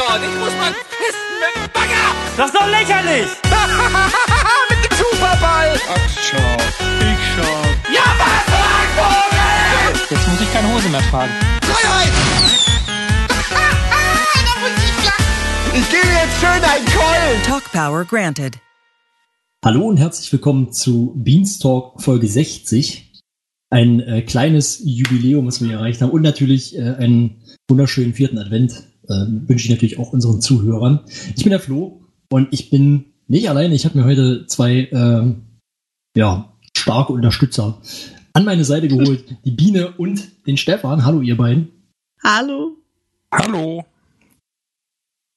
dort. Ich muss mal pissen mit dem Bagger. Das ist doch lächerlich! mit dem Superball. Ach, schau. Ich schau. Ja, was, Vogel? Jetzt muss ich keine Hose mehr tragen. Freiheit. ich gebe jetzt schön einen Keulen. Talk Power granted. Hallo und herzlich willkommen zu Beanstalk Folge 60. Ein äh, kleines Jubiläum, was wir hier erreicht haben und natürlich äh, einen wunderschönen vierten Advent äh, wünsche ich natürlich auch unseren Zuhörern. Ich bin der Flo und ich bin nicht alleine. Ich habe mir heute zwei ähm, ja, starke Unterstützer an meine Seite geholt. Die Biene und den Stefan. Hallo ihr beiden. Hallo. Hallo.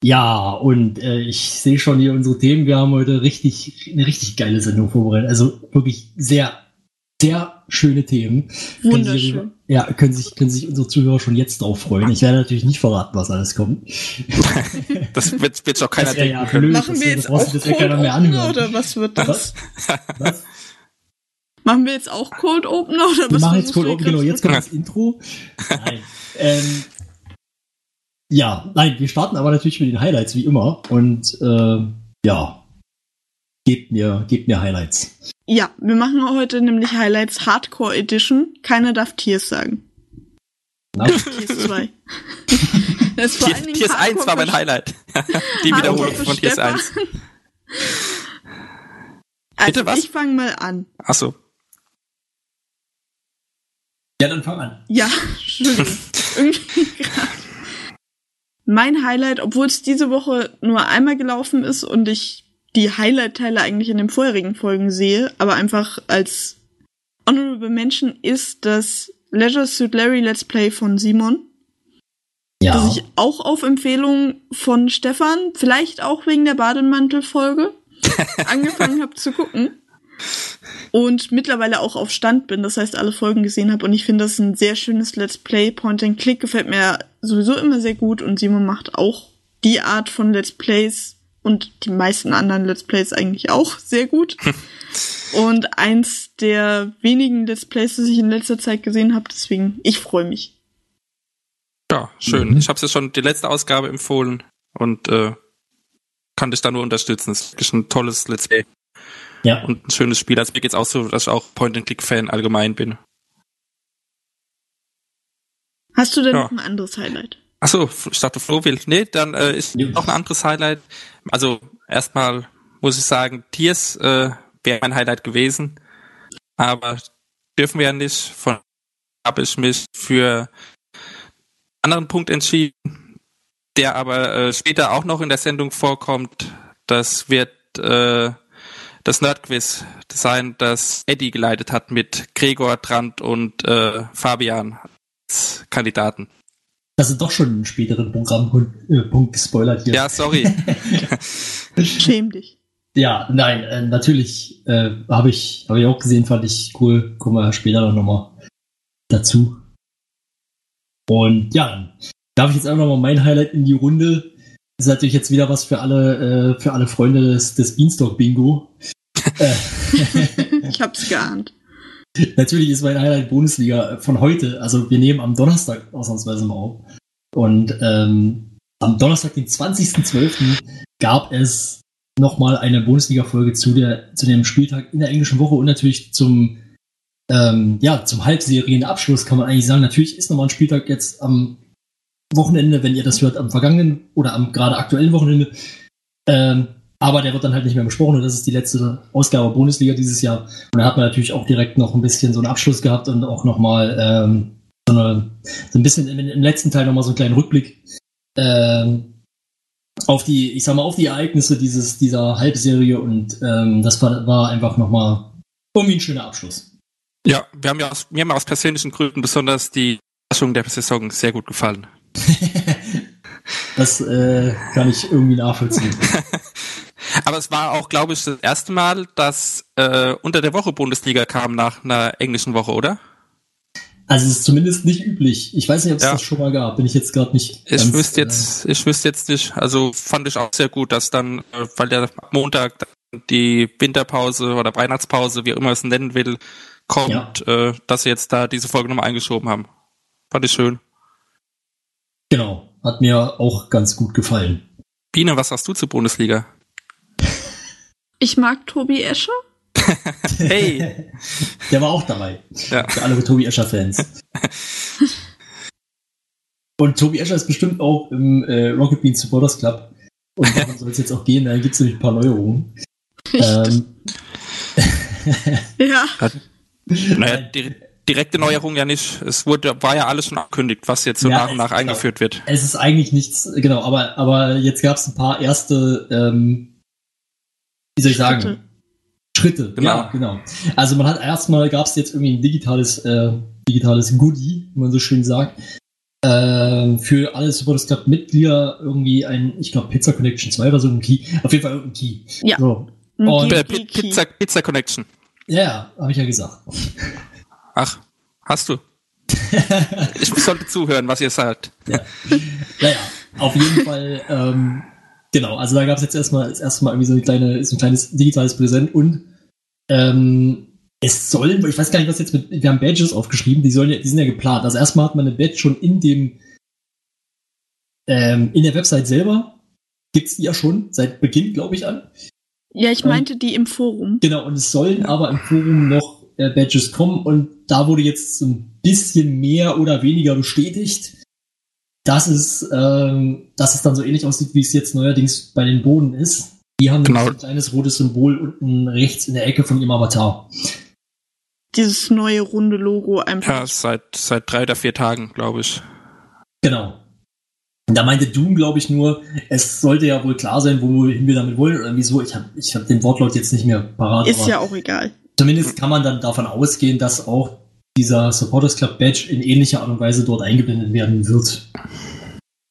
Ja, und äh, ich sehe schon hier unsere Themen. Wir haben heute richtig eine richtig geile Sendung vorbereitet. Also wirklich sehr, sehr schöne Themen. Können sich, Wunderschön. ja, können sich, können sich unsere Zuhörer schon jetzt drauf freuen. Ich werde natürlich nicht verraten, was alles kommt. Das wird, wird auch keiner Das denken ja können. blöd. Machen das- wir jetzt auch das Cold mehr Opener anhören. oder was wird das? Was? Was? Machen wir jetzt auch Cold Opener oder Wir was machen jetzt Cold du Open, genau, jetzt kommt das Intro. Nein. ähm, ja, nein, wir starten aber natürlich mit den Highlights, wie immer. Und äh, ja, gebt mir, gebt mir Highlights. Ja, wir machen heute nämlich Highlights Hardcore Edition. Keiner darf Tiers sagen. Na, Tiers 2. das ist vor allen Tier, Dingen Tiers 1 Hardcore war mein Highlight. Die Wiederholung von Tiers Stefan. 1. Also Bitte was? ich fange mal an. Achso. ja, dann fang an. Ja, Entschuldigung. Irgendwie grad. Mein Highlight, obwohl es diese Woche nur einmal gelaufen ist und ich die Highlight-Teile eigentlich in den vorherigen Folgen sehe, aber einfach als Honorable Mention ist das Leisure Suit Larry Let's Play von Simon, Ja. das ich auch auf Empfehlung von Stefan, vielleicht auch wegen der Bademantel-Folge, angefangen habe zu gucken und mittlerweile auch auf Stand bin, das heißt alle Folgen gesehen habe und ich finde das ein sehr schönes Let's Play. Point and Click gefällt mir sowieso immer sehr gut und Simon macht auch die Art von Let's Plays und die meisten anderen Let's Plays eigentlich auch sehr gut. und eins der wenigen Let's Plays, das ich in letzter Zeit gesehen habe, deswegen ich freue mich. Ja, schön. Mhm. Ich habe es ja schon die letzte Ausgabe empfohlen und äh, kann dich da nur unterstützen. Es ist wirklich ein tolles Let's Play Ja. und ein schönes Spiel. Also mir geht's auch so, dass ich auch Point-and-Click-Fan allgemein bin. Hast du denn Ja. noch ein anderes Highlight? Achso, ich dachte Flo will. Nee, dann äh, ist Ja. noch ein anderes Highlight. Also erstmal muss ich sagen, Tiers äh, wäre mein Highlight gewesen. Aber dürfen wir ja nicht. Von habe ich mich für einen anderen Punkt entschieden, der aber äh, später auch noch in der Sendung vorkommt. Das wird äh, das Nerdquiz sein, das Eddie geleitet hat mit Gregor Trant und äh, Fabian als Kandidaten. Das ist doch schon einen späteren Programmpunkt äh, Punkt gespoilert hier. Ja, sorry. Schäm dich. Ja, nein, äh, natürlich äh, habe ich, hab ich auch gesehen, fand ich cool. Kommen wir später noch nochmal dazu. Und ja, dann darf ich jetzt einfach nochmal mein Highlight in die Runde. Das ist natürlich jetzt wieder was für alle, äh, für alle Freunde des, des Beanstalk Bingo. äh, Ich hab's geahnt. Natürlich ist mein Highlight Bundesliga von heute. Also wir nehmen am Donnerstag ausnahmsweise mal auf. Und ähm, am Donnerstag, den 20.12., gab es nochmal eine Bundesliga-Folge zu, zu dem Spieltag in der englischen Woche und natürlich zum, ähm, ja, zum Halbserienabschluss kann man eigentlich sagen. Natürlich ist nochmal ein Spieltag jetzt am Wochenende, wenn ihr das hört, am vergangenen oder am gerade aktuellen Wochenende. Ähm, aber der wird dann halt nicht mehr besprochen und das ist die letzte Ausgabe Bundesliga dieses Jahr. Und da hat man natürlich auch direkt noch ein bisschen so einen Abschluss gehabt und auch nochmal ähm, so, eine, so ein bisschen im, im letzten Teil nochmal so einen kleinen Rückblick ähm, auf die, ich sag mal, auf die Ereignisse dieses, dieser Halbserie und ähm, das war, war einfach nochmal irgendwie ein schöner Abschluss. Ja, wir haben ja aus, mir haben aus persönlichen Gründen besonders die Überraschung der Saison sehr gut gefallen. das äh, kann ich irgendwie nachvollziehen. Aber es war auch, glaube ich, das erste Mal, dass äh, unter der Woche Bundesliga kam nach einer englischen Woche, oder? Also es ist zumindest nicht üblich. Ich weiß nicht, ob es Ja. das schon mal gab. Bin ich jetzt gerade nicht. Ich ganz, wüsste jetzt, ich wüsste jetzt nicht. Also fand ich auch sehr gut, dass dann, äh, weil der Montag die Winterpause oder Weihnachtspause, wie auch immer es nennen will, kommt, äh, dass sie jetzt da diese Folge nochmal eingeschoben haben. Fand ich schön. Genau. hat mir auch ganz gut gefallen. Biene, was hast du zur Bundesliga? Ich mag Tobi Escher. Hey! Der war auch dabei. Ja. Für alle Tobi Escher-Fans. Und Tobi Escher ist bestimmt auch im äh, Rocket Beans Supporters Club. Und darum soll es jetzt auch gehen, da gibt es nämlich ein paar Neuerungen. Ähm, Ja. Naja, di direkte Neuerung ja nicht. Es wurde, war ja alles schon angekündigt, was jetzt so Ja, nach und nach genau. eingeführt wird. es ist eigentlich nichts, genau, aber, aber jetzt gab es ein paar erste, ähm, wie soll ich sagen, Schritte. Schritte. Genau. Ja, genau. Also man hat erstmal gab es jetzt irgendwie ein digitales, äh, digitales Goodie, wie man so schön sagt. Ähm, für alle Supporters Club Mitglieder irgendwie ein, ich glaube, Pizza Connection 2 oder so ein Key. Auf jeden Fall irgendein Key. Ja. So. Und- Äh, Pi- Pizza, Pizza Connection. Ja, ja, habe ich ja gesagt. Ach, hast du? Ich sollte zuhören, was ihr sagt. Naja, auf jeden Fall, ähm, genau, also da gab es jetzt erstmal das erste Mal irgendwie so, eine kleine, so ein kleines digitales Präsent und ähm, es sollen, ich weiß gar nicht, was jetzt mit, wir haben Badges aufgeschrieben, die sollen ja, die sind ja geplant. Also erstmal hat man eine Badge schon in dem, ähm, in der Website selber, gibt's die ja schon, seit Beginn, glaube ich, an. Ja, ich meinte die im Forum. Genau, und es sollen aber im Forum noch äh, Badges kommen und da wurde jetzt so ein bisschen mehr oder weniger bestätigt, dass es, ähm, dass es dann so ähnlich aussieht, wie es jetzt neuerdings bei den Boden ist. Die haben Genau. ein kleines rotes Symbol unten rechts in der Ecke von ihrem Avatar. Dieses neue runde Logo einfach. Ja, seit, seit drei oder vier Tagen, glaube ich. Genau. Und da meinte Doom, glaube ich, nur, es sollte ja wohl klar sein, wohin wir damit wollen oder wieso. Ich habe ich hab den Wortlaut jetzt nicht mehr parat. Ist aber- ja auch egal. Zumindest kann man dann davon ausgehen, dass auch dieser Supporters Club Badge in ähnlicher Art und Weise dort eingeblendet werden wird.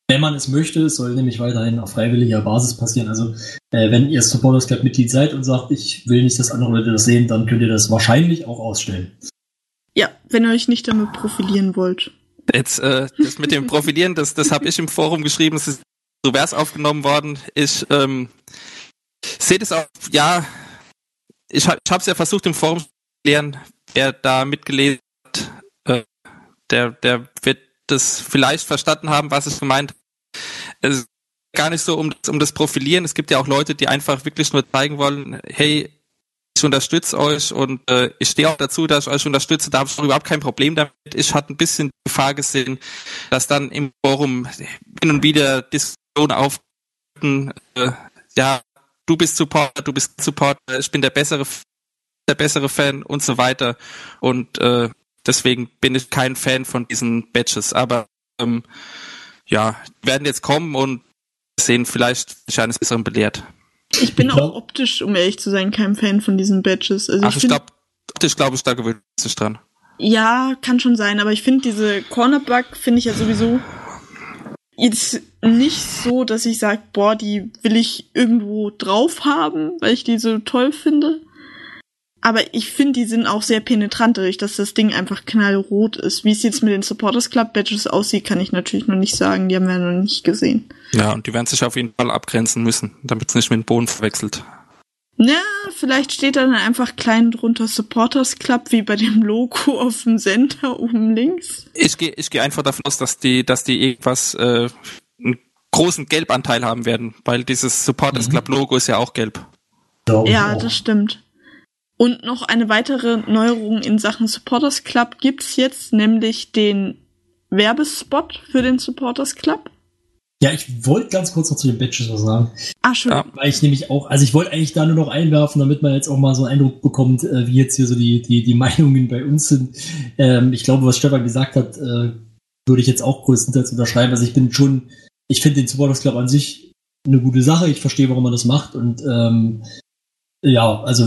Wenn man es möchte, es soll nämlich weiterhin auf freiwilliger Basis passieren. Also äh, wenn ihr Supporters Club Mitglied seid und sagt, ich will nicht, dass andere Leute das sehen, dann könnt ihr das wahrscheinlich auch ausstellen. Ja, wenn ihr euch nicht damit profilieren wollt. Jetzt, äh, das mit dem Profilieren, das, das habe ich im Forum geschrieben, es ist revers aufgenommen worden. Ich ähm, sehe das auch, ja, ich habe ich es ja versucht im Forum zu erklären, wer da mitgelesen hat, der, der wird das vielleicht verstanden haben, was ich gemeint. Es ist gar nicht so um, um das Profilieren. Es gibt ja auch Leute, die einfach wirklich nur zeigen wollen, hey, ich unterstütze euch und äh, ich stehe auch dazu, dass ich euch unterstütze. Da habe ich überhaupt kein Problem damit. Ich hatte ein bisschen die Gefahr gesehen, dass dann im Forum hin und wieder Diskussionen auftreten, äh, ja, du bist Supporter, du bist Supporter, ich bin der bessere, der bessere Fan und so weiter. Und äh, deswegen bin ich kein Fan von diesen Badges. Aber ähm, ja, die werden jetzt kommen und sehen vielleicht sich eines Besseren belehrt. Ich bin Ich auch optisch, um ehrlich zu sein, kein Fan von diesen Badges. Also Ach, ich ich glaube, ich glaube, ich da gewöhnt sich dran. ja, kann schon sein, aber ich finde diese Cornerback finde ich ja sowieso jetzt nicht so, dass ich sage, boah, die will ich irgendwo drauf haben, weil ich die so toll finde. Aber ich finde, die sind auch sehr penetrant, dadurch, dass das Ding einfach knallrot ist. Wie es jetzt mit den Supporters Club Badges aussieht, kann ich natürlich noch nicht sagen. Die haben wir noch nicht gesehen. Ja, und die werden sich auf jeden Fall abgrenzen müssen, damit es nicht mit dem Boden verwechselt. Ja, vielleicht steht da dann einfach klein drunter Supporters Club, wie bei dem Logo auf dem Center oben links. Ich gehe ich geh einfach davon aus, dass die, dass die irgendwas, äh, einen großen Gelbanteil haben werden, weil dieses Supporters Mhm. Club Logo ist ja auch gelb. Ja, das stimmt. Und noch eine weitere Neuerung in Sachen Supporters Club gibt's jetzt, nämlich den Werbespot für den Supporters Club. ja, ich wollte ganz kurz noch zu den Badges was sagen. Ah, schon. Ja. Weil ich nämlich auch, also ich wollte eigentlich da nur noch einwerfen, damit man jetzt auch mal so einen Eindruck bekommt, äh, wie jetzt hier so die, die, die Meinungen bei uns sind. Ähm, ich glaube, was Stefan gesagt hat, äh, würde ich jetzt auch größtenteils unterschreiben. Also ich bin schon, ich finde den Supporters Club an sich eine gute Sache. Ich verstehe, warum man das macht und ähm, ja, also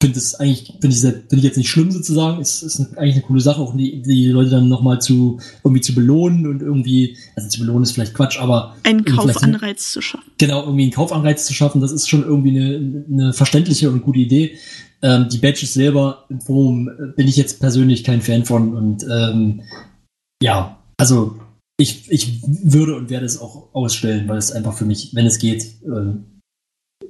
finde es eigentlich, finde ich, finde ich jetzt nicht schlimm sozusagen. Es ist eine, eigentlich eine coole Sache, auch die, die Leute dann nochmal zu irgendwie zu belohnen und irgendwie, also zu belohnen ist vielleicht Quatsch, aber einen Kaufanreiz zu schaffen. genau irgendwie einen Kaufanreiz zu schaffen, das ist schon irgendwie eine, eine verständliche und gute Idee. Ähm, die Badges selber im Forum äh, bin ich jetzt persönlich kein Fan von und ähm, ja, also ich, ich würde und werde es auch ausstellen, weil es einfach für mich, wenn es geht, äh,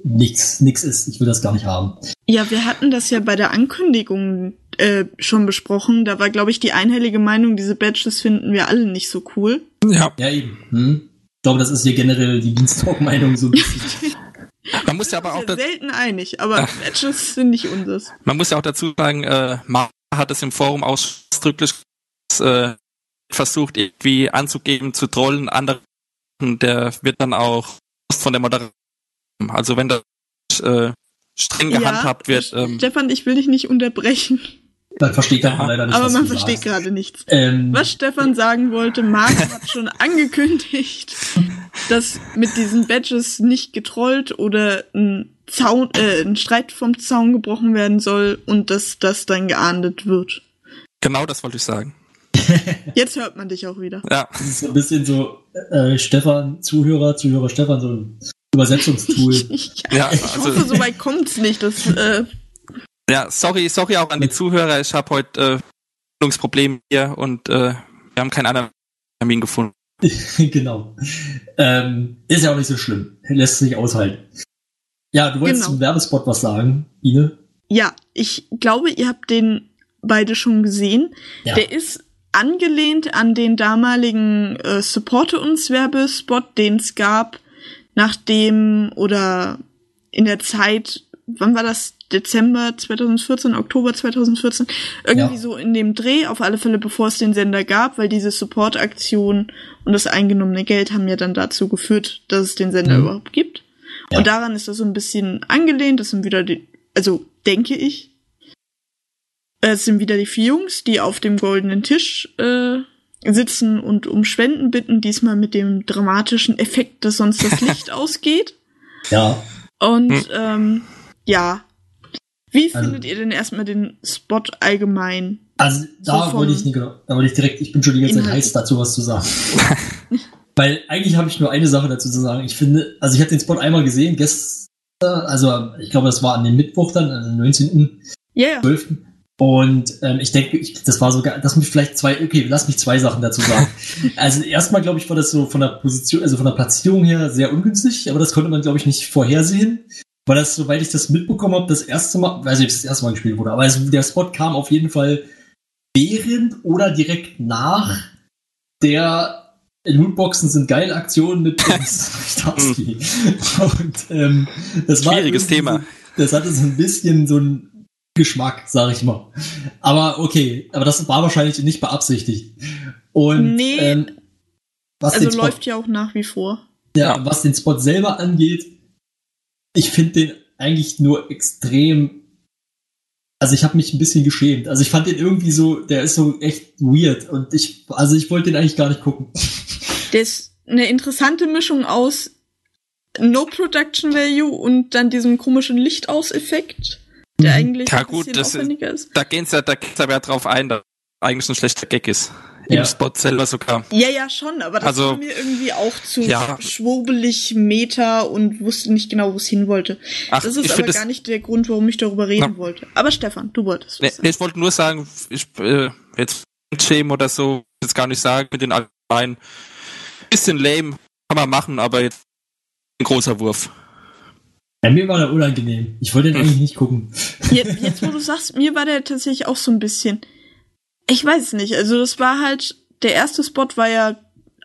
nichts nix ist. Ich will das gar nicht haben. Ja, wir hatten das ja bei der Ankündigung äh, schon besprochen. Da war, glaube ich, die einhellige Meinung, diese Badges finden wir alle nicht so cool. Ja. Ja, eben. Hm? Ich glaube, das ist hier generell die Beanstalk-Meinung so ein bisschen. Man muss ja aber auch ja selten einig, aber Badges sind nicht unseres. man muss ja auch dazu sagen, äh, Mar hat es im Forum ausdrücklich äh, versucht, irgendwie anzugeben, zu trollen, andere, der wird dann auch von der Moderation. Also wenn das äh, streng gehandhabt wird, ähm, Stefan, ich will dich nicht unterbrechen, Dann versteht man leider nicht, aber was man du versteht sagst. gerade nichts. Ähm, Was Stefan sagen wollte, Marc hat schon angekündigt, dass mit diesen Badges nicht getrollt oder ein, Zaun, äh, ein Streit vom Zaun gebrochen werden soll und dass das dann geahndet wird. genau das wollte ich sagen. Jetzt hört man dich auch wieder. Ja, das ist so ein bisschen so äh, Stefan, Zuhörer, Zuhörer Stefan, so ein Übersetzungstool. ja, Ich also, hoffe, so weit kommt's nicht. Das, äh, ja, sorry, sorry auch an die Zuhörer. Ich habe heute äh, Verbindungsprobleme hier und äh, wir haben keinen anderen Termin gefunden. genau. Ähm, ist ja auch nicht so schlimm. Lässt sich aushalten. Ja, du wolltest Genau. zum Werbespot was sagen, Ine? ja, ich glaube, ihr habt den beide schon gesehen. Ja. Der ist angelehnt an den damaligen äh, Supporte uns Werbespot, den es gab, nachdem oder in der Zeit, wann war das? Dezember 2014, Oktober 2014, irgendwie Ja. so in dem Dreh, auf alle Fälle bevor es den Sender gab, weil diese Support-Aktion und das eingenommene Geld haben ja dann dazu geführt, dass es den Sender Mhm. überhaupt gibt. Ja. Und daran ist das so ein bisschen angelehnt, das sind wieder die, also denke ich, es sind wieder die vier Jungs, die auf dem goldenen Tisch äh, sitzen und um Spenden bitten, diesmal mit dem dramatischen Effekt, dass sonst das Licht ausgeht. Ja. Und Hm. ähm, ja, wie Also- findet ihr denn erstmal den Spot allgemein? Also da So wollte ich nicht genau, da wollte ich direkt, ich bin schon die ganze Zeit heiß dazu was zu sagen. Weil eigentlich habe ich nur eine Sache dazu zu sagen. Ich finde, also ich habe den Spot einmal gesehen, gestern, also ich glaube, das war an dem Mittwoch dann, an den 19. Ja, ja. 12. Und ähm, ich denke, ich, das war sogar, das mich vielleicht zwei, okay, lass mich zwei Sachen dazu sagen. also erstmal, glaube ich, war das so von der Position, also von der Platzierung her sehr ungünstig, aber das konnte man, glaube ich, nicht vorhersehen. Weil das, soweit ich das mitbekommen habe, das erste Mal, weiß nicht, ob es das erste Mal gespielt wurde, aber also der Spot kam auf jeden Fall während oder direkt nach der Lootboxen sind geil Aktion mit Starsky. Und ähm, das war Schwieriges irgendwie Thema. So, das hatte so ein bisschen so ein Geschmack, sag ich mal. Aber okay, aber das war wahrscheinlich nicht beabsichtigt. Und Nee, ähm, was, Also Spot, läuft ja auch nach wie vor. ja, Ja. was den Spot selber angeht, ich finde den eigentlich nur extrem. Also ich habe mich ein bisschen geschämt. Also ich fand den irgendwie so, der ist so echt weird und ich, also ich wollte den eigentlich gar nicht gucken. Der ist eine interessante Mischung aus No Production Value und dann diesem komischen Lichtauseffekt, der Mhm. eigentlich Ja, ein gut, bisschen das ist- aufwendiger ist. Da geht's ja, da geht's aber ja drauf ein, dass eigentlich ein schlechter Gag ist. Ja. Im Spot selber sogar. Ja, ja, schon, aber das Also, war mir irgendwie auch zu ja. schwurbelig, meta und wusste nicht genau, wo es hin wollte. Ach, das ich ist aber find das- gar nicht der Grund, warum ich darüber reden Ja. wollte. Aber Stefan, du wolltest was sagen. nee, ich wollte nur sagen, ich äh, jetzt Schämen oder so, jetzt gar nicht sagen mit den allgemeinen. Bisschen lame, kann man machen, aber jetzt ein großer Wurf. Ja, mir war der unangenehm. Ich wollte den Hm. eigentlich nicht gucken. Jetzt, jetzt, wo du sagst, mir war der tatsächlich auch so ein bisschen. Ich weiß es nicht. Also, das war halt, der erste Spot war ja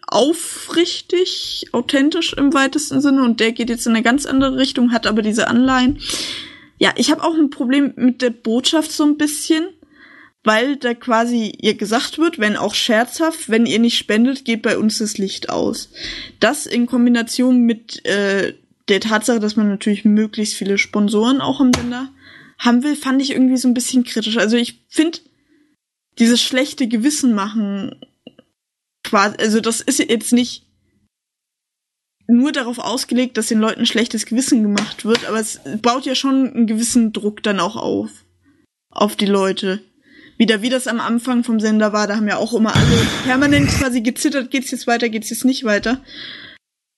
aufrichtig, authentisch im weitesten Sinne und der geht jetzt in eine ganz andere Richtung, hat aber diese Anleihen. Ja, ich habe auch ein Problem mit der Botschaft so ein bisschen, weil da quasi ihr gesagt wird, wenn auch scherzhaft, wenn ihr nicht spendet, geht bei uns das Licht aus. Das in Kombination mit äh, der Tatsache, dass man natürlich möglichst viele Sponsoren auch am Sender haben will, fand ich irgendwie so ein bisschen kritisch. Also ich finde dieses schlechte Gewissen machen quasi, also das ist jetzt nicht nur darauf ausgelegt, dass den Leuten schlechtes Gewissen gemacht wird, aber es baut ja schon einen gewissen Druck dann auch auf auf die Leute. Wieder wie das am Anfang vom Sender war, da haben ja auch immer alle permanent quasi gezittert, geht's jetzt weiter, geht's jetzt nicht weiter.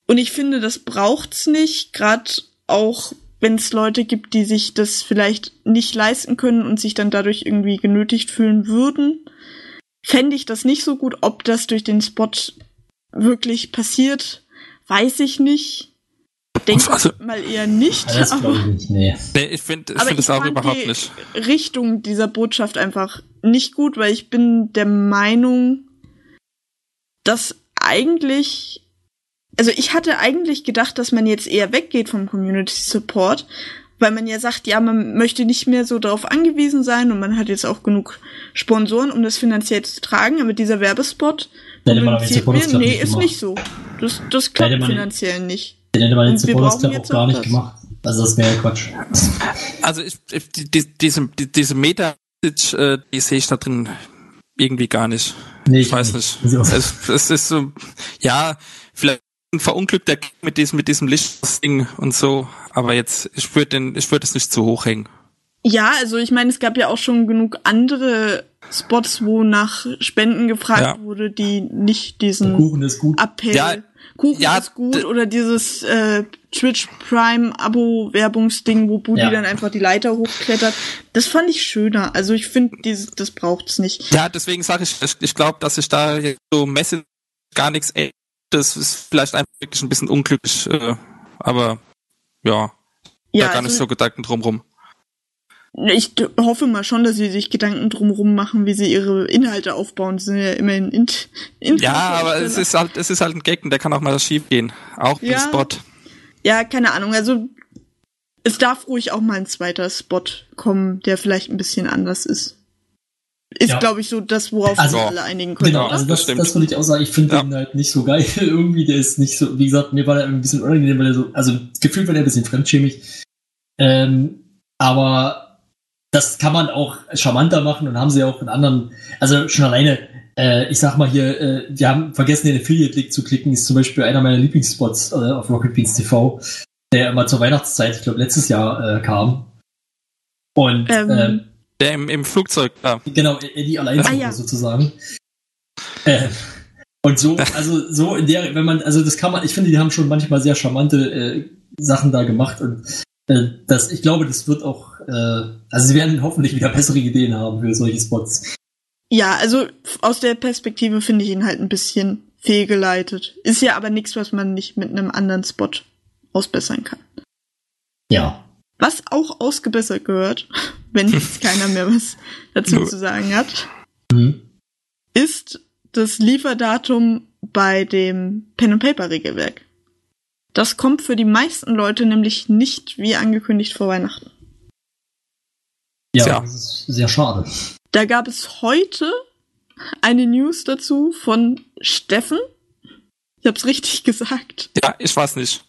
Und ich finde, das braucht's nicht, gerade auch wenn es Leute gibt, die sich das vielleicht nicht leisten können und sich dann dadurch irgendwie genötigt fühlen würden, fände ich das nicht so gut. Ob das durch den Spot wirklich passiert, weiß ich nicht. denke Also- mal eher nicht. Das aber- ich nee. Nee, ich finde ich find es auch fand überhaupt die nicht. Richtung dieser Botschaft einfach nicht gut, weil ich bin der Meinung, dass eigentlich, also ich hatte eigentlich gedacht, dass man jetzt eher weggeht vom Community Support, weil man ja sagt, ja, man möchte nicht mehr so darauf angewiesen sein und man hat jetzt auch genug Sponsoren, um das finanziell zu tragen, aber dieser Werbespot Supporters mir, nee, nicht ist nicht so. Das, das klappt finanziell nicht. Den hätte man den Und wir Supporters brauchen Club auch jetzt gar nicht das. gemacht. Also das wäre ja Quatsch. Also ich, ich die, die, diese, die, diese Meta-Message, äh, die sehe ich da drin irgendwie gar nicht. Nee, Ich weiß nicht. So. Es, es ist so, ja, vielleicht ein verunglückter Gag mit diesem, mit diesem Lichtding und so, aber jetzt, ich würde den, ich würde es nicht zu hoch hängen. Ja, also ich meine, es gab ja auch schon genug andere Spots, wo nach Spenden gefragt Ja. wurde, die nicht diesen Kuchen ist gut. Appell Ja, Kuchen ja, ist gut oder dieses äh, Twitch Prime Abo Werbungsding, wo Budi Ja. dann einfach die Leiter hochklettert. Das fand ich schöner. Also ich finde, das braucht's nicht. Ja, deswegen sage ich, ich, ich glaube, dass ich da so Message gar nichts ändert. Das ist vielleicht einfach wirklich ein bisschen unglücklich, äh, aber ja, Ja, da gar nicht also, so Gedanken drumrum. ich hoffe mal schon, dass sie sich Gedanken drumherum machen, wie sie ihre Inhalte aufbauen. Sie sind ja immerhin in, in Ja, aber es ist halt, es ist halt ein Gag und der kann auch mal schief gehen. Auch Ja. Spot. Ja, keine Ahnung. Also es darf ruhig auch mal ein zweiter Spot kommen, der vielleicht ein bisschen anders ist. Ist, Ja. glaube ich, so das, worauf Also- wir uns alle einigen können. Genau, oder? also das das, das würde ich auch sagen. Ich finde Ja. den halt nicht so geil. Irgendwie, der ist nicht so, wie gesagt, mir war der ein bisschen unangenehm, weil er so, also gefühlt war der ein bisschen fremdschämig. Ähm, aber das kann man auch charmanter machen und haben sie auch in anderen, also schon alleine, äh, ich sag mal hier, äh, wir haben vergessen, den Affiliate-Link zu klicken, ist zum Beispiel einer meiner Lieblingsspots äh, auf Rocket Beans TV, der immer zur Weihnachtszeit, ich glaube letztes Jahr äh, kam. Und Ähm, ähm, Der im, im Flugzeug, ja. Genau, Eddie allein Ah, ja. sozusagen. Äh, und so, also so in der, wenn man, also das kann man, ich finde, die haben schon manchmal sehr charmante äh, Sachen da gemacht und äh, das, ich glaube, das wird auch, äh, also sie werden hoffentlich wieder bessere Ideen haben für solche Spots. Ja, also aus der Perspektive finde ich ihn halt ein bisschen fehlgeleitet. Ist ja aber nichts, was man nicht mit einem anderen Spot ausbessern kann. Ja. Was auch ausgebessert gehört, wenn jetzt keiner mehr was dazu zu sagen hat, Mhm. ist das Lieferdatum bei dem Pen and Paper Regelwerk. Das kommt für die meisten Leute nämlich nicht wie angekündigt vor Weihnachten. Ja, Tja. das ist sehr schade. Da gab es heute eine News dazu von Steffen. Ich hab's richtig gesagt. Ja, ich weiß nicht.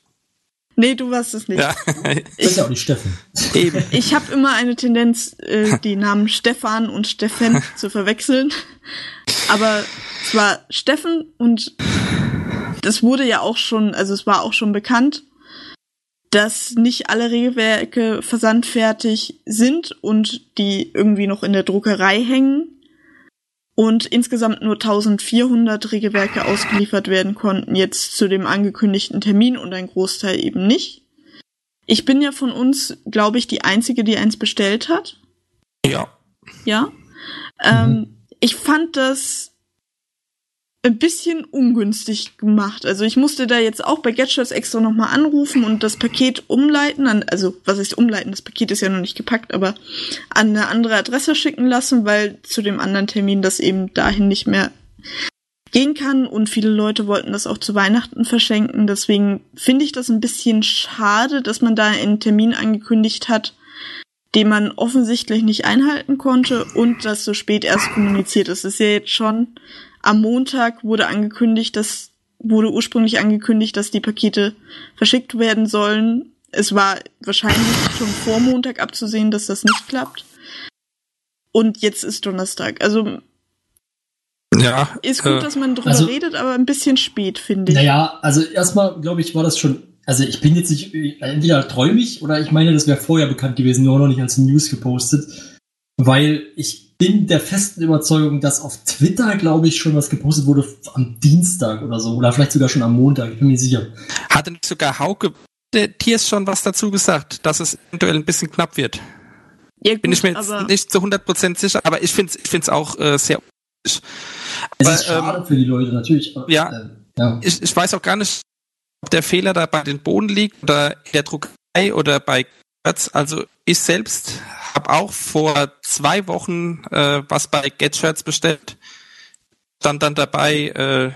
Nee, du warst es nicht. Ja, Das ist ja auch nicht Steffen. eben. Ich habe immer eine Tendenz, äh, die Namen Stefan und Steffen zu verwechseln. Aber es war Steffen und das wurde ja auch schon, also es war auch schon bekannt, dass nicht alle Regelwerke versandfertig sind und die irgendwie noch in der Druckerei hängen und insgesamt nur 1400 Regelwerke ausgeliefert werden konnten jetzt zu dem angekündigten Termin und ein Großteil eben nicht. Ich bin ja von uns, glaube ich, die einzige, die eins bestellt hat. Ja. Ja. Ähm, ich fand das ein bisschen ungünstig gemacht. Also ich musste da jetzt auch bei Gadgets extra nochmal anrufen und das Paket umleiten, an, also was heißt umleiten, das Paket ist ja noch nicht gepackt, aber an eine andere Adresse schicken lassen, weil zu dem anderen Termin das eben dahin nicht mehr gehen kann und viele Leute wollten das auch zu Weihnachten verschenken. Deswegen finde ich das ein bisschen schade, dass man da einen Termin angekündigt hat, den man offensichtlich nicht einhalten konnte und das so spät erst kommuniziert ist. Es ist ja jetzt schon am Montag wurde angekündigt, dass wurde ursprünglich angekündigt, dass die Pakete verschickt werden sollen. Es war wahrscheinlich schon vor Montag abzusehen, dass das nicht klappt. Und jetzt ist Donnerstag. Also Ja. ist gut, äh, dass man drüber also- redet, aber ein bisschen spät, finde ich. Naja, also erstmal, glaube ich, war das schon, also ich bin jetzt nicht, entweder träume ich oder ich meine, das wäre vorher bekannt gewesen, nur noch nicht als News gepostet, weil ich bin der festen Überzeugung, dass auf Twitter, glaube ich, schon was gepostet wurde am Dienstag oder so, oder vielleicht sogar schon am Montag, ich bin mir nicht sicher. hatte nicht sogar Hauke der Tiers schon was dazu gesagt, dass es eventuell ein bisschen knapp wird. Ja, gut, Bin ich mir jetzt nicht zu 100% sicher, aber ich finde es ich find's auch äh, sehr Es Aber, ist schade für die Leute, natürlich. aber, ja. Äh, ja. ich, ich weiß auch gar nicht, ob der Fehler da bei den Bohnen liegt oder in der Druckerei oder bei. Also ich selbst habe auch vor zwei Wochen äh, was bei Get Shirts bestellt. Stand dann dabei äh,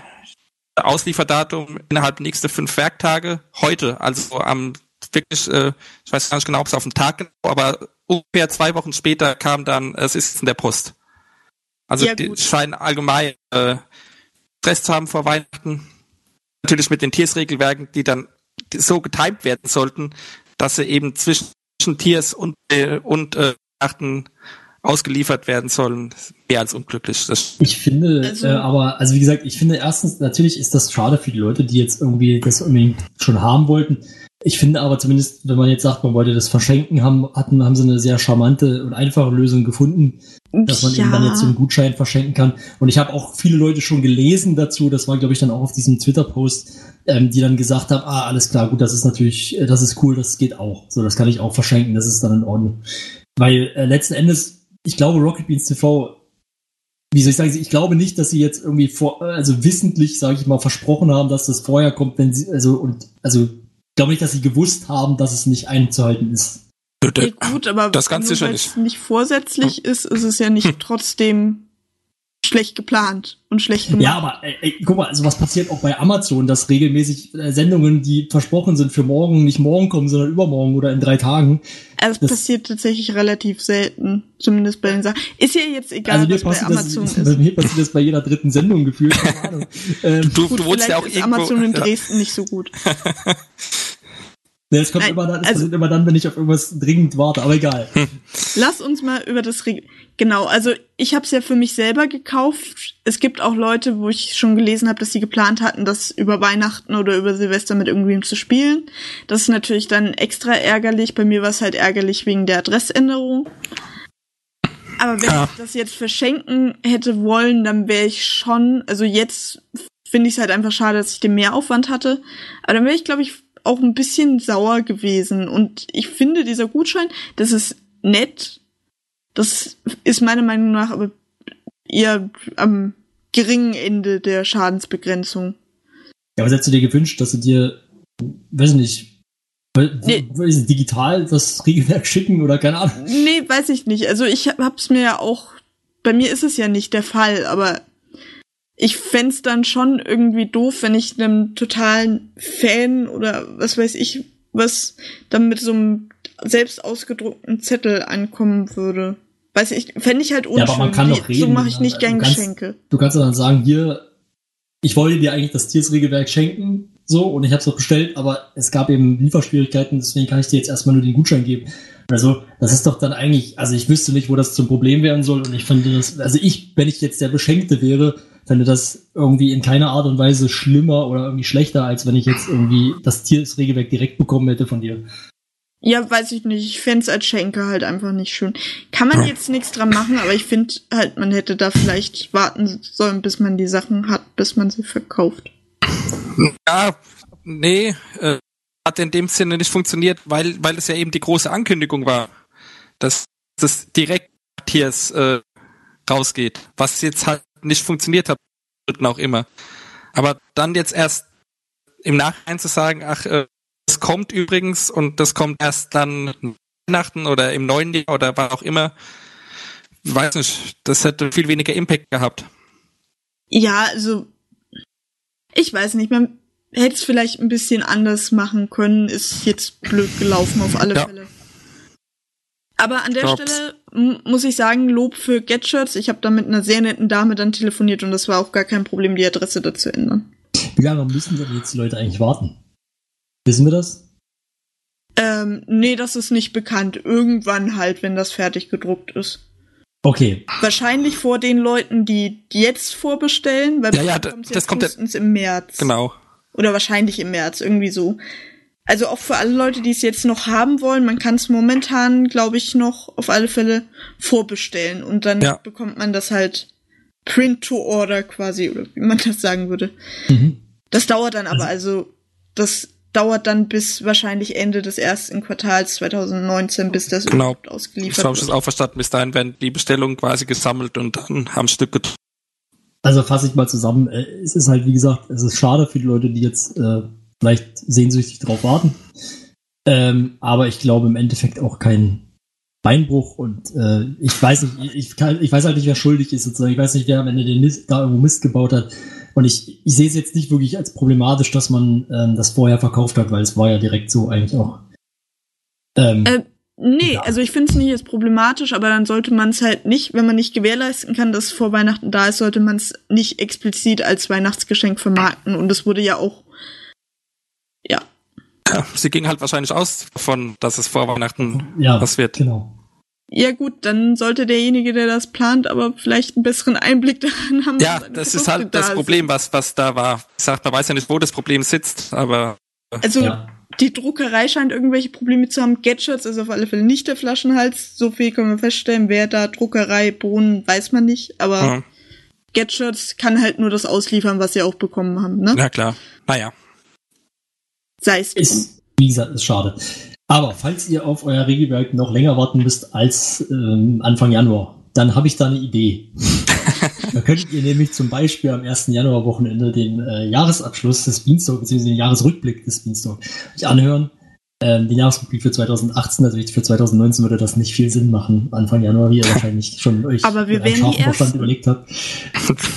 Auslieferdatum innerhalb der nächsten fünf Werktage heute, also am wirklich, äh, ich weiß gar nicht genau, ob es auf den Tag genau, aber ungefähr zwei Wochen später kam dann, es ist in der Post. Also Ja, die scheinen allgemein äh, Stress zu haben vor Weihnachten. Natürlich mit den Tiersregelwerken, die dann so getimt werden sollten, dass sie eben zwischen Tiers und, äh, und äh, Weihnachten ausgeliefert werden sollen. Mehr als unglücklich. Das, Ich finde, Also- äh, aber, also wie gesagt, ich finde erstens, natürlich ist das schade für die Leute, die jetzt irgendwie das unbedingt schon haben wollten. Ich finde aber zumindest, wenn man jetzt sagt, man wollte das verschenken, haben, hatten, haben sie eine sehr charmante und einfache Lösung gefunden, dass man eben dann jetzt so einen Gutschein verschenken kann. Und ich habe auch viele Leute schon gelesen dazu, das war, glaube ich, dann auch auf diesem Twitter-Post, ähm, die dann gesagt haben, ah, alles klar, gut, das ist natürlich, äh, das ist cool, das geht auch. So, das kann ich auch verschenken, das ist dann in Ordnung. Weil äh, letzten Endes, ich glaube, Rocket Beans TV wie soll ich sagen, ich glaube nicht, dass sie jetzt irgendwie vor, also wissentlich, sage ich mal, versprochen haben, dass das vorher kommt, wenn sie, also und also glaube nicht, dass sie gewusst haben, dass es nicht einzuhalten ist. Ja, gut, aber Das ganz nur sicher weil nicht. es nicht vorsätzlich ist, ist es ja nicht trotzdem schlecht geplant und schlecht gemacht. Ja, aber ey, ey, guck mal, also was passiert auch bei Amazon, dass regelmäßig äh, Sendungen, die versprochen sind für morgen, nicht morgen kommen, sondern übermorgen oder in drei Tagen. Also es das- passiert tatsächlich relativ selten, zumindest bei den Sachen. Ist ja jetzt egal, Also was bei Amazon das, ist. mir passiert das bei jeder dritten Sendung gefühlt, keine Ahnung. Ähm, du, Gut, du wohnst ja auch ist irgendwo. Amazon in ja. Dresden nicht so gut. ne, es kommt Nein, immer dann, es also- immer dann, wenn ich auf irgendwas dringend warte, aber egal. Lass uns mal über das Reg Genau, also ich habe es ja für mich selber gekauft. Es gibt auch Leute, wo ich schon gelesen habe, dass sie geplant hatten, das über Weihnachten oder über Silvester mit irgendwem zu spielen. Das ist natürlich dann extra ärgerlich. Bei mir war es halt ärgerlich wegen der Adressänderung. Aber wenn Ja. ich das jetzt verschenken hätte wollen, dann wäre ich schon, also jetzt finde ich es halt einfach schade, dass ich den Mehraufwand hatte. Aber dann wäre ich, glaube ich, auch ein bisschen sauer gewesen. Und ich finde, dieser Gutschein, das ist nett. Das ist meiner Meinung nach aber eher am geringen Ende der Schadensbegrenzung. Ja, was hättest du dir gewünscht, dass sie dir, weiß ich nicht, Nee. digital das Regelwerk schicken oder keine Ahnung? Nee, weiß ich nicht. Also ich hab- hab's mir ja auch, bei mir ist es ja nicht der Fall, aber ich fänd's dann schon irgendwie doof, wenn ich einem totalen Fan oder was weiß ich, was dann mit so einem selbst ausgedruckten Zettel ankommen würde. Weiß ich, fände ich halt unschön. aber man kann doch reden, so mache ich nicht gern du kannst- Geschenke. Du kannst dann sagen, hier, ich wollte dir eigentlich das Tiersregelwerk schenken, so, und ich habe es auch bestellt, aber es gab eben Lieferschwierigkeiten, deswegen kann ich dir jetzt erstmal nur den Gutschein geben. Also, das ist doch dann eigentlich, also ich wüsste nicht, wo das zum Problem werden soll, und ich finde das, also ich, wenn ich jetzt der Beschenkte wäre, fände das irgendwie in keiner Art und Weise schlimmer oder irgendwie schlechter, als wenn ich jetzt irgendwie das Tiersregelwerk direkt bekommen hätte von dir. Ja, weiß ich nicht. Ich fänd's als Schenke halt einfach nicht schön. Kann man jetzt nichts dran machen, aber ich finde halt, man hätte da vielleicht warten sollen, bis man die Sachen hat, bis man sie verkauft. Ja, nee, äh, hat in dem Sinne nicht funktioniert, weil, weil es ja eben die große Ankündigung war, dass das direkt Tiers äh, rausgeht, was jetzt halt nicht funktioniert hat, auch immer. Aber dann jetzt erst im Nachhinein zu sagen, ach, äh, das kommt übrigens und das kommt erst dann Weihnachten oder im neuen Jahr oder wann auch immer, weiß nicht, das hätte viel weniger Impact gehabt. Ja, also ich weiß nicht, man hätte es vielleicht ein bisschen anders machen können, ist jetzt blöd gelaufen auf alle Ja. Fälle. Aber an der Glaub's. Stelle muss ich sagen, Lob für Getshirts. Ich habe da mit einer sehr netten Dame dann telefoniert und das war auch gar kein Problem, die Adresse da zu ändern. Wie lange müssen denn jetzt die Leute eigentlich warten? Wissen wir das? Ähm, nee, das ist nicht bekannt. Irgendwann halt, wenn das fertig gedruckt ist. Okay, Wahrscheinlich vor den Leuten, die jetzt vorbestellen, weil Ja, ja, uns das kommt ja- im März. Genau. Oder wahrscheinlich im März, irgendwie so. Also auch für alle Leute, die es jetzt noch haben wollen, man kann es momentan, glaube ich, noch auf alle Fälle vorbestellen. Und dann Ja. bekommt man das halt print to order quasi, oder wie man das sagen würde. mhm. Das dauert dann aber, also das dauert dann bis wahrscheinlich Ende des ersten Quartals 2019, bis das Genau. überhaupt So ausgeliefert habe ich wird. das auch verstanden. Bis dahin werden die Bestellungen quasi gesammelt und dann am Stück gedruckt. Also fasse ich mal zusammen. Äh, Es ist halt, wie gesagt, es ist schade für die Leute, die jetzt äh, vielleicht sehnsüchtig drauf warten. Ähm, aber ich glaube im Endeffekt auch kein Beinbruch und äh, ich weiß nicht, ich, kann, ich weiß halt nicht, wer schuldig ist sozusagen. Ich weiß nicht, wer am Ende den Mist, da irgendwo Mist gebaut hat. Und ich, ich sehe es jetzt nicht wirklich als problematisch, dass man ähm, das vorher verkauft hat, weil es war ja direkt so eigentlich auch. Ähm, äh, nee, ja. also ich finde es nicht als problematisch, aber dann sollte man es halt nicht, wenn man nicht gewährleisten kann, dass es vor Weihnachten da ist, sollte man es nicht explizit als Weihnachtsgeschenk vermarkten. Und es wurde ja auch, ja. Sie ging halt wahrscheinlich aus davon, dass es vor Weihnachten ja, was wird. Genau. Ja gut, dann sollte derjenige, der das plant, aber vielleicht einen besseren Einblick daran haben. Ja, das ist halt das da Problem, was, was da war. Ich sag, man weiß ja nicht, wo das Problem sitzt, aber. Also, ja. die Druckerei scheint irgendwelche Probleme zu haben. Getshirts ist auf alle Fälle nicht der Flaschenhals. So viel können wir feststellen. Wer da Druckerei, Bohnen, weiß man nicht. Aber ja. Getshirts kann halt nur das ausliefern, was sie auch bekommen haben, ne? Ja, klar. Naja. Sei es. Ist, wie gesagt, ist schade. Aber falls ihr auf euer Regelwerk noch länger warten müsst als ähm, Anfang Januar, dann habe ich da eine Idee. da könntet ihr nämlich zum Beispiel am 1. Januar-Wochenende den äh, Jahresabschluss des Beanstalk, beziehungsweise den Jahresrückblick des Beanstalk euch anhören. Ähm, den Jahresrückblick für 2018, also für 2019 würde das nicht viel Sinn machen, Anfang Januar, wie ihr wahrscheinlich schon euch Aber wir werden die Verstand überlegt habt.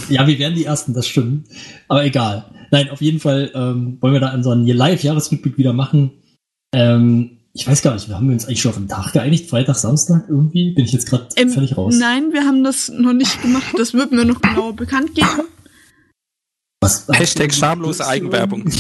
ja, wir werden die Ersten, das stimmt. Aber egal. Nein, auf jeden Fall ähm, wollen wir da unseren Live-Jahresrückblick wieder machen. Ähm, ich weiß gar nicht, wir haben uns eigentlich schon auf den Tag geeinigt, Freitag, Samstag irgendwie? Bin ich jetzt gerade ähm, völlig raus? Nein, wir haben das noch nicht gemacht. Das wird mir noch genauer bekannt geben. Was, Hashtag schamlose Eigenwerbung.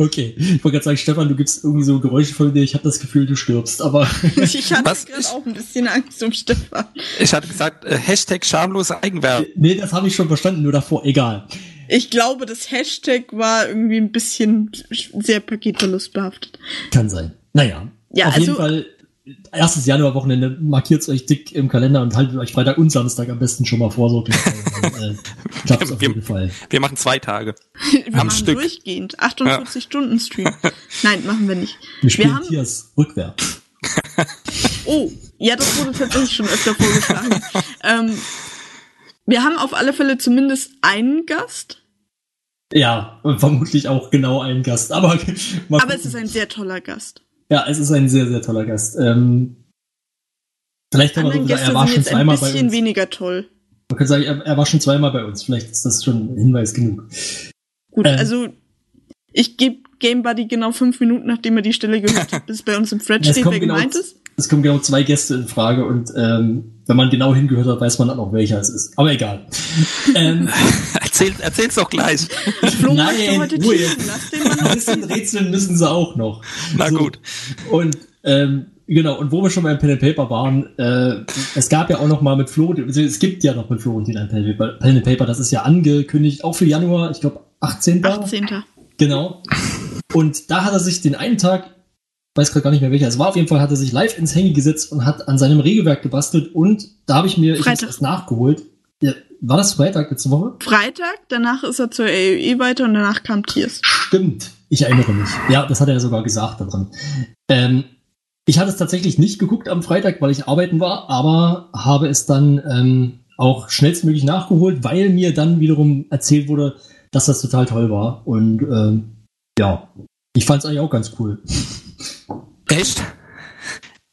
okay, ich wollte gerade sagen, Stefan, du gibst irgendwie so Geräusche von dir. Ich habe das Gefühl, du stirbst, aber... ich hatte gerade auch ein bisschen Angst um Stefan. Ich hatte gesagt, äh, Hashtag schamlose Eigenwerbung. Nee, das habe ich schon verstanden, nur davor, egal. Ich glaube, das Hashtag war irgendwie ein bisschen sehr paketverlustbehaftet. Kann sein. Naja. Ja, auf also, jeden Fall, erstes Januarwochenende, markiert euch dick im Kalender und haltet euch Freitag und Samstag am besten schon mal vor. So äh, klappt's auf wir, jeden Fall. Wir machen zwei Tage. wir am machen Stück. durchgehend. 48 ja. Stunden Stream. Nein, machen wir nicht. Wir spielen wir haben, Tiers rückwärts. oh, ja, das wurde tatsächlich schon öfter vorgeschlagen. ähm, wir haben auf alle Fälle zumindest einen Gast. Ja, und vermutlich auch genau einen Gast. Aber, aber es ist ein sehr toller Gast. Ja, es ist ein sehr, sehr toller Gast. Ähm, vielleicht kann man so sagen, er war schon zweimal bei uns. Ein bisschen weniger toll. Man könnte sagen, er, er, war schon zweimal bei uns. Vielleicht ist das schon ein Hinweis genug. Gut, ähm, also ich gebe Game Buddy genau fünf Minuten, nachdem er die Stelle gehört hat, bis bei uns im Thread steht, wer genau, gemeint ist. Es kommen genau zwei Gäste in Frage und ähm, wenn man genau hingehört hat, weiß man dann auch, welcher es ist. Aber egal. ähm, Erzähl, erzähl's doch gleich. Flo Nein, heute Ruhe. Ein bisschen rätseln müssen sie auch noch. Na so. gut. Und ähm, Genau, und wo wir schon beim Pen and Paper waren, äh, es gab ja auch noch mal mit Flo, es gibt ja noch mit Florentin ein Pen and Paper, Pen and Paper, das ist ja angekündigt, auch für Januar, ich glaube 18. 18. Genau. Und da hat er sich den einen Tag weiß gerade gar nicht mehr welcher. Es war auf jeden Fall, hat er sich live ins Handy gesetzt und hat an seinem Regelwerk gebastelt und da habe ich mir ich erst nachgeholt. Ja, war das Freitag letzte Woche? Freitag, danach ist er zur AOE weiter und danach kam Tiers. Stimmt, ich erinnere mich. Ja, das hat er ja sogar gesagt da drin. Ähm, ich hatte es tatsächlich nicht geguckt am Freitag, weil ich arbeiten war, aber habe es dann ähm, auch schnellstmöglich nachgeholt, weil mir dann wiederum erzählt wurde, dass das total toll war. Und ähm, ja, ich fand es eigentlich auch ganz cool. Echt?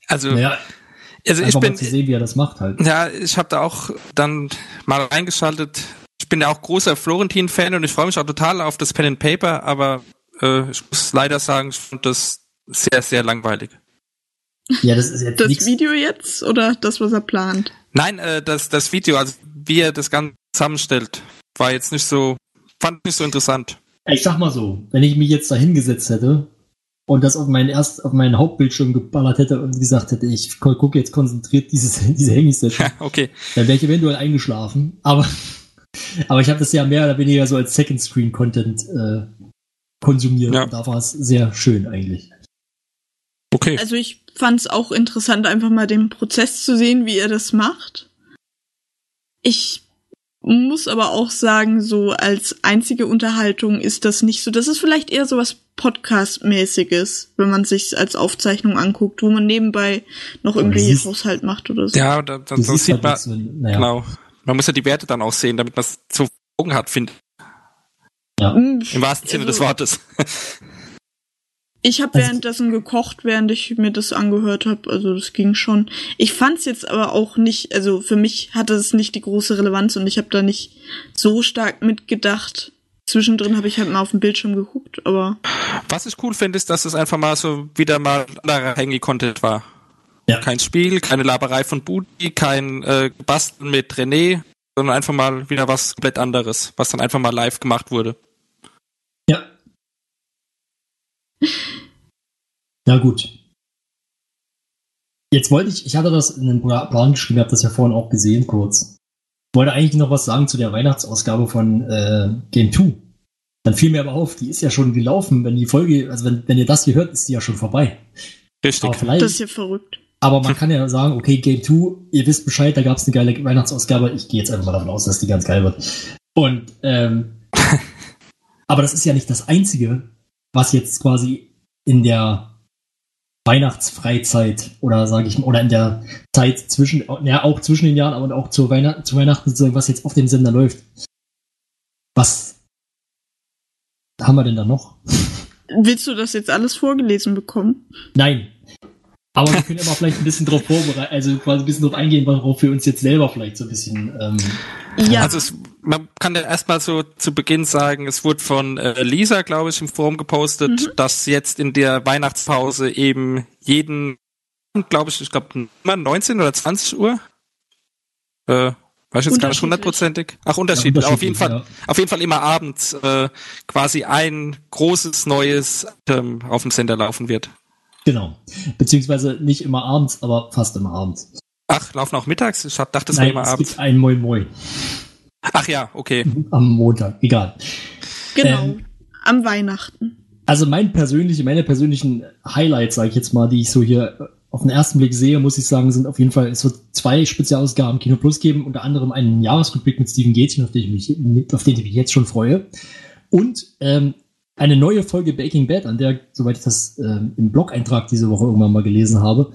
Also, naja, also ich bin. Mal zu sehen, wie er das macht halt. Ja, ich habe da auch dann mal reingeschaltet. Ich bin ja auch großer Florentin-Fan und ich freue mich auch total auf das Pen and Paper, aber äh, ich muss leider sagen, ich fand das sehr, sehr langweilig. Ja, das ist jetzt Das nix. Video jetzt oder das, was er plant? Nein, äh, das, das Video, also wie er das Ganze zusammenstellt, war jetzt nicht so, fand nicht so interessant. Ich sag mal so, wenn ich mich jetzt da hingesetzt hätte und das auf meinen erst auf meinen Hauptbildschirm geballert hätte und gesagt hätte, ich gucke jetzt konzentriert dieses diese Handy-Session, okay. dann wäre ich eventuell eingeschlafen. Aber aber ich habe das ja mehr oder weniger so als Second Screen Content äh, konsumiert. Ja. Und da war es sehr schön eigentlich. Okay. Also ich fand es auch interessant, einfach mal den Prozess zu sehen, wie er das macht. Ich muss aber auch sagen, so als einzige Unterhaltung ist das nicht so. Das ist vielleicht eher so was Podcast-mäßiges, wenn man sich als Aufzeichnung anguckt, wo man nebenbei noch irgendwie Haushalt macht oder so. Ja, da, da, das sieht man, so, naja. genau. Man muss ja die Werte dann auch sehen, damit man es zu Augen hat, finde Ja. Hm, Im wahrsten Sinne des also, Wortes. Ich habe Also- währenddessen gekocht, während ich mir das angehört habe. Also das ging schon. Ich fand's jetzt aber auch nicht, also für mich hatte es nicht die große Relevanz und ich habe da nicht so stark mitgedacht. Zwischendrin habe ich halt mal auf dem Bildschirm geguckt, aber Was ich cool finde, ist, dass es einfach mal so wieder mal anderer Hangy-Content war. Ja. Kein Spiel, keine Laberei von Budi, kein äh, Basteln mit René, sondern einfach mal wieder was komplett anderes, was dann einfach mal live gemacht wurde. Ja. Ja, gut. Jetzt wollte ich, ich hatte das in den Pla- Plan geschrieben, habe das ja vorhin auch gesehen, kurz. Wollte eigentlich noch was sagen zu der Weihnachtsausgabe von äh, Game 2. Dann fiel mir aber auf, die ist ja schon gelaufen, wenn die Folge, also wenn, wenn ihr das hier hört, ist die ja schon vorbei. Richtig. Das ist ja verrückt. aber man kann ja sagen, okay, Game 2, ihr wisst Bescheid, da gab es eine geile Weihnachtsausgabe. Ich gehe jetzt einfach mal davon aus, dass die ganz geil wird. Und ähm, aber das ist ja nicht das Einzige, was jetzt quasi in der Weihnachtsfreizeit oder sage ich mal, oder in der Zeit zwischen, ja auch zwischen den Jahren, aber auch zu, Weihnachten, zu Weihnachten was jetzt auf dem Sender läuft. Was haben wir denn da noch? Willst du das jetzt alles vorgelesen bekommen? Nein. Aber wir können mal vielleicht ein bisschen drauf vorbereiten, also quasi ein bisschen drauf eingehen, worauf wir uns jetzt selber vielleicht so ein bisschen. Ähm, Ja. Also es, man kann ja erstmal so zu Beginn sagen, es wurde von äh, Lisa, glaube ich, im Forum gepostet, dass jetzt in der Weihnachtspause eben jeden, glaube ich, ich glaube 19 oder 20 Uhr, äh, weiß ich jetzt gar nicht Unterschiedlich. hundertprozentig. Ach, unterschiedlich. Ja, auf jeden Fall, unterschiedlich, auf jeden Fall immer abends äh, quasi ein großes neues ähm, auf dem Sender laufen wird. genau. Beziehungsweise nicht immer abends, aber fast immer abends. Ach, laufen auch mittags? Ich hab- dachte, das wäre Nein, immer es abends. gibt ein Moi Moi Ach ja, okay. am Montag. Egal. genau. ähm, Am Weihnachten. Also mein persönliche, meine persönlichen Highlights, sage ich jetzt mal, die ich so hier äh, auf den ersten Blick sehe, muss ich sagen, sind auf jeden Fall, es wird zwei Spezialausgaben Kino Plus geben, unter anderem einen Jahresrückblick mit Steven Gätchen, auf den ich mich, auf den ich mich jetzt schon freue. Und ähm, eine neue Folge Baking Bad, an der, soweit ich das ähm, im Blog-Eintrag diese Woche irgendwann mal gelesen habe,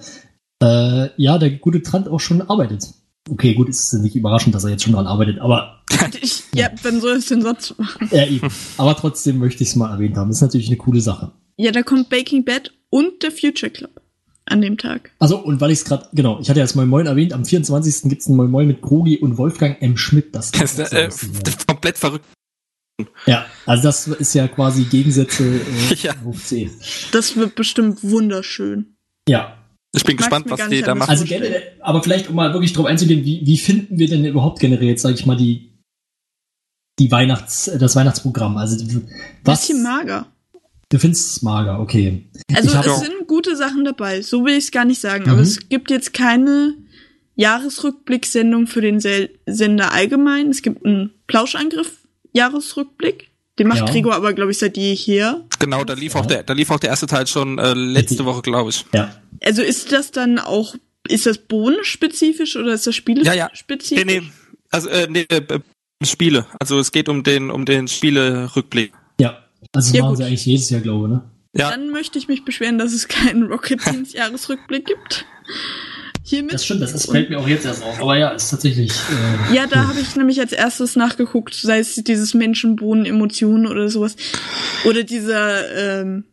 äh, ja, der gute Trant auch schon arbeitet. Okay, gut, ist nicht überraschend, dass er jetzt schon dran arbeitet, aber Ich, ja, wann soll es denn sonst machen? äh, eben. aber trotzdem möchte ich es mal erwähnt haben. Das ist natürlich eine coole Sache. Ja, da kommt Baking Bad und der Future Club an dem Tag. Also, und weil ich es gerade, genau, ich hatte ja das Moin Moin erwähnt, am 24. gibt's ein Moin Moin mit Krogi und Wolfgang M. Schmidt. Das, Das ist äh, lustig, komplett verrückt. ja. ja, also das ist ja quasi Gegensätze äh, Ja. hoch 10. Das wird bestimmt wunderschön. Ja, Ich bin gespannt, was die da machen. also generell, aber vielleicht, um mal wirklich drauf einzugehen, wie, wie finden wir denn überhaupt generell jetzt, sage ich mal, die, die Weihnachts, das Weihnachtsprogramm? Also, was, Bisschen mager. du findest es mager, okay. Also es sind gute Sachen dabei, so will ich es gar nicht sagen. Aber Mhm. es gibt jetzt keine Jahresrückblicksendung für den Sel Sender allgemein. Es gibt einen Plauschangriff-Jahresrückblick. Den macht Ja. Gregor aber, glaube ich, seit jeher. Genau, da lief auch Ja. der, da lief auch der erste Teil schon äh, letzte Woche, glaube ich. Ja. Also ist das dann auch, ist das bohnenspezifisch oder ist das Ja, ja. spielespezifisch? Nee, nee, also äh, nee, äh, äh, Spiele. Also es geht um den um den Spiele-Rückblick. Ja. Also das Ja, machen gut. sie eigentlich jedes Jahr, glaube ich, ne? Ja, Dann möchte ich mich beschweren, dass es keinen Rocket Beans Jahresrückblick gibt. Hiermit. Das stimmt, das ist, fällt mir auch jetzt erst auf. Aber ja, ist tatsächlich. Äh, Ja, da habe ich nämlich als erstes nachgeguckt, sei es dieses Menschenbohnen, Emotionen oder sowas. Oder dieser ähm,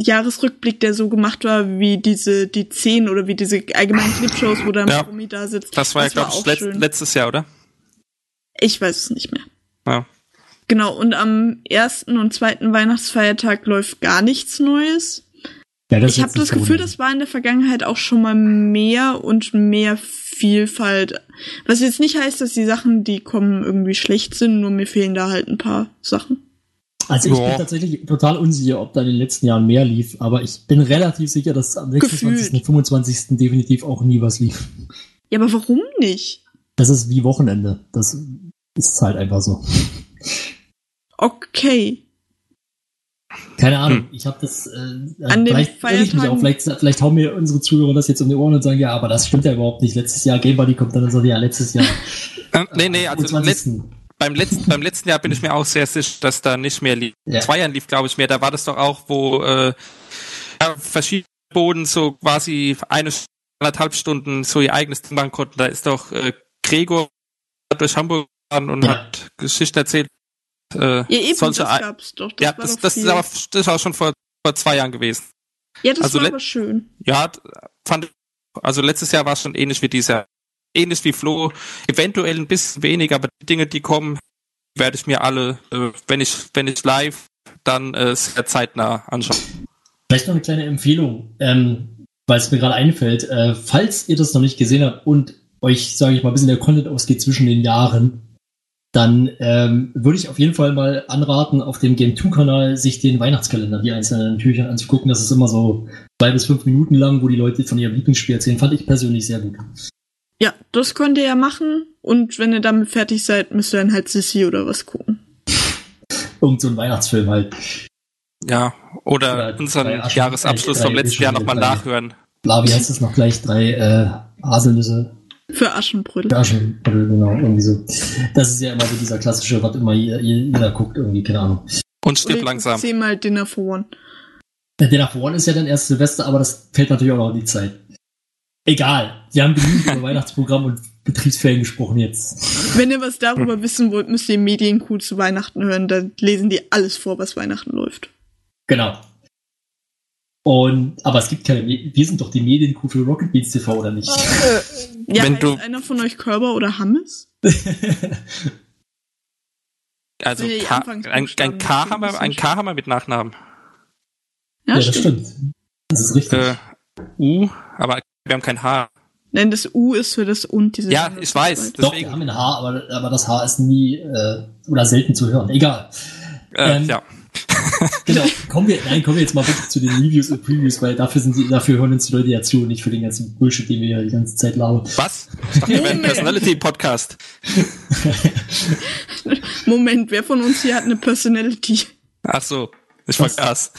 Jahresrückblick, der so gemacht war, wie diese, die zehn oder wie diese allgemeinen Clipshows, wo dann Ja. Promi da sitzt. das war ja, glaube auch ich, letzt, schön. letztes Jahr, oder? Ich weiß es nicht mehr. Ja. Genau, und am ersten und zweiten Weihnachtsfeiertag läuft gar nichts Neues. Ja, das Ich habe das Gefühl, das war in der Vergangenheit auch schon mal mehr und mehr Vielfalt. Was jetzt nicht heißt, dass die Sachen, die kommen, irgendwie schlecht sind, nur mir fehlen da halt ein paar Sachen. Also ich Ja. bin tatsächlich total unsicher, ob da in den letzten Jahren mehr lief, aber ich bin relativ sicher, dass am 26. Gefühlt. und 25. definitiv auch nie was lief. Ja, aber warum nicht? Das ist wie Wochenende. Das ist halt einfach so. Okay. Keine Ahnung, ich habe das, äh, An den vielleicht irre ich mich auch, vielleicht, vielleicht hauen mir unsere Zuhörer das jetzt um die Ohren und sagen, ja, aber das stimmt ja überhaupt nicht. Letztes Jahr Game Buddy kommt dann und sagt, ja, letztes Jahr. Äh, nee, nee, also am letzt, 25.. beim, letzten, beim letzten Jahr bin ich mir auch sehr sicher, dass da nicht mehr lief. Ja. Zwei Jahren lief, glaube ich, mehr. Da war das doch auch, wo äh, ja, verschiedene Boden so quasi eine anderthalb Stunden so ihr eigenes Ding machen konnten. Da ist doch äh, Gregor durch Hamburg gefahren und Ja. hat Geschichten erzählt. Äh, Ja, eben, solche das gab's doch. Das ja, war das, doch das viel. ist aber das auch schon vor, vor zwei Jahren gewesen. ja, das also war aber schön. Ja, fand ich, also letztes Jahr war es schon ähnlich wie dieses Jahr. Ähnlich wie Flo, eventuell ein bisschen weniger, aber die Dinge, die kommen, werde ich mir alle, äh, wenn ich, wenn ich live, dann äh, sehr zeitnah anschauen. Vielleicht noch eine kleine Empfehlung, ähm, weil es mir gerade einfällt. Äh, falls ihr das noch nicht gesehen habt und euch, sage ich mal, ein bisschen der Content ausgeht zwischen den Jahren, dann ähm, würde ich auf jeden Fall mal anraten, auf dem Game 2-Kanal sich den Weihnachtskalender, die einzelnen Türchen anzugucken. Das ist immer so zwei bis fünf Minuten lang, wo die Leute von ihrem Lieblingsspiel erzählen. Fand ich persönlich sehr gut. Ja, das könnt ihr ja machen. Und wenn ihr damit fertig seid, müsst ihr dann halt Sissy oder was gucken. Irgend so ein Weihnachtsfilm halt. Ja, oder Oder unseren Aschen- Jahresabschluss drei vom letzten Jahr nochmal nachhören. Bla, wie heißt das noch gleich? Drei äh, Haselnüsse. Für Aschenbrödel. Aschen, oder genau, irgendwie so. Das ist ja immer so dieser klassische, was immer jeder, jeder guckt, irgendwie, keine Ahnung. Und stirb Oder langsam. Zehnmal Dinner for One. Der Dinner for One ist ja dann erst Silvester, aber das fällt natürlich auch noch in die Zeit. Egal. Wir haben genug über Weihnachtsprogramm und Betriebsferien gesprochen jetzt. Wenn ihr was darüber wissen wollt, müsst ihr Medienkuh zu Weihnachten hören. Da lesen die alles vor, was Weihnachten läuft. Genau. Und, aber es gibt keine, wir sind doch die Medienkuh für Rocket Beans TV, oder nicht? Ja, Wenn du- einer von euch Körber oder Hammes? Also Nee, K, ein, ein K sind haben wir, ein K haben wir mit Nachnamen. Ja, ja, das stimmt. stimmt. Das ist richtig. Äh, U, aber wir haben kein H. Nein, das U ist für das und diese. Ja, ich weiß. Doch, wir Deswegen, haben ein Haar, aber, aber das Haar ist nie äh, oder selten zu hören. Egal. äh, ähm, ja. Genau. Kommen wir, nein, kommen wir jetzt mal wirklich zu den Reviews und Previews, weil dafür sind die, dafür hören uns die Leute ja zu und nicht für den ganzen Bullshit, den wir hier die ganze Zeit labern. Was? Ich dachte, wir wären. Personality-Podcast. Moment, wer von uns hier hat eine Personality? Ach so, ich vergaß.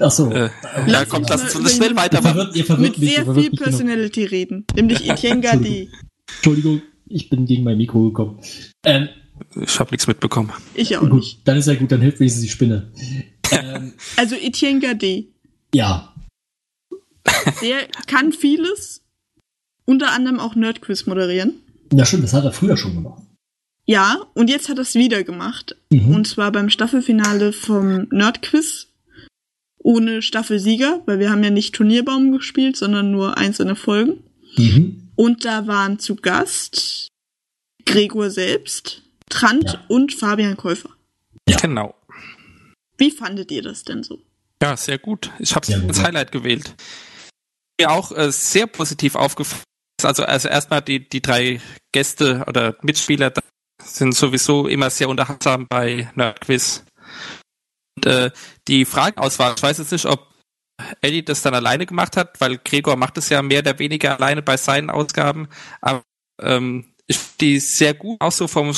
Ach so. Äh, ja, komm, lass uns das schnell über Ihr weitermachen. verwirrt, ihr verwirrt Mit sehr viel mich genug. Personality reden. Nämlich Etienne Gade. Entschuldigung, ich bin gegen mein Mikro gekommen. Ähm, Ich habe nichts mitbekommen. Ich auch gut, nicht. dann ist ja gut, dann hilft wenigstens die Spinne. ähm, Also Etienne Gade. ja, Der kann vieles. Unter anderem auch Nerdquiz moderieren. ja stimmt, das hat er früher schon gemacht. Ja, und jetzt hat er es wieder gemacht. Mhm. Und zwar beim Staffelfinale vom Nerdquiz. Ohne Staffelsieger, weil wir haben ja nicht Turnierbaum gespielt, sondern nur einzelne Folgen. Mhm. Und da waren zu Gast Gregor selbst, Trant Ja. und Fabian Käufer. Ja. Genau. Wie fandet ihr das denn so? Ja, sehr gut. Ich habe es als. Highlight gewählt. Mir auch äh, sehr positiv aufgefallen. ist. Also, also erstmal die, die drei Gäste oder Mitspieler da sind sowieso immer sehr unterhaltsam bei Nerdquiz. Und, äh, die Fragenauswahl, ich weiß jetzt nicht, ob Eddie das dann alleine gemacht hat, weil Gregor macht es ja mehr oder weniger alleine bei seinen Ausgaben. Aber ähm, ich finde die sehr gut, auch so vom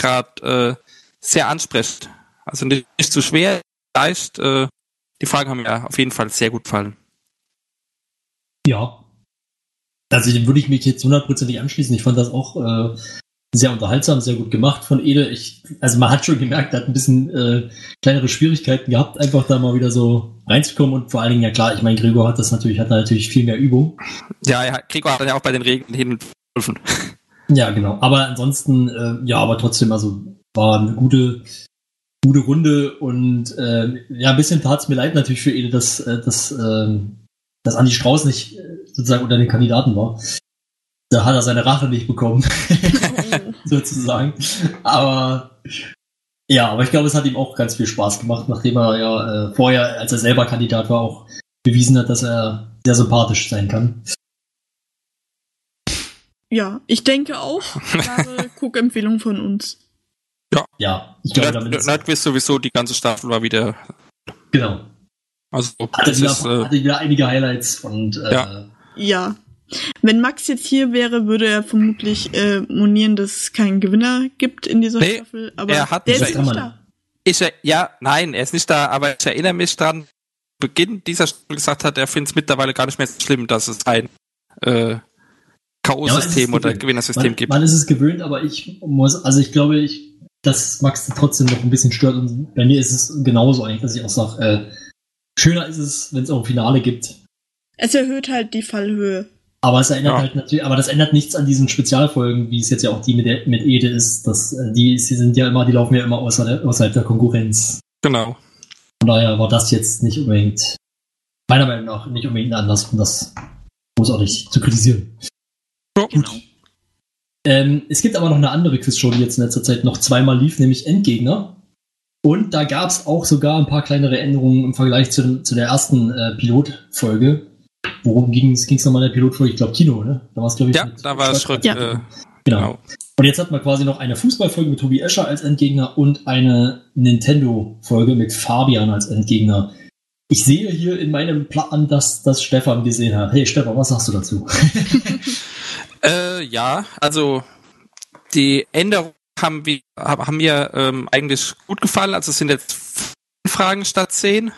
Schwierigkeitsgrad äh, sehr ansprechend. Also nicht, nicht zu schwer, leicht. Äh, die Fragen haben mir auf jeden Fall sehr gut gefallen. Ja. Also dem würde ich mich jetzt hundertprozentig anschließen. Ich fand das auch äh, sehr unterhaltsam, sehr gut gemacht von Ede. Ich, also man hat schon gemerkt, er hat ein bisschen äh, kleinere Schwierigkeiten gehabt, einfach da mal wieder so reinzukommen und vor allen Dingen, ja klar, ich meine, Gregor hat das natürlich, hat da natürlich viel mehr Übung. Ja, ja Gregor hat ja auch bei den Regeln hin und geholfen. Ja, genau. Aber ansonsten, äh, ja, aber trotzdem, also war eine gute, gute Runde und äh, ja, ein bisschen tat's mir leid natürlich für Ede, dass, äh, dass, äh, dass Andi Strauß nicht äh, sozusagen unter den Kandidaten war. Da hat er seine Rache nicht bekommen, sozusagen. Aber ja, aber ich glaube, es hat ihm auch ganz viel Spaß gemacht, nachdem er ja äh, vorher, als er selber Kandidat war, auch bewiesen hat, dass er sehr sympathisch sein kann. Ja, ich denke auch. Klare Guckempfehlung von uns. Ja, ich glaube, Nerd, damit ist, Nerdquiz sowieso, die ganze Staffel war wieder. genau. Also, Hatte wieder, ist, äh, hatte wieder einige Highlights und äh, Ja. Ja. Wenn Max jetzt hier wäre, würde er vermutlich äh, monieren, dass es keinen Gewinner gibt in dieser Nee, Staffel. Aber er hat der ist nicht da. ich, er- ja, nein, er ist nicht da, aber ich erinnere mich dran, Beginn dieser Staffel gesagt hat, er findet es mittlerweile gar nicht mehr so schlimm, dass es ein äh, Ja, K.O.-System ist oder. Gewinnersystem man, gibt. man ist es gewöhnt, aber ich muss, also ich glaube, ich, dass Max trotzdem noch ein bisschen stört und bei mir ist es genauso eigentlich, dass ich auch sage, äh, schöner ist es, wenn es auch ein Finale gibt. Es erhöht halt die Fallhöhe. Aber es erinnert Ja. halt natürlich, aber das ändert nichts an diesen Spezialfolgen, wie es jetzt ja auch die mit, der, mit Ede ist. Das, äh, die, sie sind ja immer, die laufen ja immer außer der, außerhalb der Konkurrenz. Genau. Von daher war das jetzt nicht unbedingt, meiner Meinung nach, nicht unbedingt ein Anlass, um das großartig zu kritisieren. Ja. Gut. Ähm, es gibt aber noch eine andere Quizshow, die jetzt in letzter Zeit noch zweimal lief, nämlich Endgegner. Und da gab es auch sogar ein paar kleinere Änderungen im Vergleich zu, zu der ersten äh, Pilotfolge. Worum ging es nochmal in der Pilotfolge? Ich glaube Kino, ne? Da war es, glaube ich. Ja, mit da war Schröck. Ja. Äh, Genau. genau. Und jetzt hat man quasi noch eine Fußballfolge mit Tobi Escher als Endgegner und eine Nintendo-Folge mit Fabian als Endgegner. Ich sehe hier in meinem Plan, dass das Stefan gesehen hat. Hey Stefan, was sagst du dazu? Äh, ja, also die Änderungen haben, wir, haben mir ähm, eigentlich gut gefallen. Also es sind jetzt fünf Fragen statt zehn.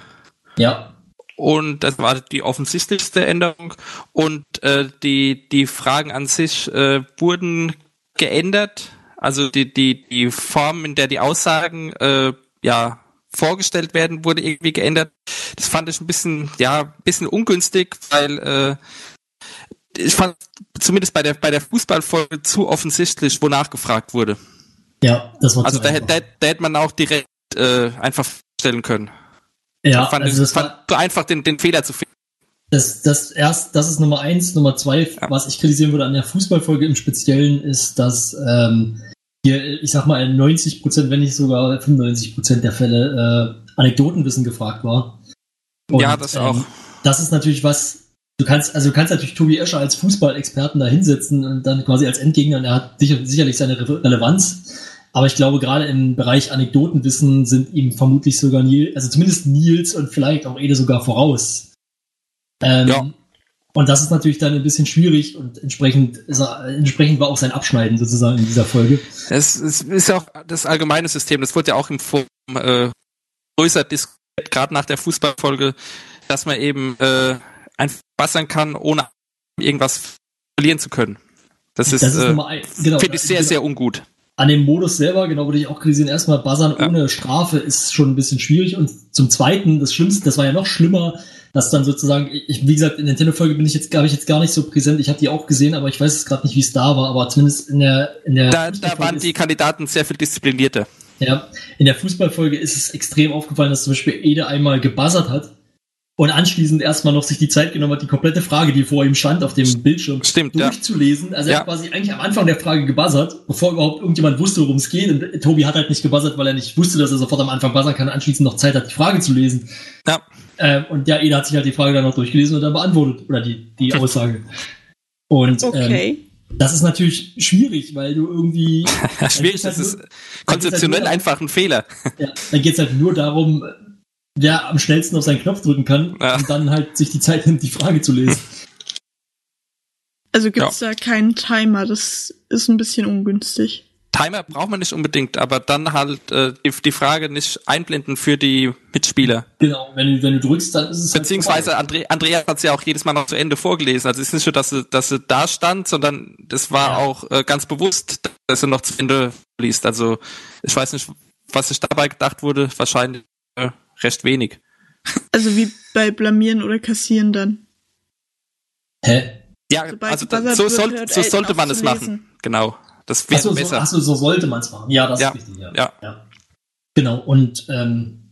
ja, Und das war die offensichtlichste Änderung. Und äh, die, die Fragen an sich äh, wurden geändert. Also die, die, die Form, in der die Aussagen äh, ja vorgestellt werden, wurde irgendwie geändert. Das fand ich ein bisschen, ja, ein bisschen ungünstig, weil äh, ich fand zumindest bei der bei der Fußballfolge zu offensichtlich, wonach gefragt wurde. ja, das war Also zu da, da, da hätte man auch direkt äh, einfach stellen können. ja, fand also ich das fand war, so einfach den, den Fehler zu finden. Das, das erst, das ist Nummer eins. Nummer zwei, Ja. was ich kritisieren würde an der Fußballfolge im Speziellen, ist, dass ähm, hier, ich sag mal, in 90 Prozent, wenn nicht sogar 95 Prozent der Fälle äh, Anekdotenwissen gefragt war. Ja, das auch. Das ist natürlich was. Du kannst, also du kannst natürlich Tobi Escher als Fußballexperten da hinsetzen und dann quasi als Endgegner, und er hat sicher, sicherlich seine Re Relevanz. Aber ich glaube, gerade im Bereich Anekdotenwissen sind ihm vermutlich sogar Nils, also zumindest Nils und vielleicht auch Ede sogar voraus. Ähm, Ja. Und das ist natürlich dann ein bisschen schwierig und entsprechend, ist er, entsprechend war auch sein Abschneiden sozusagen in dieser Folge. Es, es ist ja auch das allgemeine System, das wurde ja auch im Forum äh, größer diskutiert, gerade nach der Fußballfolge, dass man eben äh, einfach bassern kann, ohne irgendwas verlieren zu können. Das ist, Das ist äh, Nummer ein. Genau, finde ich sehr, genau. sehr ungut. an dem Modus selber, genau, würde ich auch kritisieren, erstmal buzzern Ja. ohne Strafe ist schon ein bisschen schwierig. Und zum Zweiten, das Schlimmste, das war ja noch schlimmer, dass dann sozusagen, ich, wie gesagt, in der Nintendo-Folge bin ich jetzt, glaube ich, jetzt gar nicht so präsent. Ich habe die auch gesehen, aber ich weiß es gerade nicht, wie es da war. Aber zumindest in der, in der Da, da waren ist- die Kandidaten sehr viel disziplinierter. ja, in der Fußballfolge ist es extrem aufgefallen, dass zum Beispiel Ede einmal gebuzzert hat und anschließend erstmal noch sich die Zeit genommen hat, die komplette Frage, die vor ihm stand, auf dem Bildschirm Stimmt, ja. durchzulesen. Also er Ja. hat quasi eigentlich am Anfang der Frage gebuzzert, bevor überhaupt irgendjemand wusste, worum es geht. Und Tobi hat halt nicht gebuzzert, weil er nicht wusste, dass er sofort am Anfang buzzern kann anschließend noch Zeit hat, die Frage zu lesen. Ja, Ähm, und ja, Ede hat sich halt die Frage dann noch durchgelesen und dann beantwortet. Oder die, die Aussage. Und ähm, Okay. das ist natürlich schwierig, weil du irgendwie. schwierig, Dann das geht's ist halt nur- konzeptionell nur- einfach ein Fehler. Ja, dann geht's halt nur darum, wer am schnellsten auf seinen Knopf drücken kann Ja. und dann halt sich die Zeit nimmt, die Frage zu lesen. Also gibt's da keinen Timer, das ist ein bisschen ungünstig. Timer braucht man nicht unbedingt, aber dann halt äh, die, die Frage nicht einblenden für die Mitspieler. Genau, wenn du, wenn du drückst, dann ist es halt Beziehungsweise vorbei. Andre, Andreas hat es ja auch jedes Mal noch zu Ende vorgelesen. Also es ist nicht so, dass sie, dass sie da stand, sondern das war Ja. auch äh, ganz bewusst, dass er noch zu Ende liest. Also ich weiß nicht, was sich dabei gedacht wurde. Wahrscheinlich äh, recht wenig. Also wie bei Blamieren oder Kassieren dann. Hä? Ja, Sobald also gebuzzert so, soll, hört so Elton sollte man es machen. Genau. Das wäre so, besser. achso, so sollte man es machen. Ja, das Ja, ist richtig. Ja. ja. ja. Genau, und ähm,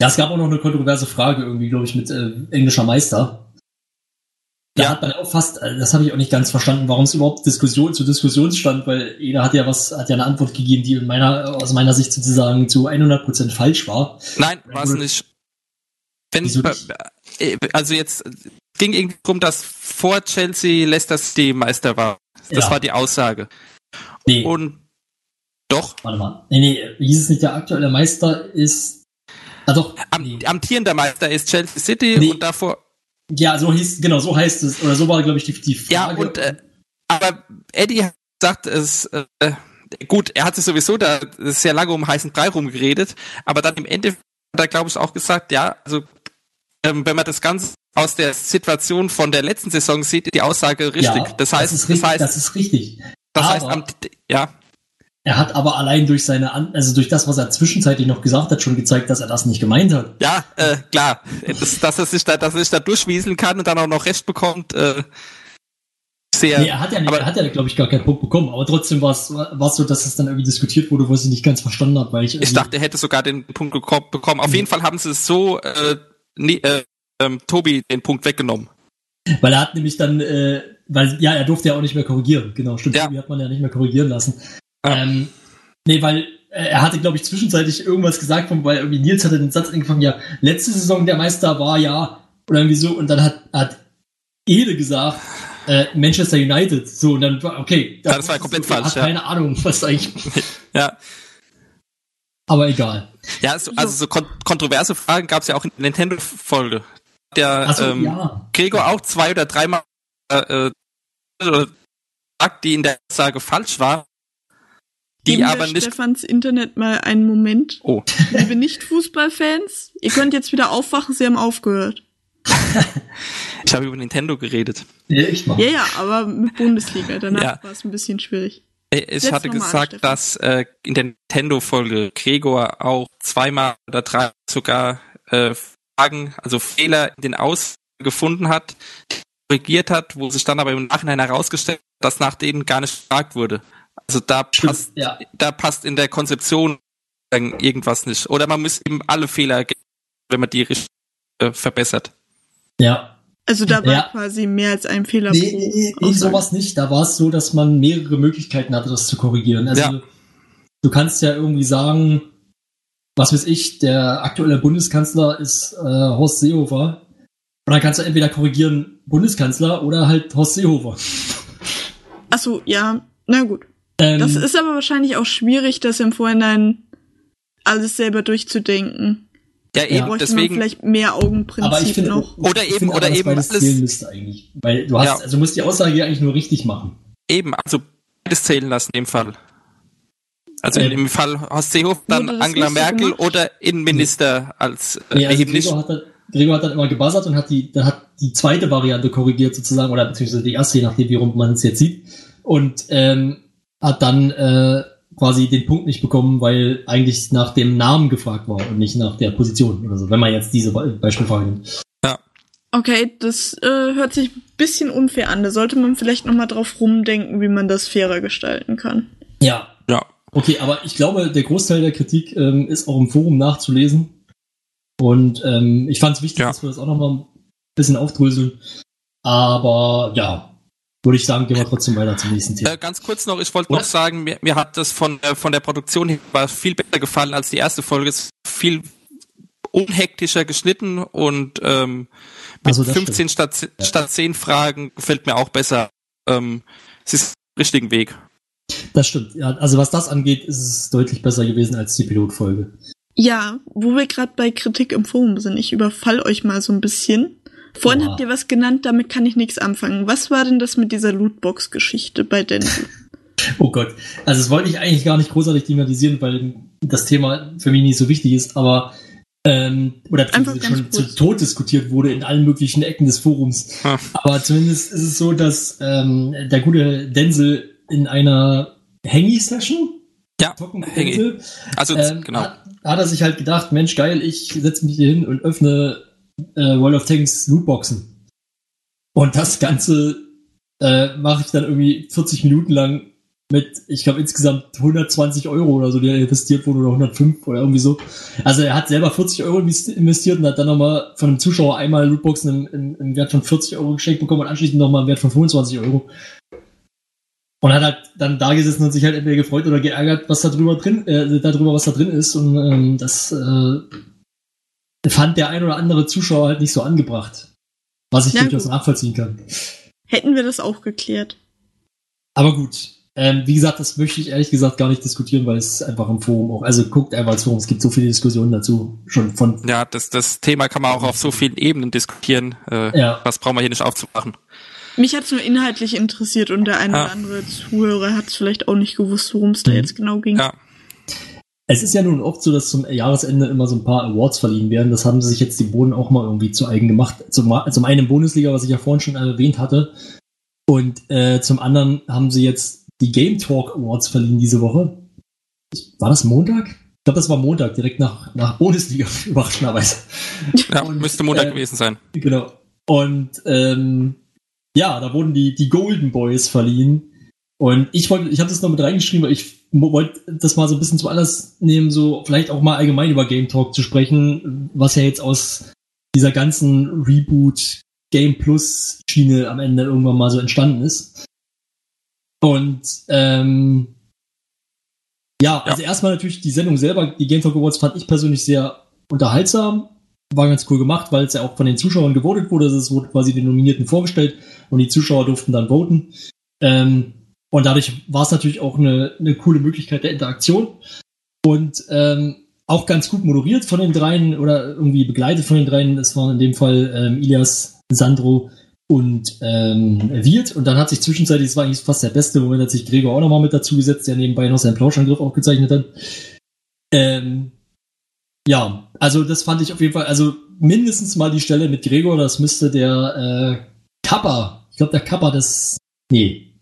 ja, es gab auch noch eine kontroverse Frage irgendwie, glaube ich, mit äh, englischer Meister. Da Ja. hat man auch fast, äh, das habe ich auch nicht ganz verstanden, warum es überhaupt Diskussion zu Diskussion stand, weil jeder hat ja was, hat ja eine Antwort gegeben, die in meiner, aus meiner Sicht sozusagen zu 100% falsch war. Nein, war es nicht. Wenn, äh, also jetzt äh, ging irgendwie darum, dass vor Chelsea Leicester City Meister war. Das Ja. war die Aussage. Nee, Und doch, warte mal. Nee, nee, hieß es nicht, der aktuelle Meister ist, ah doch, am, nee. amtierender Meister ist Chelsea City Nee. und davor. Ja, so hieß, genau, so heißt es, oder so war, glaube ich, die, die Ja, Frage. und äh, aber Eddie hat gesagt, es äh, gut, er hat sich sowieso da sehr lange um heißen Brei rumgeredet, aber dann im Ende hat er, glaube ich, auch gesagt, ja, also ähm, wenn man das Ganze aus der Situation von der letzten Saison sieht, die Aussage richtig. Ja, das heißt, das ist das, richtig, heißt, das ist richtig. das heißt, aber- am, ja, Er hat aber allein durch seine, An also durch das, was er zwischenzeitlich noch gesagt hat, schon gezeigt, dass er das nicht gemeint hat. ja, äh, klar, das, dass er sich da, dass er sich da durchwieseln kann und dann auch noch Recht bekommt, äh, sehr. Nee, er hat ja, nicht, aber- er hat ja, glaube ich, gar keinen Punkt bekommen, aber trotzdem war es war so, dass es dann irgendwie diskutiert wurde, wo ich nicht ganz verstanden habe, weil ich, Ich dachte, er hätte sogar den Punkt bekommen. Auf jeden Fall haben sie es so äh, nee, äh, ähm, Tobi den Punkt weggenommen. Weil er hat nämlich dann, äh, weil, ja, er durfte ja auch nicht mehr korrigieren. Genau, stimmt. Ja. Tobi hat man ja nicht mehr korrigieren lassen. Ja. Ähm, nee, weil äh, er hatte, glaube ich, zwischenzeitlich irgendwas gesagt, weil irgendwie Nils hatte den Satz angefangen, ja, letzte Saison der Meister war ja, oder irgendwie so, und dann hat, hat Ede gesagt, äh, Manchester United. So, und dann war, okay. Ja, das war komplett falsch, Hat ja. keine Ahnung, was eigentlich, Ja, aber egal. ja so, also so kon kontroverse Fragen gab es ja auch in der Nintendo-Folge. Der Achso, ähm, ja. Gregor auch zwei oder dreimal äh, äh, sagt, die in der Aussage falsch war, die Geben wir aber nicht. Stefans Internet mal einen Moment. Oh, Liebe Nicht-Fußballfans, ihr könnt jetzt wieder aufwachen, sie haben aufgehört. ich habe über Nintendo geredet. Ja, ich mach. Ja, ja, aber mit Bundesliga. Danach Ja. war es ein bisschen schwierig. Ich Setz hatte an, gesagt, Stefan. dass äh, in der Nintendo-Folge Gregor auch zweimal oder drei sogar äh, Fragen, also Fehler in den Aus gefunden hat, die korrigiert hat, wo sich dann aber im Nachhinein herausgestellt hat, dass nach denen gar nicht gefragt wurde. Also da Stimmt, passt, ja. da passt in der Konzeption irgendwas nicht. Oder man muss eben alle Fehler, wenn man die richtig äh, verbessert. Ja. Also da war Ja. quasi mehr als ein Fehler Nee, pro nee, nee, sowas nicht. Da war es so, dass man mehrere Möglichkeiten hatte, das zu korrigieren. Also Ja. du kannst ja irgendwie sagen, was weiß ich, der aktuelle Bundeskanzler ist äh, Horst Seehofer. Und dann kannst du entweder korrigieren Bundeskanzler oder halt Horst Seehofer. Achso, ja, na gut. Ähm, Das ist aber wahrscheinlich auch schwierig, das im Vorhinein alles selber durchzudenken. Ja, Da eben, bräuchte man deswegen. vielleicht mehr Augenprinzip aber ich finde, noch. Oder ich eben- oder aber, dass eben beides alles- zählen müsste eigentlich. Weil du hast, Ja. also du musst die Aussage ja eigentlich nur richtig machen. Eben, also beides zählen lassen dem Fall. Also Ähm, im Fall Horst Seehofer, dann Angela Merkel gemacht? oder Innenminister als äh, Nee, also nicht. Gregor, hat dann, Gregor hat dann immer gebuzzert und hat die, dann hat die zweite Variante korrigiert sozusagen, oder beziehungsweise die erste, je nachdem, wie rum man es jetzt sieht. Und ähm, hat dann äh, quasi den Punkt nicht bekommen, weil eigentlich nach dem Namen gefragt war und nicht nach der Position oder so, wenn man jetzt diese Be Beispielfrage nimmt. Okay, das äh, hört sich ein bisschen unfair an. Da sollte man vielleicht nochmal drauf rumdenken, wie man das fairer gestalten kann. Ja, Ja, okay, aber ich glaube, der Großteil der Kritik ähm, ist auch im Forum nachzulesen. Und ähm, ich fand es wichtig, Ja. dass wir das auch nochmal ein bisschen aufdröseln. Aber ja, würde ich sagen, gehen wir trotzdem weiter zum nächsten Thema. äh, ganz kurz noch, ich wollte noch sagen, mir, mir hat das von, äh, von der Produktion her war viel besser gefallen als die erste Folge. Es ist viel unhektischer geschnitten und ähm, mit Also das 15 statt, statt 10 Fragen gefällt mir auch besser. Ähm, es ist der richtigen Weg. Das stimmt. Ja, also was das angeht, ist es deutlich besser gewesen als die Pilotfolge. Ja, wo wir gerade bei Kritik im Forum sind, ich überfall euch mal so ein bisschen. Vorhin Oha. habt ihr was genannt, damit kann ich nichts anfangen. Was war denn das mit dieser Lootbox-Geschichte bei Denzel? Oh Gott. Also das wollte ich eigentlich gar nicht großartig thematisieren, weil das Thema für mich nicht so wichtig ist, aber ähm, oder schon kurz. zu Tod diskutiert wurde in allen möglichen Ecken des Forums. Hm. Aber zumindest ist es so, dass ähm, der gute Denzel in einer Hangy-Session, Ja, Hangy. Also ähm, genau. hat, hat er sich halt gedacht, Mensch, geil, ich setze mich hier hin und öffne äh, World of Tanks Lootboxen. Und das Ganze äh, mache ich dann irgendwie 40 Minuten lang mit, ich glaube, insgesamt 120 Euro oder so, die er investiert wurde, oder 105 oder irgendwie so. Also er hat selber 40 Euro investi- investiert und hat dann nochmal von einem Zuschauer einmal Lootboxen im, im, im Wert von 40 Euro geschenkt bekommen und anschließend nochmal im Wert von 25 Euro. Und hat halt dann da gesessen und sich halt entweder gefreut oder geärgert, was da drüber drin, äh, darüber, was da drin ist. Und ähm, das äh, fand der ein oder andere Zuschauer halt nicht so angebracht. Was ich Ja, durchaus gut. nachvollziehen kann. Hätten wir das auch geklärt. Aber gut. Ähm, wie gesagt, das möchte ich ehrlich gesagt gar nicht diskutieren, weil es einfach im Forum auch, also guckt einfach ins Forum, es gibt so viele Diskussionen dazu, schon von, Ja, das, das Thema kann man auch auf so vielen Ebenen diskutieren. Äh, Ja. Das brauchen wir hier nicht aufzumachen. Mich hat's nur inhaltlich interessiert und der eine Ah. oder andere Zuhörer hat's vielleicht auch nicht gewusst, worum es da Mhm. jetzt genau ging. Ja, Es ist ja nun oft so, dass zum Jahresende immer so ein paar Awards verliehen werden. Das haben sich jetzt die Bohnen auch mal irgendwie zu eigen gemacht. Zum, zum einen Bundesliga, was ich ja vorhin schon erwähnt hatte. Und äh, zum anderen haben sie jetzt die Game Talk Awards verliehen diese Woche. War das Montag? Ich glaube, das war Montag, direkt nach, nach Bundesliga, überraschenderweise. ja Und, müsste Montag äh, gewesen sein. Genau. Und ähm, ja, da wurden die, die Golden Boys verliehen. Und ich wollte, ich habe das noch mit reingeschrieben, weil ich wollte das mal so ein bisschen zu Anlass nehmen, so vielleicht auch mal allgemein über Game Talk zu sprechen, was ja jetzt aus dieser ganzen Reboot Game Plus Schiene am Ende irgendwann mal so entstanden ist. Und ähm, ja, also erstmal natürlich die Sendung selber, die Game Talk Awards fand ich persönlich sehr unterhaltsam, war ganz cool gemacht, weil es ja auch von den Zuschauern gewotet wurde. Also es wurde quasi den Nominierten vorgestellt und die Zuschauer durften dann voten. Ähm, und dadurch war es natürlich auch eine, eine coole Möglichkeit der Interaktion. Und ähm, auch ganz gut moderiert von den dreien oder irgendwie begleitet von den dreien. Es waren in dem Fall ähm, Ilias, Sandro und ähm, Wirt. Und dann hat sich zwischenzeitlich, das war eigentlich fast der beste Moment, hat sich Gregor auch nochmal mit dazu gesetzt, der nebenbei noch seinen Plauschangriff aufgezeichnet hat. Ähm, ja, also das fand ich auf jeden Fall, also mindestens mal die Stelle mit Gregor, das müsste der äh, Kappa, ich glaube der Kappa des, nee,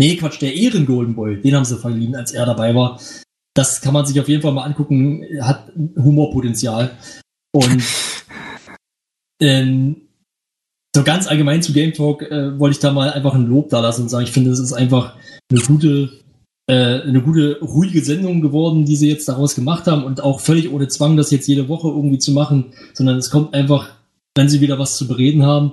nee, Quatsch, der Ehren-Golden Boy, den haben sie verliehen, als er dabei war. Das kann man sich auf jeden Fall mal angucken, hat Humorpotenzial. Und ähm, so ganz allgemein zu Game Talk äh, wollte ich da mal einfach ein Lob da lassen und sagen, ich finde, es ist einfach eine gute, äh, eine gute, ruhige Sendung geworden, die sie jetzt daraus gemacht haben und auch völlig ohne Zwang, das jetzt jede Woche irgendwie zu machen, sondern es kommt einfach, wenn sie wieder was zu bereden haben.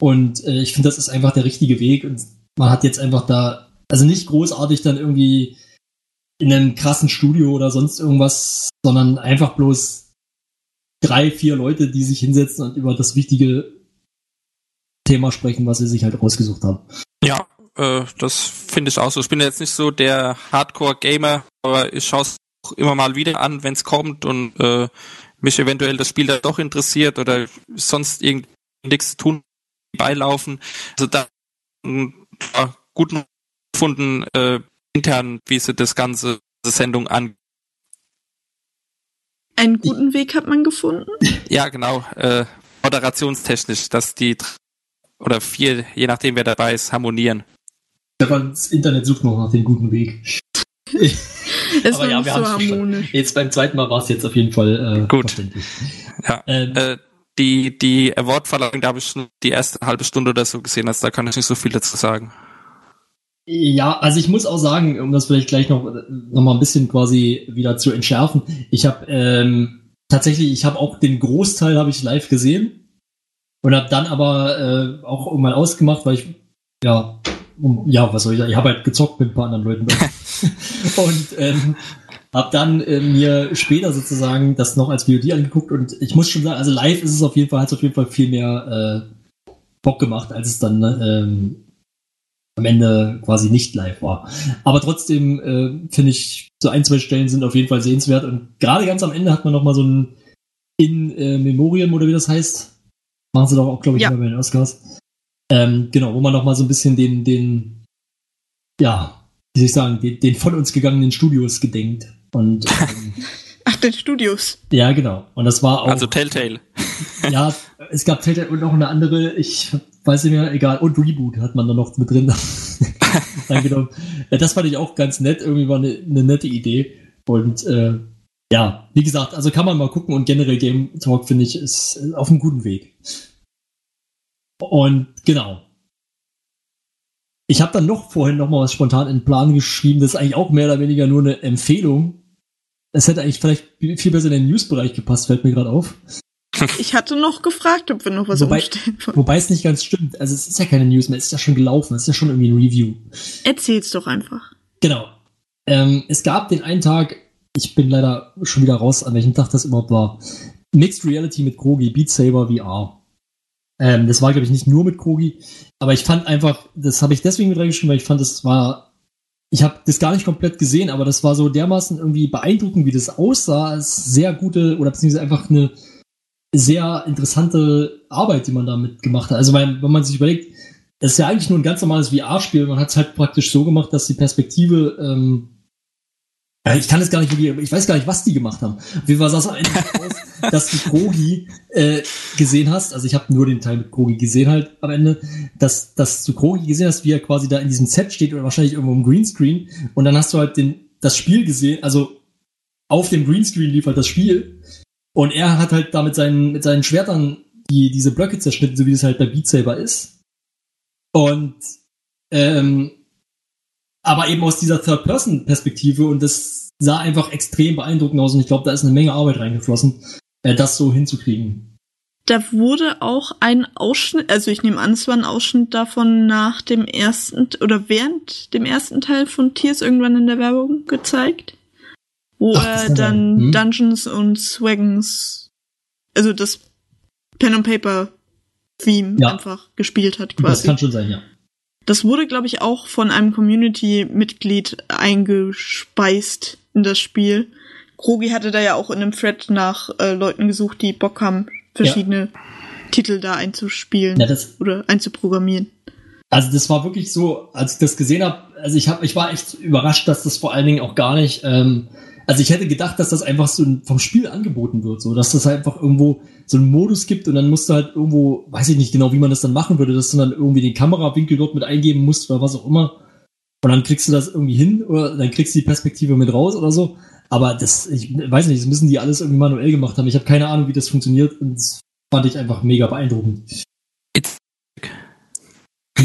Und äh, ich finde, das ist einfach der richtige Weg und man hat jetzt einfach da, also nicht großartig dann irgendwie in einem krassen Studio oder sonst irgendwas, sondern einfach bloß drei, vier Leute, die sich hinsetzen und über das wichtige Thema sprechen, was sie sich halt rausgesucht haben. Ja, äh, das finde ich auch so. Ich bin jetzt nicht so der Hardcore-Gamer, aber ich schaue es immer mal wieder an, wenn es kommt und äh, mich eventuell das Spiel da doch interessiert oder sonst irgendwie nichts tun beilaufen. Also da äh, gut gefunden äh, intern, wie sie das ganze Sendung an. Einen guten Weg hat man gefunden? Ja, genau. Äh, moderationstechnisch, dass die oder vier, je nachdem wer dabei ist, harmonieren. Das Internet sucht noch nach dem guten Weg. Es war ja, nicht so harmonisch. Jetzt beim zweiten Mal war es jetzt auf jeden Fall äh, gut. Ja. Ähm, äh, die die Award-Verleihung, da habe ich schon die erste halbe Stunde oder so gesehen, also da kann ich nicht so viel dazu sagen. Ja, also ich muss auch sagen, um das vielleicht gleich noch, noch mal ein bisschen quasi wieder zu entschärfen, ich habe ähm, tatsächlich, ich habe auch den Großteil habe ich live gesehen und habe dann aber äh, auch irgendwann ausgemacht, weil ich ja um, ja was soll ich sagen, ich habe halt gezockt mit ein paar anderen Leuten und ähm, habe dann äh, mir später sozusagen das noch als VOD angeguckt und ich muss schon sagen, also live ist es auf jeden Fall hat es auf jeden Fall viel mehr äh, Bock gemacht, als es dann ähm, am Ende quasi nicht live war. Aber trotzdem äh, finde ich, so ein, zwei Stellen sind auf jeden Fall sehenswert. Und gerade ganz am Ende hat man noch mal so ein In äh, Memoriam oder wie das heißt. Machen sie doch auch, glaube ich, ja. immer bei den Oscars. Ähm, genau, wo man noch mal so ein bisschen den, den, ja, wie soll ich sagen, den, den von uns gegangenen Studios gedenkt. Und ähm, Ach, den Studios. Ja, genau. Und das war auch. Also Telltale. ja, es gab Telltale und noch eine andere, ich weiß nicht mehr, egal. Und Reboot hat man da noch mit drin. angenommen. Ja, das fand ich auch ganz nett. Irgendwie war eine, eine nette Idee. Und äh, ja, wie gesagt, also kann man mal gucken und generell Game Talk finde ich ist auf einem guten Weg. Und genau. Ich habe dann noch vorhin noch mal was spontan in den Plan geschrieben. Das ist eigentlich auch mehr oder weniger nur eine Empfehlung. Es hätte eigentlich vielleicht viel besser in den News-Bereich gepasst, fällt mir gerade auf. Ich hatte noch gefragt, ob wir noch was wobei, umstellen wollen. Wobei es nicht ganz stimmt. Also es ist ja keine News mehr, es ist ja schon gelaufen, es ist ja schon irgendwie ein Review. Erzähl's doch einfach. Genau. Ähm, es gab den einen Tag, ich bin leider schon wieder raus, an welchem Tag das überhaupt war. Mixed Reality mit Krogi, Beat Saber VR. Ähm, das war, glaube ich, nicht nur mit Krogi, aber ich fand einfach, das habe ich deswegen mit reingeschrieben, weil ich fand, das war ich habe das gar nicht komplett gesehen, aber das war so dermaßen irgendwie beeindruckend, wie das aussah. Es ist sehr gute oder beziehungsweise einfach eine sehr interessante Arbeit, die man damit gemacht hat. Also wenn, wenn man sich überlegt, es ist ja eigentlich nur ein ganz normales VR-Spiel. Man hat es halt praktisch so gemacht, dass die Perspektive ähm, ja, ich kann es gar nicht wirklich, ich weiß gar nicht, was die gemacht haben. Fall sah es am Ende aus, dass du Krogi äh, gesehen hast. Also ich habe nur den Teil mit Krogi gesehen halt am Ende, dass, dass du Krogi gesehen hast, wie er quasi da in diesem Set steht oder wahrscheinlich irgendwo im Greenscreen. Und dann hast du halt den, das Spiel gesehen, also auf dem Greenscreen lief halt das Spiel. Und er hat halt da mit seinen, mit seinen Schwertern die, diese Blöcke zerschnitten, so wie es halt bei Beat Saber ist. Und ähm, aber eben aus dieser Third-Person-Perspektive und das sah einfach extrem beeindruckend aus und ich glaube, da ist eine Menge Arbeit reingeflossen, äh, das so hinzukriegen. Da wurde auch ein Ausschnitt, also ich nehme an, es war ein Ausschnitt davon nach dem ersten oder während dem ersten Teil von Tears irgendwann in der Werbung gezeigt, wo Ach, das er dann. Hm. Dungeons und Swagons, also das Pen and Paper Theme Ja. einfach gespielt hat Das quasi. kann schon sein, ja. Das wurde, glaube ich, auch von einem Community-Mitglied eingespeist in das Spiel. Krogi hatte da ja auch in einem Thread nach äh, Leuten gesucht, die Bock haben, verschiedene Titel da einzuspielen ja oder einzuprogrammieren. Also das war wirklich so, als ich das gesehen habe, also ich habe, ich war echt überrascht, dass das vor allen Dingen auch gar nicht, ähm, also ich hätte gedacht, dass das einfach so vom Spiel angeboten wird, so dass das halt einfach irgendwo so einen Modus gibt und dann musst du halt irgendwo, weiß ich nicht genau, wie man das dann machen würde, dass du dann irgendwie den Kamerawinkel dort mit eingeben musst oder was auch immer. Und dann kriegst du das irgendwie hin oder dann kriegst du die Perspektive mit raus oder so. Aber das, ich weiß nicht, das müssen die alles irgendwie manuell gemacht haben. Ich habe keine Ahnung, wie das funktioniert und das fand ich einfach mega beeindruckend. It's,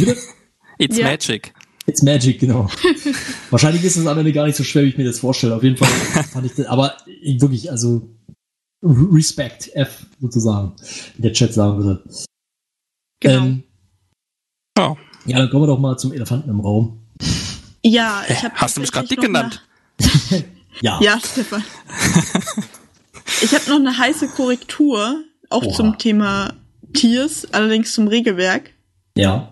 it's Ja. magic. It's Magic, genau. Wahrscheinlich ist es am Ende gar nicht so schwer, wie ich mir das vorstelle. Auf jeden Fall fand ich das, aber ich- wirklich, also Respect, F sozusagen, wie der Chat sagen würde. Genau. Ähm, Ja. ja, dann kommen wir doch mal zum Elefanten im Raum. ja, ich habe hast du mich gerade dick genannt? Ja, ja, Stefan. ich habe noch eine heiße Korrektur, auch Oha. zum Thema Tiers, allerdings zum Regelwerk. ja.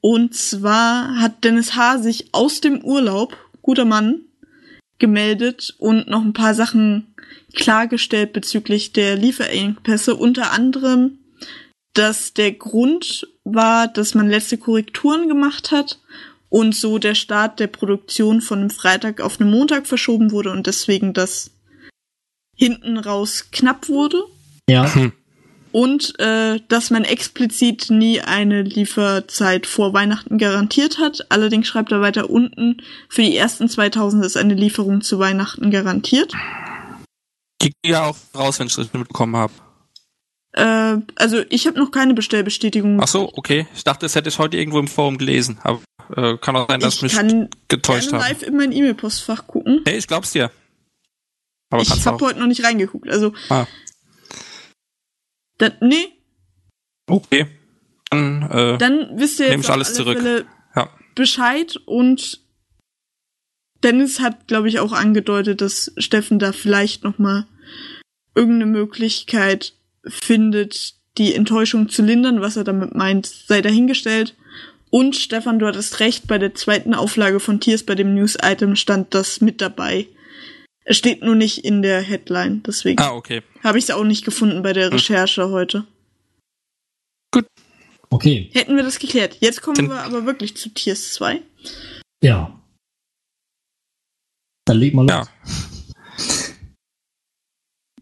Und zwar hat Dennis H. sich aus dem Urlaub, guter Mann, gemeldet und noch ein paar Sachen klargestellt bezüglich der Lieferengpässe. Unter anderem, dass der Grund war, dass man letzte Korrekturen gemacht hat und so der Start der Produktion von einem Freitag auf einen Montag verschoben wurde und deswegen das hinten raus knapp wurde. Ja, Und äh, dass man explizit nie eine Lieferzeit vor Weihnachten garantiert hat. Allerdings schreibt er weiter unten, für die ersten 2000 ist eine Lieferung zu Weihnachten garantiert. Die ging ja auch raus, wenn ich es richtig mitbekommen habe. Äh, also ich habe noch keine Bestellbestätigung. Ach so, okay. Ich dachte, das hätte ich heute irgendwo im Forum gelesen. Aber äh, kann auch sein, dass ich ich mich kann getäuscht habe. live in mein E-Mail-Postfach gucken. Hey, ich glaub's dir. Aber ich habe heute noch nicht reingeguckt. Also, Ah, dann, nee, okay. Dann, äh, dann wisst ihr jetzt alles alle zurück. Fälle ja. Bescheid und Dennis hat, glaube ich, auch angedeutet, dass Steffen da vielleicht noch mal irgendeine Möglichkeit findet, die Enttäuschung zu lindern. Was er damit meint, sei dahingestellt. Und Stefan, du hattest recht, bei der zweiten Auflage von Tiers bei dem News-Item stand das mit dabei. Es steht nur nicht in der Headline, deswegen Ah, okay. habe ich es auch nicht gefunden bei der Recherche heute. okay. Hätten wir das geklärt. Jetzt kommen Dann- wir aber wirklich zu Tiers 2. Ja. Dann leg mal los. Ja.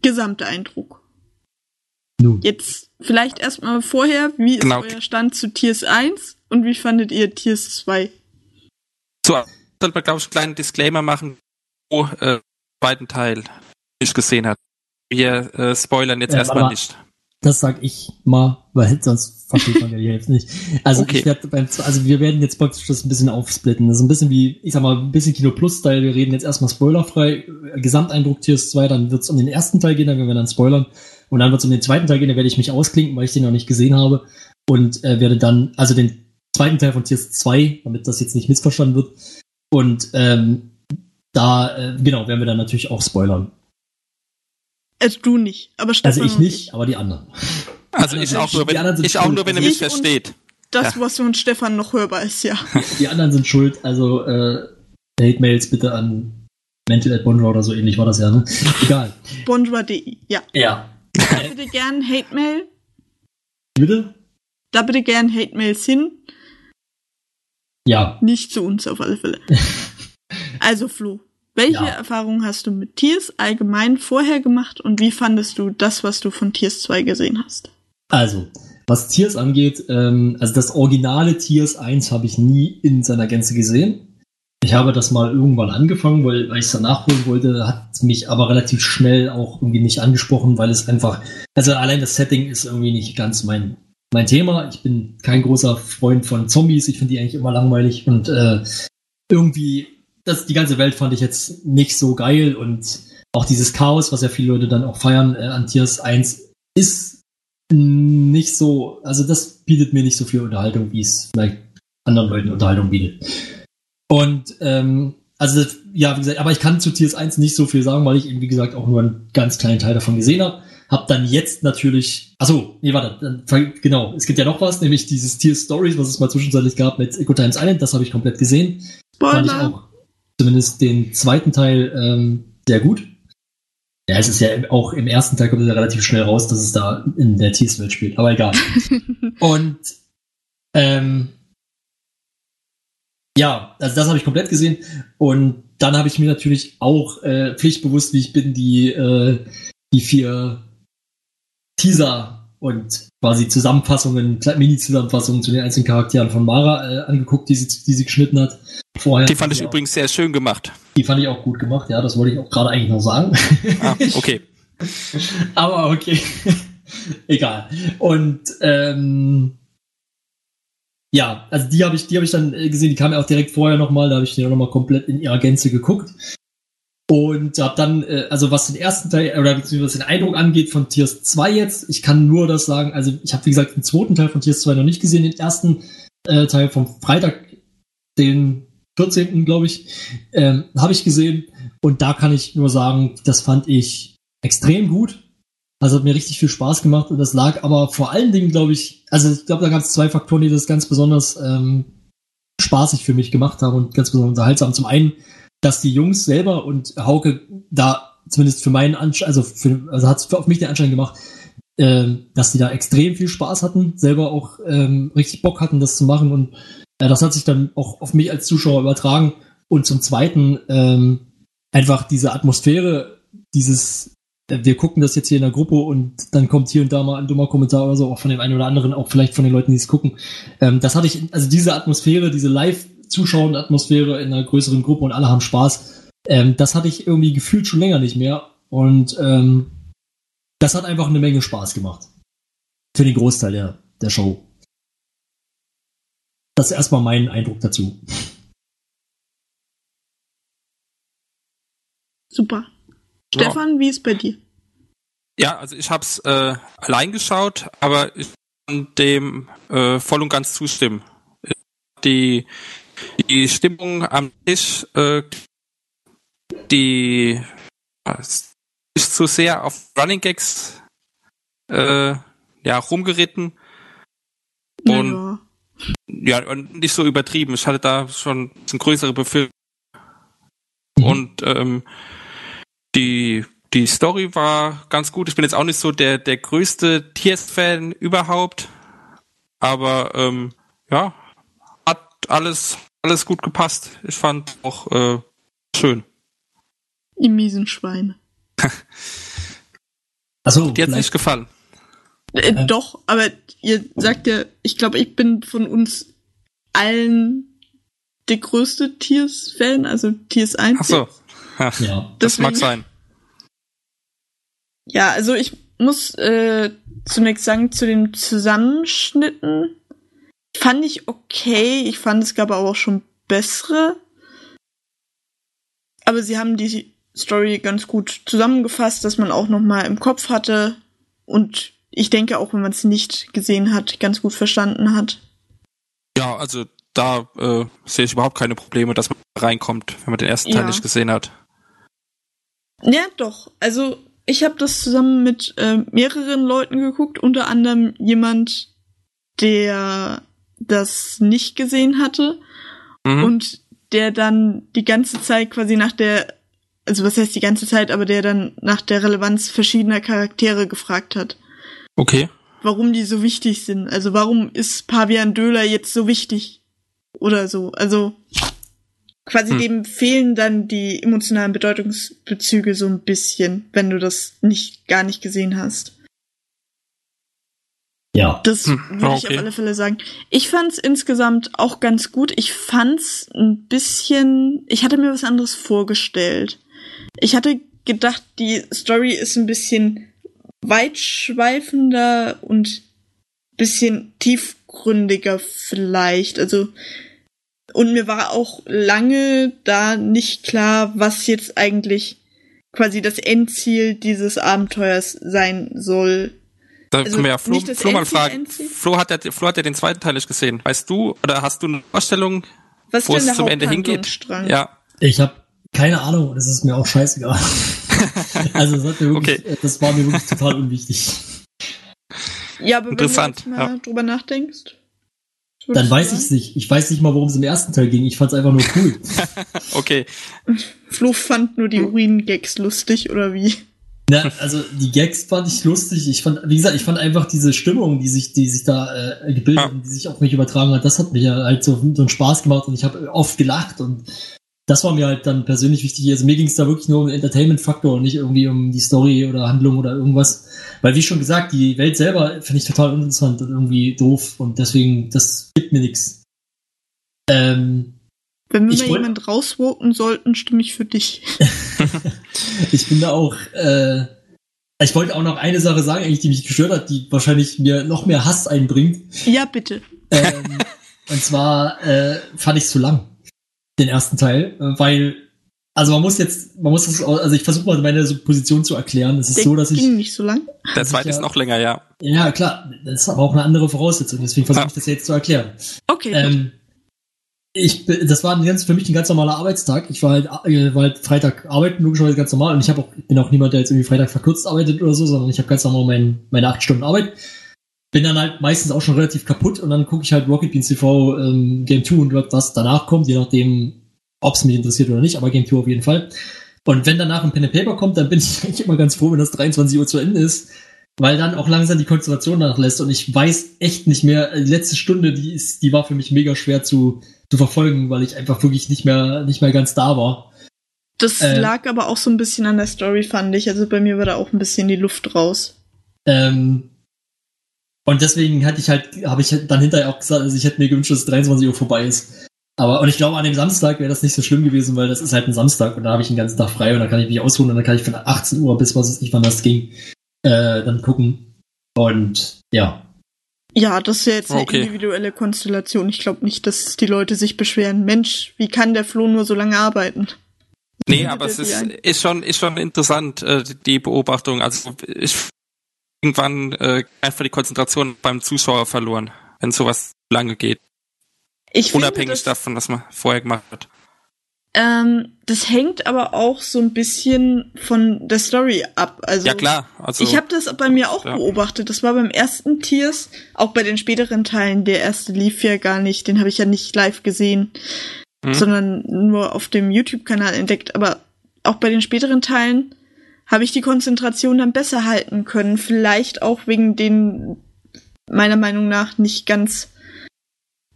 Gesamter Eindruck. Nun. Jetzt vielleicht erstmal vorher, wie ist Genau. euer Stand zu Tiers 1 und wie fandet ihr Tiers 2? So, sollte man, glaube ich, einen kleinen Disclaimer machen, wo äh, zweiten Teil nicht gesehen hat. Wir äh, spoilern jetzt Äh, erstmal nicht. Das sag ich mal, weil sonst versteht man ja die Hälfte nicht. Also Okay. ich werde beim, also wir werden jetzt praktisch das ein bisschen aufsplitten. Das ist ein bisschen wie, ich sag mal, ein bisschen Kino Plus Style. Wir reden jetzt erstmal spoilerfrei. äh, Gesamteindruck Tiers 2, dann wird's um den ersten Teil gehen, dann werden wir dann spoilern. Und dann wird's um den zweiten Teil gehen, da werde ich mich ausklinken, weil ich den noch nicht gesehen habe. Und äh, werde dann, also den zweiten Teil von Tiers 2, damit das jetzt nicht missverstanden wird. Und ähm, da, äh, genau, werden wir dann natürlich auch spoilern. Also du nicht, aber Stefan Also ich nicht, aber die anderen. Also ich auch nur, Die anderen wenn, ich auch nur, wenn er mich versteht. Das, was von Stefan noch hörbar ist, ja. Die anderen sind schuld, also äh, Hate-Mails bitte an Mental at Bonjour oder so ähnlich war das ja, ne? Egal. Bonjour.de, ja. Ja. Da bitte gern Hate-Mail, Bitte? da bitte gern Hate-Mails hin, Ja. nicht zu uns auf alle Fälle. Also Flo, welche Ja. Erfahrungen hast du mit Tiers allgemein vorher gemacht und wie fandest du das, was du von Tiers 2 gesehen hast? Also, was Tiers angeht, ähm, also das originale Tiers 1 habe ich nie in seiner Gänze gesehen. Ich habe das mal irgendwann angefangen, weil, weil ich es dann nachholen wollte, hat mich aber relativ schnell auch irgendwie nicht angesprochen, weil es einfach, also allein das Setting ist irgendwie nicht ganz mein, mein Thema. Ich bin kein großer Freund von Zombies. Ich finde die eigentlich immer langweilig und äh, irgendwie, das, die ganze Welt fand ich jetzt nicht so geil und auch dieses Chaos, was ja viele Leute dann auch feiern äh, an Tiers 1, ist nicht so, also das bietet mir nicht so viel Unterhaltung, wie es vielleicht anderen Leuten Unterhaltung bietet. Und ähm, also ja, wie gesagt, aber ich kann zu Tiers 1 nicht so viel sagen, weil ich eben, wie gesagt, auch nur einen ganz kleinen Teil davon gesehen habe. Hab dann jetzt natürlich, achso, nee, warte, dann, genau, es gibt ja noch was, nämlich dieses Tier Stories, was es mal zwischenzeitlich gab mit Eco Times Island, das habe ich komplett gesehen. Spoiler. Fand ich auch zumindest den zweiten Teil ähm, sehr gut. Ja, es ist ja auch im ersten Teil kommt es ja relativ schnell raus, dass es da in der Tiers-Welt spielt, aber egal. Und ähm, ja, also das habe ich komplett gesehen. Und dann habe ich mir natürlich auch äh, pflichtbewusst, wie ich bin, die, äh, die vier Teaser und quasi Zusammenfassungen, Mini-Zusammenfassungen zu den einzelnen Charakteren von Mara äh, angeguckt, die sie, die sie geschnitten hat. Vorher. Die fand ich ja, übrigens sehr schön gemacht. Die fand ich auch gut gemacht, ja, das wollte ich auch gerade eigentlich noch sagen. Ah, okay. Aber okay. Egal. Und ähm, ja, also die habe ich, die habe ich dann äh, gesehen, die kam ja auch direkt vorher nochmal, da habe ich die auch nochmal komplett in ihrer Gänze geguckt. Und habe dann, äh, also was den ersten Teil, oder beziehungsweise was den Eindruck angeht von Tiers 2 jetzt, ich kann nur das sagen, also ich habe wie gesagt den zweiten Teil von Tiers 2 noch nicht gesehen, den ersten äh, Teil vom Freitag, den 14. glaube ich, ähm, habe ich gesehen. Und da kann ich nur sagen, das fand ich extrem gut. Also hat mir richtig viel Spaß gemacht und das lag aber vor allen Dingen, glaube ich, also ich glaube, da gab es zwei Faktoren, die das ganz besonders ähm, spaßig für mich gemacht haben und ganz besonders unterhaltsam. Zum einen, dass die Jungs selber und Hauke da zumindest für meinen Anschein, also, für, also hat es auf mich den Anschein gemacht, ähm, dass die da extrem viel Spaß hatten, selber auch ähm, richtig Bock hatten, das zu machen und äh, das hat sich dann auch auf mich als Zuschauer übertragen. Und zum Zweiten ähm, einfach diese Atmosphäre, dieses wir gucken das jetzt hier in der Gruppe und dann kommt hier und da mal ein dummer Kommentar oder so, auch von dem einen oder anderen, auch vielleicht von den Leuten, die es gucken. Ähm, das hatte ich, also diese Atmosphäre, diese Live-Zuschauenden-Atmosphäre in einer größeren Gruppe und alle haben Spaß, ähm, das hatte ich irgendwie gefühlt schon länger nicht mehr. Und ähm, das hat einfach eine Menge Spaß gemacht. Für den Großteil der, der Show. Das ist erstmal mein Eindruck dazu. Super. Stefan, wie ist bei dir? Ja, also ich habe es äh, allein geschaut, aber ich kann dem äh, voll und ganz zustimmen. Die, die Stimmung am Tisch, äh, die ist zu sehr auf Running Gags äh, ja, rumgeritten. Und ja. ja, und nicht so übertrieben. Ich hatte da schon ein größere Befürchtung. Mhm. Und ähm, die, die Story war ganz gut. Ich bin jetzt auch nicht so der, der größte Tiers-Fan überhaupt. Aber ähm, ja, hat alles, alles gut gepasst. Ich fand auch äh, schön. Ihr miesen Schweine. Achso, dir hat nicht gefallen. Äh, äh, doch, aber ihr sagt ja, ich glaube, ich bin von uns allen der größte Tiers-Fan, also Tiers 1. Ach so. Ja, ja. Das mag sein. Ja, also ich muss äh, zunächst sagen, zu den Zusammenschnitten fand ich okay. Ich fand es gab aber auch schon bessere. Aber sie haben die Story ganz gut zusammengefasst, dass man auch noch mal im Kopf hatte und ich denke auch, wenn man es nicht gesehen hat, ganz gut verstanden hat. Ja, also da äh, sehe ich überhaupt keine Probleme, dass man reinkommt, wenn man den ersten Teil ja. nicht gesehen hat. Ja, doch. Also ich habe das zusammen mit äh, mehreren Leuten geguckt, unter anderem jemand, der das nicht gesehen hatte mhm. und der dann die ganze Zeit quasi nach der, also was heißt die ganze Zeit, aber der dann nach der Relevanz verschiedener Charaktere gefragt hat. Okay. Warum die so wichtig sind. Also warum ist Pavian Döler jetzt so wichtig? Oder so. Also quasi hm. dem fehlen dann die emotionalen Bedeutungsbezüge so ein bisschen, wenn du das nicht gar nicht gesehen hast. Ja. Das hm. würde okay. ich auf alle Fälle sagen. Ich fand's insgesamt auch ganz gut. Ich fand's ein bisschen, ich hatte mir was anderes vorgestellt. Ich hatte gedacht, die Story ist ein bisschen weitschweifender und bisschen tiefgründiger vielleicht. Also und mir war auch lange da nicht klar, was jetzt eigentlich quasi das Endziel dieses Abenteuers sein soll. Da Also können wir ja Flo, nicht das Flo mal fragen. Flo hat, ja, Flo hat ja den zweiten Teil nicht gesehen. Weißt du, oder hast du eine Vorstellung, Was wo es zum Ende hingeht? Ja, Ich habe keine Ahnung, das ist mir auch scheißegal. also das, hat mir wirklich, Okay. das war mir wirklich total unwichtig. Ja, aber Interessant, wenn du jetzt mal ja. drüber nachdenkst. Dann weiß sagen? ich's nicht. Ich weiß nicht mal, worum es im ersten Teil ging. Ich fand's einfach nur cool. okay. Flo fand nur die Urin-Gags lustig, oder wie? Na, also die Gags fand ich lustig. Ich fand, wie gesagt, ich fand einfach diese Stimmung, die sich, die sich da äh, gebildet und die sich auf mich übertragen hat, das hat mir halt so, so einen Spaß gemacht und ich habe oft gelacht und das war mir halt dann persönlich wichtig. Also mir ging es da wirklich nur um den Entertainment-Faktor und nicht irgendwie um die Story oder Handlung oder irgendwas. Weil wie schon gesagt, die Welt selber finde ich total uninteressant und irgendwie doof und deswegen, das gibt mir nichts. Ähm, Wenn wir Ich mal wollt- jemand rausvoten sollten, stimme ich für dich. ich bin da auch, äh, ich wollte auch noch eine Sache sagen, eigentlich, die mich gestört hat, die wahrscheinlich mir noch mehr Hass einbringt. Ja, bitte. Ähm, und zwar äh, fand ich zu lang, den ersten Teil, äh, weil, also man muss jetzt, man muss das, also ich versuche mal meine Position zu erklären. Es ist Der so, dass ich, ging nicht so lang. Der ich zweite ja- ist noch länger, ja. ja klar, das ist aber auch eine andere Voraussetzung, deswegen versuche ich das jetzt zu erklären. Okay. Ähm, ich, das war ein ganz, für mich ein ganz normaler Arbeitstag. Ich war halt, äh, war halt Freitag arbeiten, logischerweise ganz normal. Und ich auch, ich bin auch niemand, der jetzt irgendwie Freitag verkürzt arbeitet oder so, sondern ich habe ganz normal mein, meine acht Stunden Arbeit. Bin dann halt meistens auch schon relativ kaputt und dann gucke ich halt Rocket Beans TV ähm, Game 2 und was danach kommt, je nachdem, ob es mich interessiert oder nicht, aber Game 2 auf jeden Fall. Und wenn danach ein Pen and Paper kommt, dann bin ich eigentlich immer ganz froh, wenn das 23 Uhr zu Ende ist, weil dann auch langsam die Konzentration nachlässt und ich weiß echt nicht mehr, die letzte Stunde, die ist, die war für mich mega schwer zu, zu verfolgen, weil ich einfach wirklich nicht mehr, nicht mehr ganz da war. das äh, lag aber auch so ein bisschen an der Story, fand ich. Also bei mir war da auch ein bisschen die Luft raus. Ähm, und deswegen hatte ich halt, habe ich dann hinterher auch gesagt, also ich hätte mir gewünscht, dass 23 Uhr vorbei ist. Aber, und ich glaube, an dem Samstag wäre das nicht so schlimm gewesen, weil das ist halt ein Samstag und da habe ich den ganzen Tag frei und dann kann ich mich ausruhen und dann kann ich von 18 Uhr bis was weiß ich, wann das ging, äh, dann gucken. Und ja, Ja, das ist ja jetzt eine Okay. individuelle Konstellation. Ich glaube nicht, dass die Leute sich beschweren. Mensch, wie kann der Flo nur so lange arbeiten? Nee, aber es ist, ein. ist schon, ist schon interessant, äh, die Beobachtung. Also ich irgendwann äh, einfach die Konzentration beim Zuschauer verloren, wenn sowas lange geht. Ich finde, Unabhängig das, davon, was man vorher gemacht hat. Ähm, das hängt aber auch so ein bisschen von der Story ab. Also Ja klar, also ich habe das bei mir auch Ja. beobachtet. Das war beim ersten Tiers, auch bei den späteren Teilen. Der erste lief ja gar nicht, den habe ich ja nicht live gesehen, Mhm. sondern nur auf dem YouTube-Kanal entdeckt. Aber auch bei den späteren Teilen habe ich die Konzentration dann besser halten können. Vielleicht auch wegen den meiner Meinung nach nicht ganz.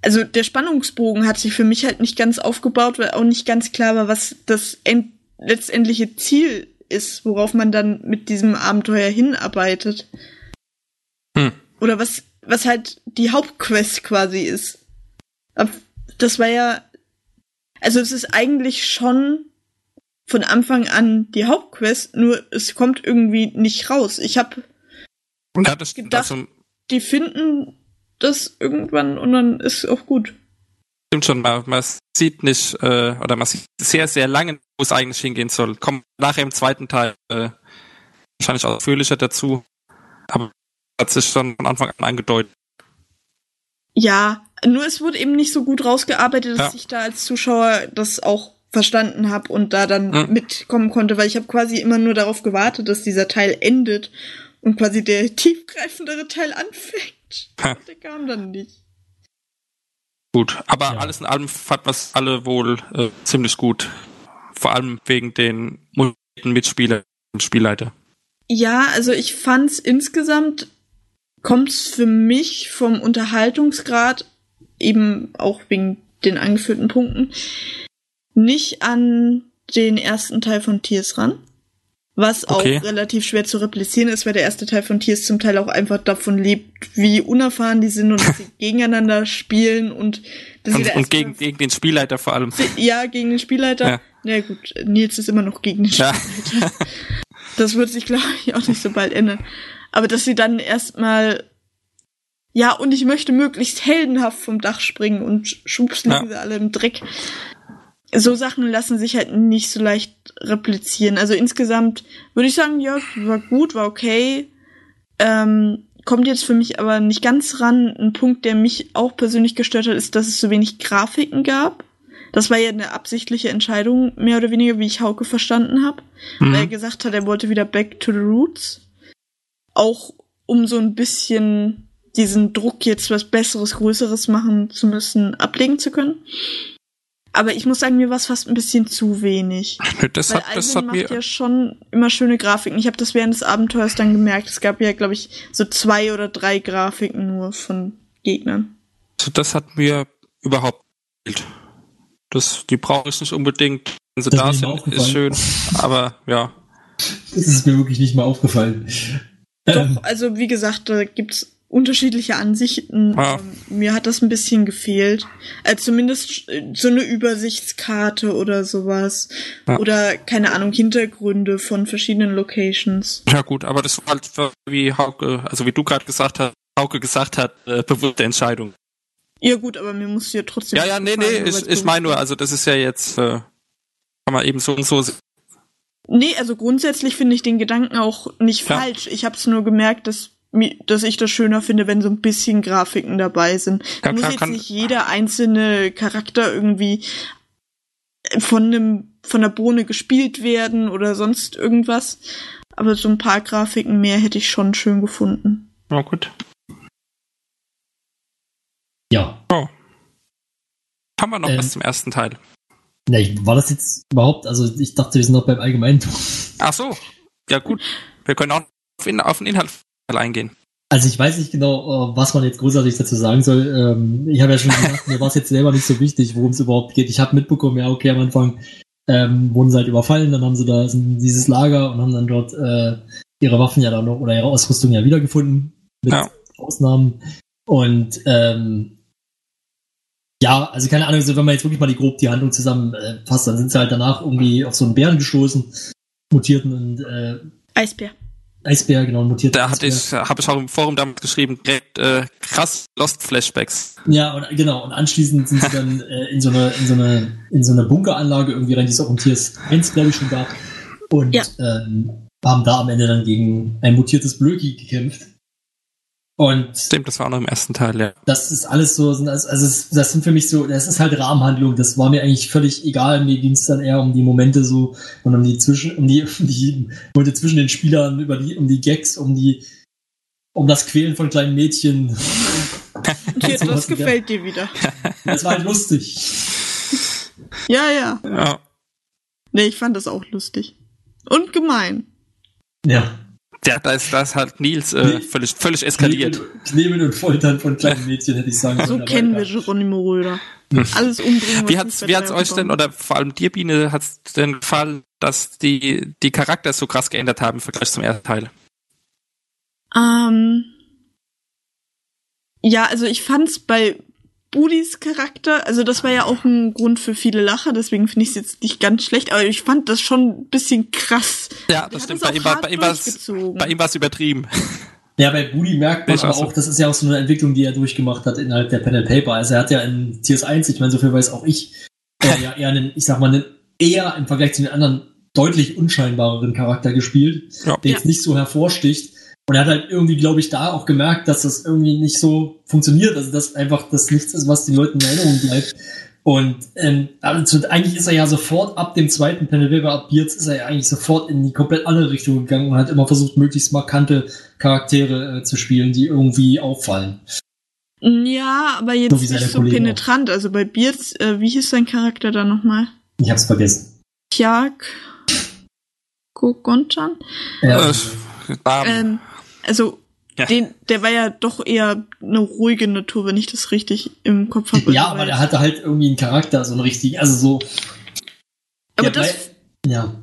Also der Spannungsbogen hat sich für mich halt nicht ganz aufgebaut, weil auch nicht ganz klar war, was das end letztendliche Ziel ist, worauf man dann mit diesem Abenteuer hinarbeitet. Hm. Oder was, was halt die Hauptquest quasi ist. Das war ja, also es ist eigentlich schon von Anfang an die Hauptquest, nur es kommt irgendwie nicht raus. Ich habe ja, das, gedacht- also, die finden das irgendwann und dann ist auch gut. stimmt schon, man, man sieht nicht, äh, oder man sieht sehr, sehr lange, wo es eigentlich hingehen soll. Kommt nachher im zweiten Teil äh, wahrscheinlich ausführlicher dazu. Aber hat sich schon von Anfang an angedeutet. Ja, nur es wurde eben nicht so gut rausgearbeitet, dass Ja. ich da als Zuschauer das auch verstanden habe und da dann Mhm. mitkommen konnte, weil ich habe quasi immer nur darauf gewartet, dass dieser Teil endet und quasi der tiefgreifendere Teil anfängt. Der kam dann nicht. Gut, aber Ja. alles in allem fand man es alle wohl äh, ziemlich gut. Vor allem wegen den motivierten Mitspieler und Spielleiter. Ja, also ich fand's insgesamt kommt's für mich vom Unterhaltungsgrad eben auch wegen den angeführten Punkten nicht an den ersten Teil von Tiers ran. Was Okay. auch relativ schwer zu replizieren ist, weil der erste Teil von Tiers zum Teil auch einfach davon lebt, wie unerfahren die sind und dass sie gegeneinander spielen und dass Und, und gegen, gegen den Spielleiter vor allem. ja, gegen den Spielleiter. Ja. Na ja, gut, Nils ist immer noch gegen den Ja. Spielleiter. Das wird sich, glaube ich, auch nicht so bald ändern. Aber dass sie dann erstmal Ja, und ich möchte möglichst heldenhaft vom Dach springen und schubs liegen Ja. sie alle im Dreck. So Sachen lassen sich halt nicht so leicht replizieren. Also insgesamt würde ich sagen, ja, war gut, war okay. Ähm, kommt jetzt für mich aber nicht ganz ran. Ein Punkt, der mich auch persönlich gestört hat, ist, dass es so wenig Grafiken gab. Das war ja eine absichtliche Entscheidung, mehr oder weniger, wie ich Hauke verstanden habe. Mhm. Weil er gesagt hat, er wollte wieder back to the roots. Auch um so ein bisschen diesen Druck, jetzt was Besseres, Größeres machen zu müssen, ablegen zu können. Aber ich muss sagen, mir war es fast ein bisschen zu wenig. Das Weil hat, das Ivan hat macht mir, ja schon immer schöne Grafiken. Ich habe das während des Abenteuers dann gemerkt. Es gab ja, glaube ich, so zwei oder drei Grafiken nur von Gegnern. also das hat mir überhaupt nicht gefehlt. Das, die brauche ich nicht unbedingt. Wenn sie Das da sind, ist schön. Aber ja. Das ist mir wirklich nicht mal aufgefallen. Ähm, Doch, also wie gesagt, da gibt's unterschiedliche Ansichten. Ja. Ähm, mir hat das ein bisschen gefehlt. Äh, zumindest äh, so eine Übersichtskarte oder sowas. Ja. Oder, keine Ahnung, Hintergründe von verschiedenen Locations. Ja gut, aber das war halt wie Hauke, also wie du gerade gesagt hast, Hauke gesagt hat, äh, bewusste Entscheidung. Ja gut, aber mir muss ja trotzdem... Ja, ja, nee, nee, ich, ich meine nur, also das ist ja jetzt, äh, kann man eben so und so. Nee, also grundsätzlich finde ich den Gedanken auch nicht Ja. falsch. Ich habe es nur gemerkt, dass dass ich das schöner finde, wenn so ein bisschen Grafiken dabei sind. Ja, Muss klar, jetzt kann- nicht jeder einzelne Charakter irgendwie von einem von der Bohne gespielt werden oder sonst irgendwas. Aber so ein paar Grafiken mehr hätte ich schon schön gefunden. Ja gut. ja. Oh. Haben wir noch Ähm, was zum ersten Teil? Nee, war das jetzt überhaupt, also ich dachte, wir sind noch beim Allgemeinen. Ach so. Ja gut. Wir können auch auf, in, auf den Inhalt eingehen. Also ich weiß nicht genau, äh, was man jetzt großartig dazu sagen soll. Ähm, Ich habe ja schon gesagt, mir war es jetzt selber nicht so wichtig, worum es überhaupt geht. Ich habe mitbekommen, ja, okay, am Anfang ähm, wurden sie halt überfallen, dann haben sie da dieses Lager und haben dann dort äh, ihre Waffen ja dann noch oder ihre Ausrüstung ja wiedergefunden. Mit Ja. Ausnahmen. Und ähm, ja, also keine Ahnung, also wenn man jetzt wirklich mal die grob die Handlung zusammenfasst, dann sind sie halt danach irgendwie auf so einen Bären gestoßen, mutierten und äh, Eisbär. Eisbär, genau, mutierten Da hatte ich, habe ich auch im Forum damals geschrieben, direkt äh, krass Lost Flashbacks. Ja, und genau, und anschließend sind sie dann äh, in so eine, in so eine, in so eine Bunkeranlage irgendwie rein, die es auch im Tiers 1, glaube ich, schon gab. Und Ja. ähm, haben da am Ende dann gegen ein mutiertes Blöki gekämpft. Und Stimmt, das war auch noch im ersten Teil, ja. das ist alles so, also das sind für mich so, das ist halt Rahmenhandlung, das war mir eigentlich völlig egal, mir ging es dann eher um die Momente so und um die zwischen, um die, um die Momente zwischen den Spielern, über die, um die Gags, um die, um das Quälen von kleinen Mädchen. Hier, sowas das gefällt dir wieder. Das war halt lustig. Ja, ja. ja. Nee, ich fand das auch lustig. Und gemein. Ja. Ja, da ist, da ist halt Nils äh, völlig, völlig eskaliert. Knebeln, Knebeln und Foltern von kleinen Mädchen, hätte ich sagen So sollen. aber kennen wir. Geronimo Röder. Alles umbringen. Wie hat's, wie hat's euch denn, aufbauen. oder vor allem dir, Biene, hat's denn gefallen, dass die, die Charakter so krass geändert haben im Vergleich zum ersten Teil? Ähm, ja, also ich fand's bei Budis Charakter, also das war ja auch ein Grund für viele Lacher, deswegen finde ich es jetzt nicht ganz schlecht, aber ich fand das schon ein bisschen krass. Ja, das stimmt. es Bei ihm, war, bei, ihm bei ihm war's übertrieben. Ja, bei Budi merkt man Ich aber auch so. auch, das ist ja auch so eine Entwicklung, die er durchgemacht hat innerhalb der Pen and Paper. Also er hat ja in Tiers 1, ich meine, so viel weiß auch ich, äh, ja eher einen, ich sag mal, einen eher im Vergleich zu den anderen deutlich unscheinbareren Charakter gespielt, Ja. der jetzt nicht so hervorsticht. Und er hat halt irgendwie, glaube ich, da auch gemerkt, dass das irgendwie nicht so funktioniert. Also dass einfach das nichts ist, was den Leuten in Erinnerung bleibt. Und ähm, also eigentlich ist er ja sofort ab dem zweiten and Paper ab Beards ist er ja eigentlich sofort in die komplett andere Richtung gegangen und hat immer versucht, möglichst markante Charaktere äh, zu spielen, die irgendwie auffallen. Ja, aber jetzt So nicht so Kollegen penetrant. Also bei Beards, äh, wie hieß sein Charakter da nochmal? Ich hab's vergessen. Tjag Kogonchan? Ja, Äh. Ähm, also Ja. den, der war ja doch eher eine ruhige Natur, wenn ich das richtig im Kopf habe. ja, aber der hatte halt irgendwie einen Charakter, so einen richtigen, also so. Aber das ja.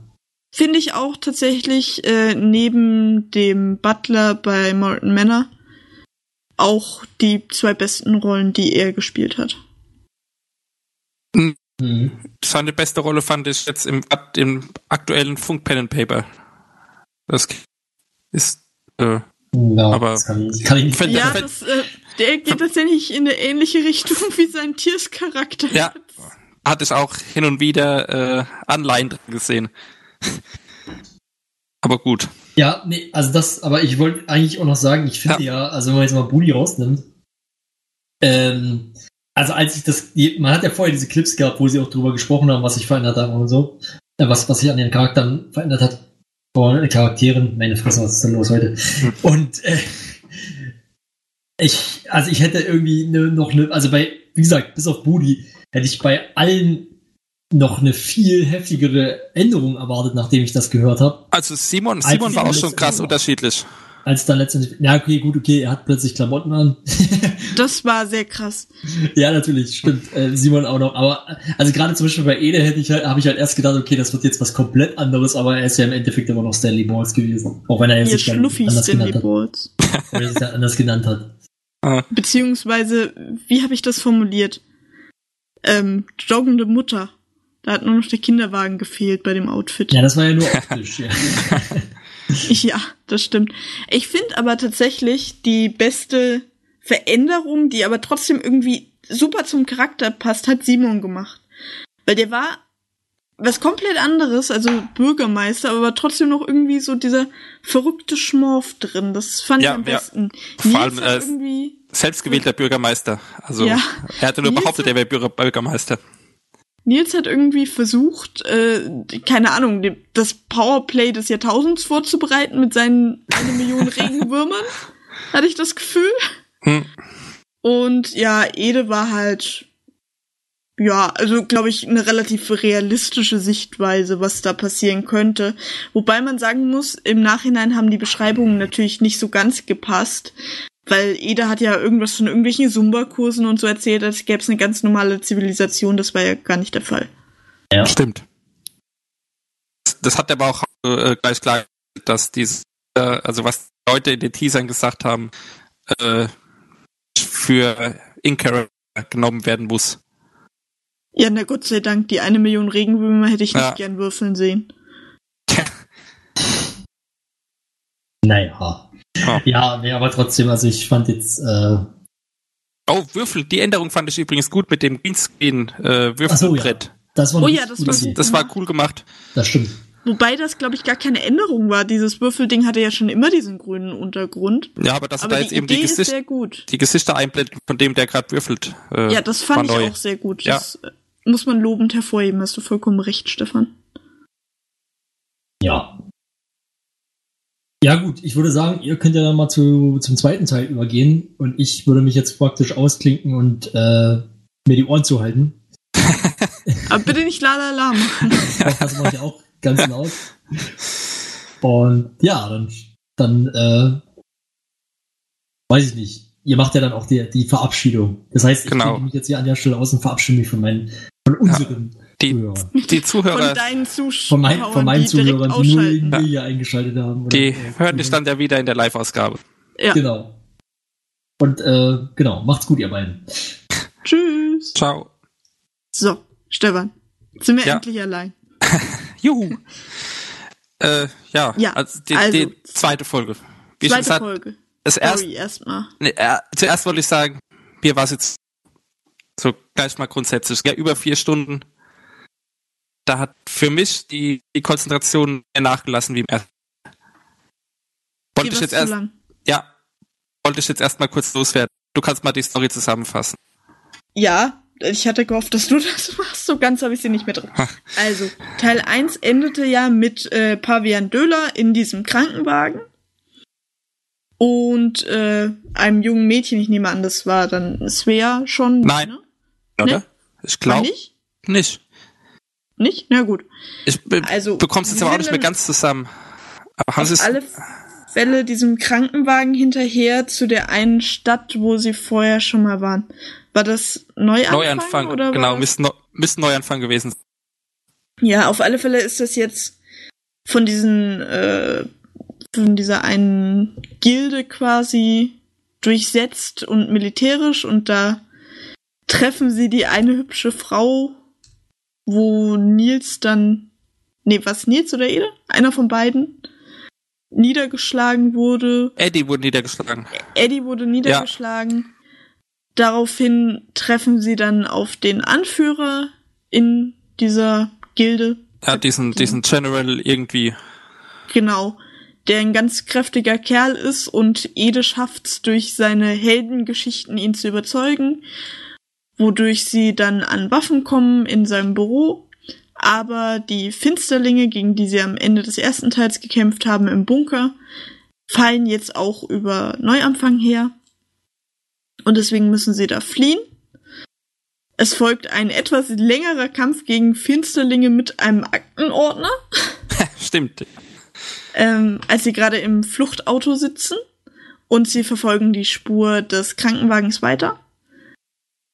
finde ich auch tatsächlich äh, neben dem Butler bei Morton Manor auch die zwei besten Rollen, die er gespielt hat. Mhm. Seine beste Rolle fand ich jetzt im, im aktuellen Funk Pen and Paper. Das ist, äh, Ja, Aber- das kann, ich- kann ich Ja, das, äh, Der geht tatsächlich in eine ähnliche Richtung wie sein Tierscharakter. Ja, hatte ich auch hin und wieder äh, Anleihen drin gesehen. Aber gut. Ja, nee, also das, aber ich wollte eigentlich auch noch sagen, ich finde ja. ja, also wenn man jetzt mal Bully rausnimmt, ähm, also als ich das, man hat ja vorher diese Clips gehabt, wo sie auch drüber gesprochen haben, was sich verändert hat und so, äh, was, was sich an den Charakteren verändert hat, den Charakteren, meine Fresse, was ist denn los heute? Und äh, ich, also ich hätte irgendwie ne, noch eine, also bei, wie gesagt, bis auf Budi, hätte ich bei allen noch eine viel heftigere Änderung erwartet, nachdem ich das gehört habe. Also Simon, Simon war auch schon krass unterschiedlich. Als dann letztendlich, ja, okay, gut, okay, er hat plötzlich Klamotten an. das war sehr krass. Ja, natürlich, stimmt. Äh, Simon auch noch. Aber also gerade zum Beispiel bei Ede hätte ich halt, habe ich halt erst gedacht, okay, das wird jetzt was komplett anderes, aber er ist ja im Endeffekt immer noch Stanley Balls gewesen. Auch wenn er jetzt sich anders Stanley genannt Balls. hat. Weil er sich dann anders genannt hat. Ah. Beziehungsweise, wie habe ich das formuliert? Ähm, joggende Mutter. Da hat nur noch der Kinderwagen gefehlt bei dem Outfit. Ja, das war ja nur optisch, ja. ja, das stimmt. Ich finde aber tatsächlich die beste Veränderung, die aber trotzdem irgendwie super zum Charakter passt, hat Simon gemacht. Weil der war was komplett anderes, also Bürgermeister, aber trotzdem noch irgendwie so dieser verrückte Schmorf drin. Das fand ja, ich am besten. Ja. Vor allem äh, irgendwie selbstgewählter Bürgermeister. Also ja. er hatte nur Nils behauptet, er wäre Bürgermeister. Nils hat irgendwie versucht, äh, keine Ahnung, das Powerplay des Jahrtausends vorzubereiten mit seinen eine Million Regenwürmern. hatte ich das Gefühl. Hm. Und ja, Ede war halt ja, also glaube ich, eine relativ realistische Sichtweise, was da passieren könnte. Wobei man sagen muss, im Nachhinein haben die Beschreibungen natürlich nicht so ganz gepasst, weil Eda hat ja irgendwas von irgendwelchen Zumba-Kursen und so erzählt, als gäbe es eine ganz normale Zivilisation. Das war ja gar nicht der Fall. Ja. Stimmt. Das hat aber auch äh, gleich klar, dass diese, äh, also was Leute in den Teasern gesagt haben, äh, für In-Character genommen werden muss. Ja, na Gott sei Dank, die eine Million Regenwürmer hätte ich ja. nicht gern würfeln sehen. naja. Oh. Ja, nee, aber trotzdem, also ich fand jetzt. Äh oh, Würfel, die Änderung fand ich übrigens gut mit dem Greenscreen äh, Würfelbrett. So, ja. Das war, oh, ja, das, das, das war cool gemacht. Das stimmt. Wobei das, glaube ich, gar keine Änderung war. Dieses Würfelding hatte ja schon immer diesen grünen Untergrund. Ja, aber das aber da jetzt eben die, Gesicht, die Gesichter einblenden, von dem der gerade würfelt. Äh, ja, das fand ich neu. auch sehr gut. Ja. Das äh, muss man lobend hervorheben. Hast du vollkommen recht, Stefan. Ja. Ja, gut, ich würde sagen, ihr könnt ja dann mal zu, zum zweiten Teil übergehen und ich würde mich jetzt praktisch ausklinken und äh, mir die Ohren zuhalten. Aber bitte nicht la la la machen. das mache ich auch ganz laut. Und ja, dann, dann äh, weiß ich nicht. Ihr macht ja dann auch die, die Verabschiedung. Das heißt, ich genau. mich jetzt hier an der Stelle aus und verabschiede mich von meinen, von unseren ja, die, Zuhörern. Die Zuhörer. Von deinen Zuschauern. Von, mein, von meinen Zuhörern, die nur irgendwie hier eingeschaltet haben. Oder, die äh, hören dich dann ja wieder in der Live-Ausgabe. Ja. Genau. Und äh, genau, macht's gut, ihr beiden. Tschüss. Ciao. So, Stefan, sind wir ja. endlich allein. Juhu. äh, ja, ja also, die, also die zweite Folge. Wie zweite gesagt, Folge. Das erste, erstmal. Nee, äh, zuerst wollte ich sagen, mir war es jetzt so gleich mal grundsätzlich, ja, über vier Stunden. Da hat für mich die, die Konzentration mehr nachgelassen wie im ersten. Wollte ich jetzt erst, lang. ja, wollte ich jetzt erst mal kurz loswerden. Du kannst mal die Story zusammenfassen. Ja, ich hatte gehofft, dass du das machst. So ganz habe ich sie nicht mehr drin. Also, Teil 1 endete ja mit äh, Pavian Döler in diesem Krankenwagen. Und äh, einem jungen Mädchen, ich nehme an, das war dann Svea schon. Nein. Ne? Oder? Ich glaube nicht. Nicht. Nicht? Na gut. Ich be also, bekommst jetzt aber auch nicht mehr ganz zusammen. Aber haben auf alle Fälle diesem Krankenwagen hinterher zu der einen Stadt, wo sie vorher schon mal waren. War das Neuanfang? Neuanfang, oder genau, müsste, no, Neuanfang gewesen sein. Ja, auf alle Fälle ist das jetzt von diesen, äh, von dieser einen Gilde quasi durchsetzt und militärisch und da treffen sie die eine hübsche Frau, wo Nils dann, nee, was, Nils oder Ede? Einer von beiden niedergeschlagen wurde. Eddie wurde niedergeschlagen. Eddie wurde niedergeschlagen. Ja. daraufhin treffen sie dann auf den Anführer in dieser Gilde. Ja, diesen, diesen General irgendwie. Genau. Der ein ganz kräftiger Kerl ist und Ede schafft's durch seine Heldengeschichten ihn zu überzeugen, wodurch sie dann an Waffen kommen in seinem Büro. Aber die Finsterlinge, gegen die sie am Ende des ersten Teils gekämpft haben im Bunker, fallen jetzt auch über Neuanfang her. Und deswegen müssen sie da fliehen. Es folgt ein etwas längerer Kampf gegen Finsterlinge mit einem Aktenordner, Stimmt. ähm, als sie gerade im Fluchtauto sitzen. Und sie verfolgen die Spur des Krankenwagens weiter.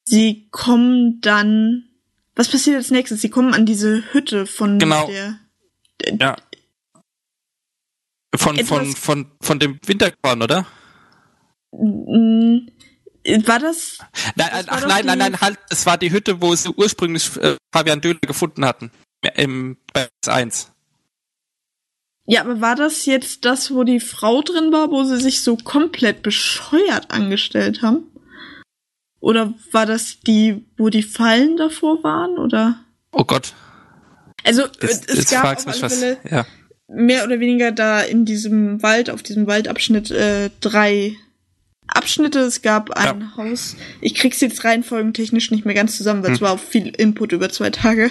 Sie kommen dann. Was passiert als nächstes? Sie kommen an diese Hütte von Genau. der. Ja. Von, von, von, von dem Winterkorn, oder? War das? Nein, Das war ach doch nein, nein, nein, halt, es war die Hütte, wo sie ursprünglich äh, Fabian Döhler gefunden hatten. Im bei 1. Ja, aber war das jetzt das, wo die Frau drin war, wo sie sich so komplett bescheuert angestellt haben? Oder war das die, wo die Fallen davor waren? Oder? Oh Gott. Also Jetzt, es jetzt gab auf alle was. Fälle Ja. mehr oder weniger da in diesem Wald, auf diesem Waldabschnitt äh, drei Abschnitte. Es gab ein Haus. Ich krieg's jetzt reihenfolgentechnisch nicht mehr ganz zusammen, weil es Hm. war auch viel Input über zwei Tage.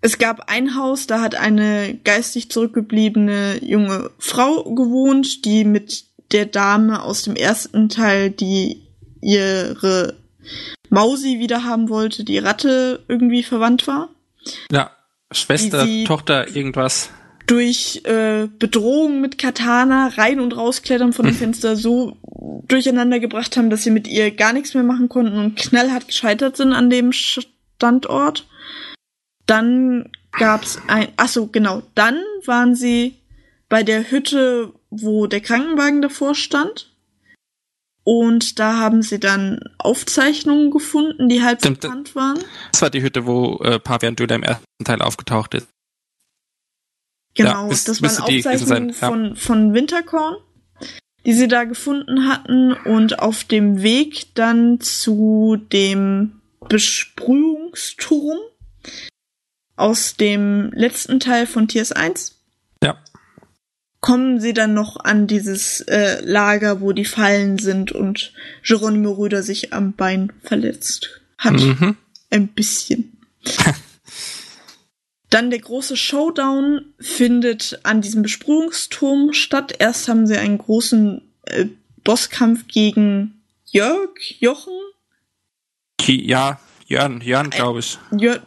Es gab ein Haus, da hat eine geistig zurückgebliebene junge Frau gewohnt, die mit der Dame aus dem ersten Teil, die ihre Mausi wieder haben wollte, die Ratte irgendwie verwandt war. Ja. Schwester, Tochter, irgendwas. durch äh, Bedrohung mit Katana rein und rausklettern von dem Fenster so durcheinander gebracht haben, dass sie mit ihr gar nichts mehr machen konnten und knallhart gescheitert sind an dem Standort. Dann gab's ein, ach so, genau, dann waren sie bei der Hütte, wo der Krankenwagen davor stand. Und da haben sie dann Aufzeichnungen gefunden, die halb Stimmt. bekannt waren. Das war die Hütte, wo äh, Pavian Döhler im ersten Teil aufgetaucht ist. Genau, Ja, müsst- das waren Aufzeichnungen sein, ja. von, von Winterkorn, die sie da gefunden hatten und auf dem Weg dann zu dem Besprühungsturm aus dem letzten Teil von Tiers 1 Ja. Kommen sie dann noch an dieses äh, Lager, wo die Fallen sind und Geronimo Röder sich am Bein verletzt hat. Mhm. Ein bisschen. Dann der große Showdown findet an diesem Besprühungsturm statt. Erst haben sie einen großen äh, Bosskampf gegen Jörg, Jochen, Ja, Jörn, Jörn, glaube ich. Jörg,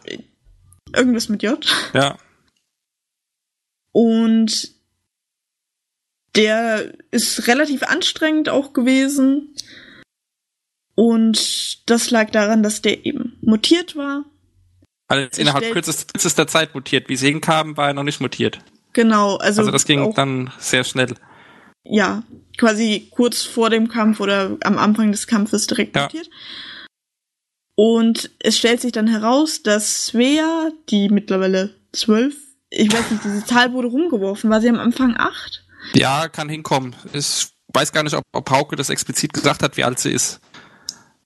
irgendwas mit J. Ja. Und der ist relativ anstrengend auch gewesen. Und das lag daran, dass der eben mutiert war. Alles innerhalb kürzester, kürzester Zeit mutiert. Wie sie hinkamen, war er noch nicht mutiert. Genau, also, Also das ging auch, dann sehr schnell. ja, quasi kurz vor dem Kampf oder am Anfang des Kampfes direkt Ja. mutiert. Und es stellt sich dann heraus, dass Svea, die mittlerweile zwölf, ich weiß nicht, diese Zahl wurde rumgeworfen, war sie am Anfang acht? Ja, kann hinkommen. Ich weiß gar nicht, ob, ob Hauke das explizit gesagt hat, wie alt sie ist.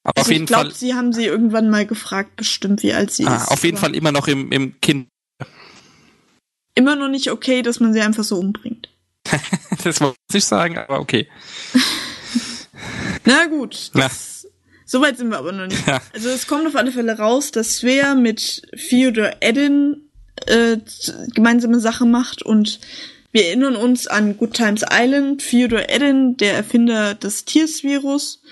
Aber Also auf jeden ich glaube, sie haben sie irgendwann mal gefragt, bestimmt, wie alt sie ah, ist. auf jeden Fall immer noch im, im Kind. Immer noch nicht okay, dass man sie einfach so umbringt. Das wollte ich sagen, aber okay. Na gut, das, so weit sind wir aber noch nicht. Ja. Also es kommt auf alle Fälle raus, dass Svea mit Theodor Edin äh, gemeinsame Sache macht und wir erinnern uns an Good Times Island. Theodor Edin, der Erfinder des Tiersvirus,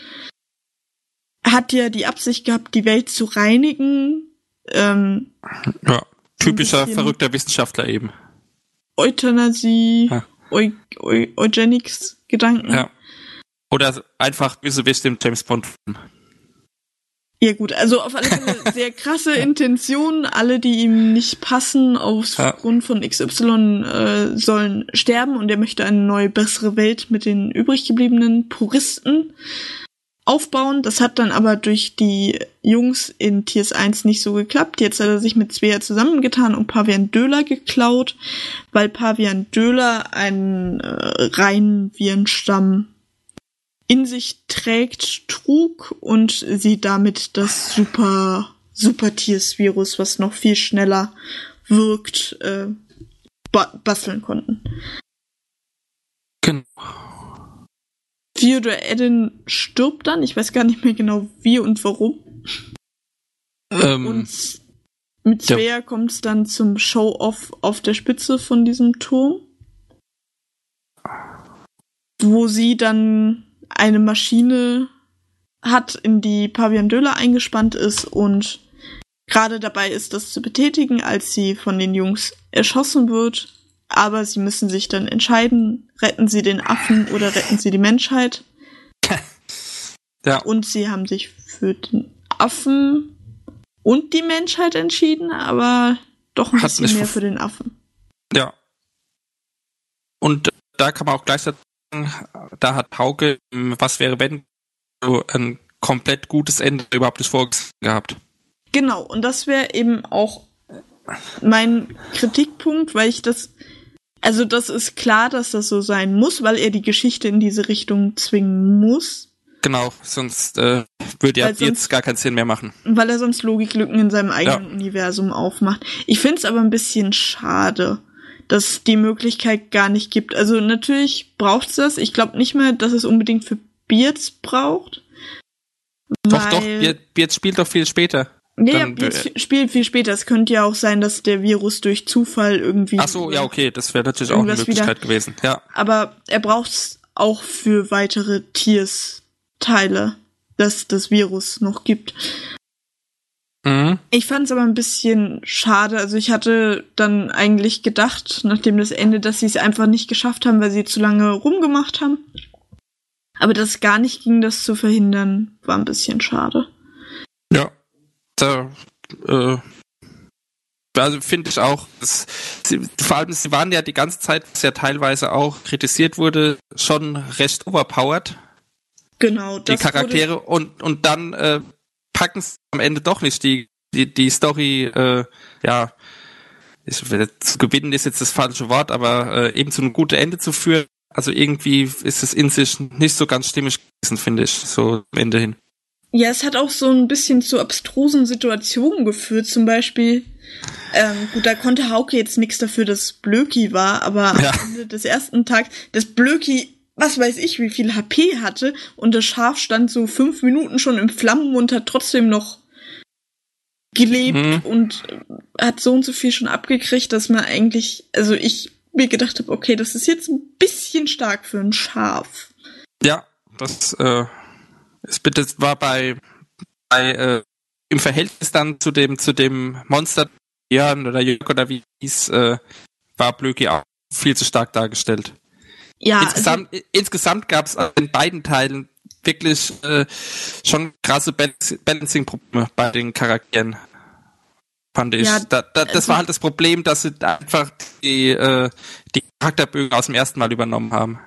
hat ja die Absicht gehabt, die Welt zu reinigen. Ähm, Ja, typischer verrückter Wissenschaftler eben. Euthanasie, Ja. Eu Eu Eugenics-Gedanken. Ja. Oder einfach Bösewicht im James Bond. Film. Ja gut, also auf alle Fälle sehr krasse Intentionen. Alle, die ihm nicht passen, aufgrund von XY äh, sollen sterben und er möchte eine neue, bessere Welt mit den übrig gebliebenen Puristen aufbauen. Das hat dann aber durch die Jungs in Tiers 1 nicht so geklappt. Jetzt hat er sich mit Svea zusammengetan und Pavian Döler geklaut, weil Pavian Döler einen äh, reinen Virenstamm in sich trägt, trug und sie damit das super, super Tiers-Virus, was noch viel schneller wirkt, äh, ba basteln konnten. Genau. Theodore Eden stirbt dann, ich weiß gar nicht mehr genau wie und warum. Ähm, Und mit Ja. Svea kommt es dann zum Show-Off auf der Spitze von diesem Turm. Wo sie dann eine Maschine hat, in die Pavian Döler eingespannt ist und gerade dabei ist, das zu betätigen, als sie von den Jungs erschossen wird. Aber sie müssen sich dann entscheiden, retten sie den Affen oder retten sie die Menschheit. ja, Und sie haben sich für den Affen und die Menschheit entschieden, aber doch ein Hat bisschen mehr für den Affen. ja. Und da kann man auch gleich sagen, da hat Hauke, im was wäre wenn, so ein komplett gutes Ende überhaupt nicht vorgesehen gehabt. Genau, und das wäre eben auch mein Kritikpunkt, weil ich das, also das ist klar, dass das so sein muss, weil er die Geschichte in diese Richtung zwingen muss, Genau, sonst äh, würde Weil sonst- jetzt gar keinen Sinn mehr machen. weil er sonst Logiklücken in seinem eigenen Ja. Universum aufmacht. Ich finde es aber ein bisschen schade, dass es die Möglichkeit gar nicht gibt. Also natürlich braucht's das. Ich glaube nicht mehr, dass es unbedingt für Beards braucht. Doch, doch, weil- Beard, Beard spielt doch viel später. Ja, ja, Dann, jetzt äh, spielt viel später. Es könnte ja auch sein, dass der Virus durch Zufall irgendwie. Ach so, ja, okay, das wäre natürlich auch eine Möglichkeit wieder- gewesen. Ja, Aber er braucht's auch für weitere Tiers-Teile, dass das Virus noch gibt. Mhm. Ich fand es aber ein bisschen schade. Also ich hatte dann eigentlich gedacht, nachdem das Ende, dass sie es einfach nicht geschafft haben, weil sie zu lange rumgemacht haben. Aber dass es gar nicht ging, das zu verhindern, war ein bisschen schade. ja. Da, äh, also finde ich auch, dass sie, vor allem, sie waren ja die ganze Zeit, was ja teilweise auch kritisiert wurde, schon recht overpowered, Genau. die das wurde- Charaktere, und, und dann äh, packen sie am Ende doch nicht die, die, die Story, äh, ja, ich, zu gewinnen ist jetzt das falsche Wort, aber äh, eben zu einem guten Ende zu führen. Also irgendwie ist es in sich nicht so ganz stimmig gewesen, finde ich, so am Ende hin. Ja, es hat auch so ein bisschen zu abstrusen Situationen geführt. Zum Beispiel, ähm, gut, da konnte Hauke jetzt nichts dafür, dass Blöki war, aber Ja. am Ende des ersten Tags, dass Blöki, was weiß ich, wie viel HP hatte und das Schaf stand so fünf Minuten schon im Flammen und hat trotzdem noch gelebt Mhm. und äh, hat so und so viel schon abgekriegt, dass man eigentlich, also ich mir gedacht habe, okay, das ist jetzt ein bisschen stark für ein Schaf. Ja, das, äh, es bitte war bei, bei äh, im Verhältnis dann zu dem zu dem Monster Jan oder Jörg oder wie hieß, äh, war Blöki auch viel zu stark dargestellt. Ja, insgesamt insgesamt gab es in beiden Teilen wirklich äh, schon krasse Balancing-Probleme bei den Charakteren. Fand ich. Ja, da, da, das also- war halt das Problem, dass sie da einfach die, äh, die Charakterbögen aus dem ersten Mal übernommen haben.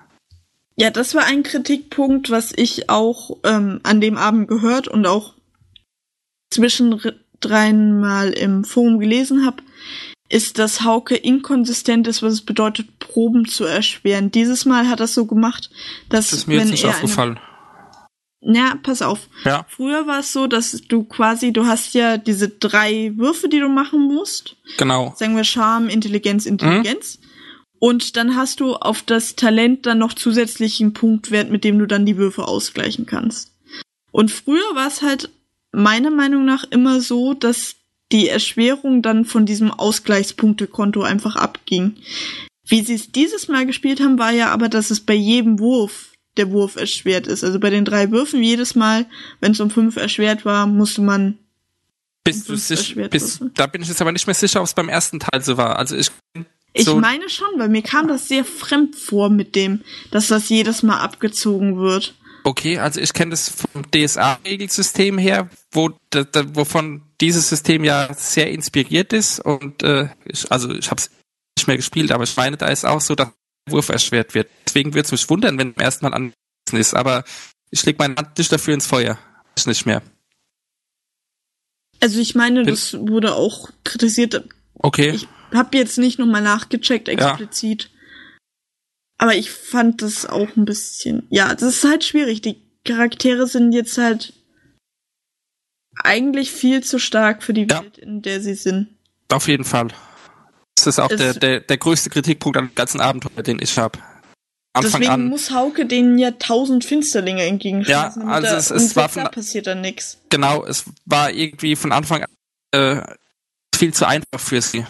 Ja, das war ein Kritikpunkt, was ich auch ähm, an dem Abend gehört und auch zwischendrin mal im Forum gelesen habe, ist, dass Hauke inkonsistent ist, was es bedeutet, Proben zu erschweren. Dieses Mal hat er es so gemacht, dass Das ist mir wenn jetzt nicht aufgefallen. Ja, pass auf. Ja. Früher war es so, dass du quasi, du hast ja diese drei Würfe, die du machen musst Genau. sagen wir Charme, Intelligenz, Intelligenz. Und dann hast du auf das Talent dann noch zusätzlichen Punktwert, mit dem du dann die Würfe ausgleichen kannst. Und früher war es halt meiner Meinung nach immer so, dass die Erschwerung dann von diesem Ausgleichspunktekonto einfach abging. Wie sie es dieses Mal gespielt haben, war ja aber, dass es bei jedem Wurf der Wurf erschwert ist. Also bei den drei Würfen jedes Mal, wenn es um fünf erschwert war, musste man Bist du sicher, bist, da bin ich jetzt aber nicht mehr sicher, ob es beim ersten Teil so war. Also ich, Ich so, meine schon, weil mir kam das sehr fremd vor mit dem, dass das jedes Mal abgezogen wird. okay, also ich kenne das vom DSA-Regelsystem her, wo, da, da, wovon dieses System ja sehr inspiriert ist und äh, ich, also ich habe es nicht mehr gespielt, aber ich meine, da ist auch so, dass der Wurf erschwert wird. Deswegen würde es mich wundern, wenn beim ersten Mal ist, aber ich leg meine Hand nicht dafür ins Feuer. Ich nicht mehr. Also ich meine, das wurde auch kritisiert. Okay. Ich habe jetzt nicht nochmal nachgecheckt explizit. Aber ich fand das auch ein bisschen. Ja, das ist halt schwierig. Die Charaktere sind jetzt halt eigentlich viel zu stark für die Ja. Welt, in der sie sind. Auf jeden Fall. Das ist auch Es- der, der, der größte Kritikpunkt am ganzen Abenteuer, den ich habe. Anfang Deswegen an. muss Hauke denen ja tausend Finsterlinge entgegenschmeißen. Ja, also es- es war von- passiert dann nix. Genau, es war irgendwie von Anfang an äh, viel zu einfach für sie.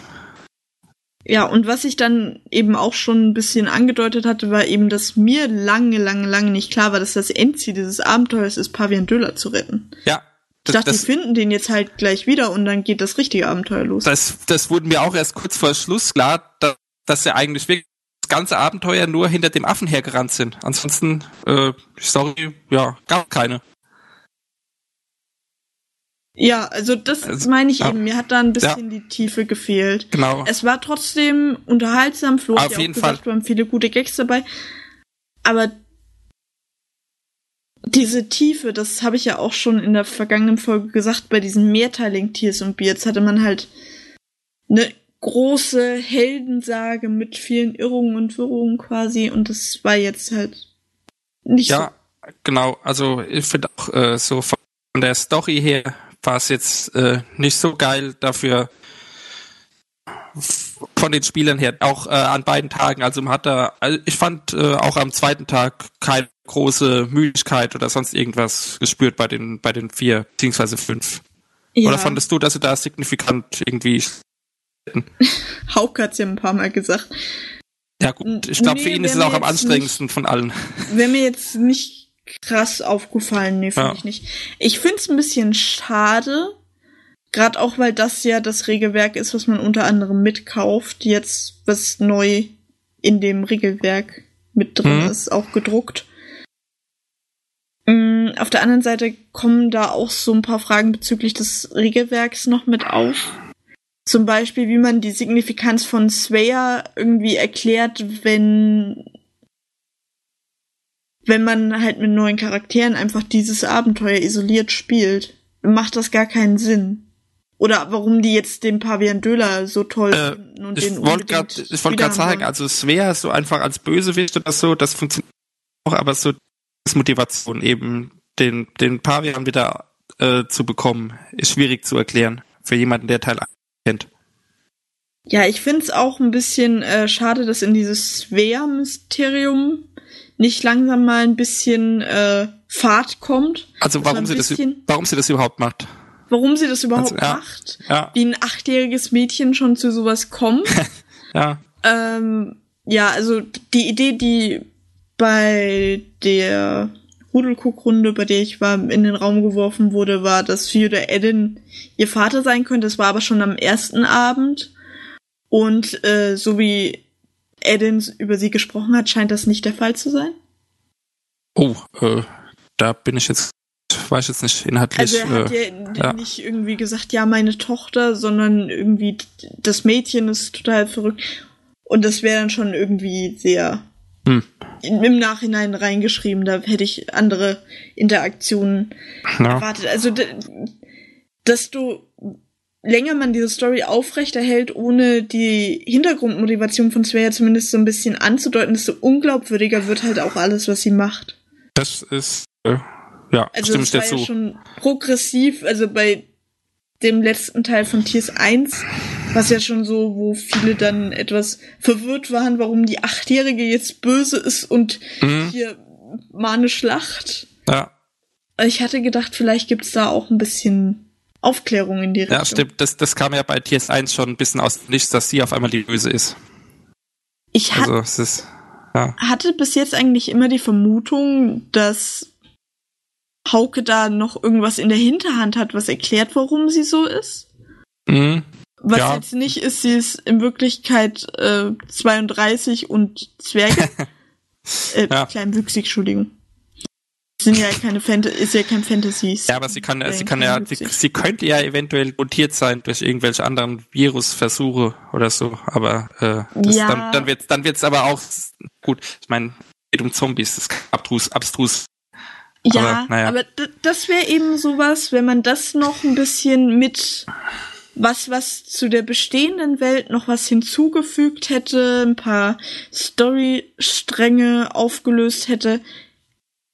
Ja, und was ich dann eben auch schon ein bisschen angedeutet hatte, war eben, dass mir lange, lange, lange nicht klar war, dass das Endziel dieses Abenteuers ist, Pavian Döller zu retten. Ja. Ich dachte, das, die finden den jetzt halt gleich wieder und dann geht das richtige Abenteuer los. das, das wurde mir auch erst kurz vor Schluss klar, dass, dass sie eigentlich wirklich das ganze Abenteuer nur hinter dem Affen hergerannt sind. Ansonsten, äh, Story, ja, gab keine. ja, also das Also, meine ich ja. eben. Mir hat da ein bisschen die Tiefe gefehlt. Genau. Es war trotzdem unterhaltsam. Flo hat Auf ja auch jeden gesagt, Fall. waren viele gute Gags dabei. Aber diese Tiefe, das habe ich ja auch schon in der vergangenen Folge gesagt, bei diesen mehrteiligen Tiers und Beards hatte man halt eine große Heldensage mit vielen Irrungen und Wirrungen quasi und das war jetzt halt nicht Ja, genau. Also ich finde auch äh, so von der Story her war es jetzt äh, nicht so geil dafür von den Spielern her auch äh, an beiden Tagen. Also man hat da, also ich fand äh, auch am zweiten Tag keine große Müdigkeit oder sonst irgendwas gespürt bei den bei den vier beziehungsweise fünf. Ja, Oder fandest du, dass sie da signifikant irgendwie? Hauke hat's ja ein paar Mal gesagt. Ja gut, ich glaube für Nee, ihn ist es auch am anstrengendsten von allen. Wäre mir jetzt nicht krass aufgefallen, nee, finde Ja. ich nicht. Ich finde es ein bisschen schade, gerade auch weil das ja das Regelwerk ist, was man unter anderem mitkauft, jetzt was neu in dem Regelwerk mit drin Mhm. ist, auch gedruckt. Mm, Auf der anderen Seite kommen da auch so ein paar Fragen bezüglich des Regelwerks noch mit auf. Zum Beispiel, wie man die Signifikanz von Swayer irgendwie erklärt, wenn wenn man halt mit neuen Charakteren einfach dieses Abenteuer isoliert spielt, macht das gar keinen Sinn. Oder warum die jetzt den Pavian Döler so toll Äh, finden und ich den unbedingt gerade ich wollte gerade sagen, also es wäre so einfach als Bösewicht oder so, das funktioniert auch, aber so das Motivation eben den den Pavian wieder äh, zu bekommen, ist schwierig zu erklären für jemanden, der Teil 1 kennt. Ja, ich find's auch ein bisschen äh, schade, dass in dieses Svea-Mysterium nicht langsam mal ein bisschen äh, Fahrt kommt. Also warum sie das warum sie das überhaupt macht. Warum sie das überhaupt Also, ja. macht, Ja, wie ein achtjähriges Mädchen schon zu sowas kommt. ja. Ähm, ja, also die Idee, die bei der Rudelkuck-Runde, bei der ich war, in den Raum geworfen wurde, war, dass Fiona Eden ihr Vater sein könnte. Das war aber schon am ersten Abend. Und äh, so wie Eden über sie gesprochen hat, scheint das nicht der Fall zu sein. Oh, äh, da bin ich jetzt weiß jetzt nicht inhaltlich. Also er hat äh, ja, ja. nicht irgendwie gesagt, ja, meine Tochter, sondern irgendwie das Mädchen ist total verrückt. Und das wäre dann schon irgendwie sehr Hm. in, im Nachhinein reingeschrieben. Da hätte ich andere Interaktionen ja. erwartet. Also, desto länger man diese Story aufrechterhält, ohne die Hintergrundmotivation von Svea zumindest so ein bisschen anzudeuten, desto unglaubwürdiger wird halt auch alles, was sie macht. Das ist äh, ja, Also stimme das ich war ja schon progressiv, also bei dem letzten Teil von Tiers 1 war es ja schon so, wo viele dann etwas verwirrt waren, warum die Achtjährige jetzt böse ist und Mhm. hier mal eine Schlacht. Ja, Ich hatte gedacht, vielleicht gibt's da auch ein bisschen Aufklärung in die Richtung. ja, stimmt. Das, das kam ja bei TS1 schon ein bisschen aus dem Nichts, dass sie auf einmal die Böse ist. Ich hat, Also ist ja. hatte bis jetzt eigentlich immer die Vermutung, dass Hauke da noch irgendwas in der Hinterhand hat, was erklärt, warum sie so ist. Mhm. Was Ja. jetzt nicht ist, sie ist in Wirklichkeit äh, 32 und Zwerge. äh, Ja. Kleinwüchsig, Entschuldigung. Sind ja keine Fant ist ja kein Fantasy. Ja, aber sie kann, Äh, sie kann ja, sie, sie könnte ja eventuell mutiert sein durch irgendwelche anderen Virusversuche oder so, aber äh, das, Ja. dann, dann wird's, dann wird's aber auch gut. Ich meine, geht um Zombies, das ist abstrus, abstrus. Ja, aber, naja. aber das wäre eben sowas, wenn man das noch ein bisschen mit was, was zu der bestehenden Welt noch was hinzugefügt hätte, ein paar Storystränge aufgelöst hätte,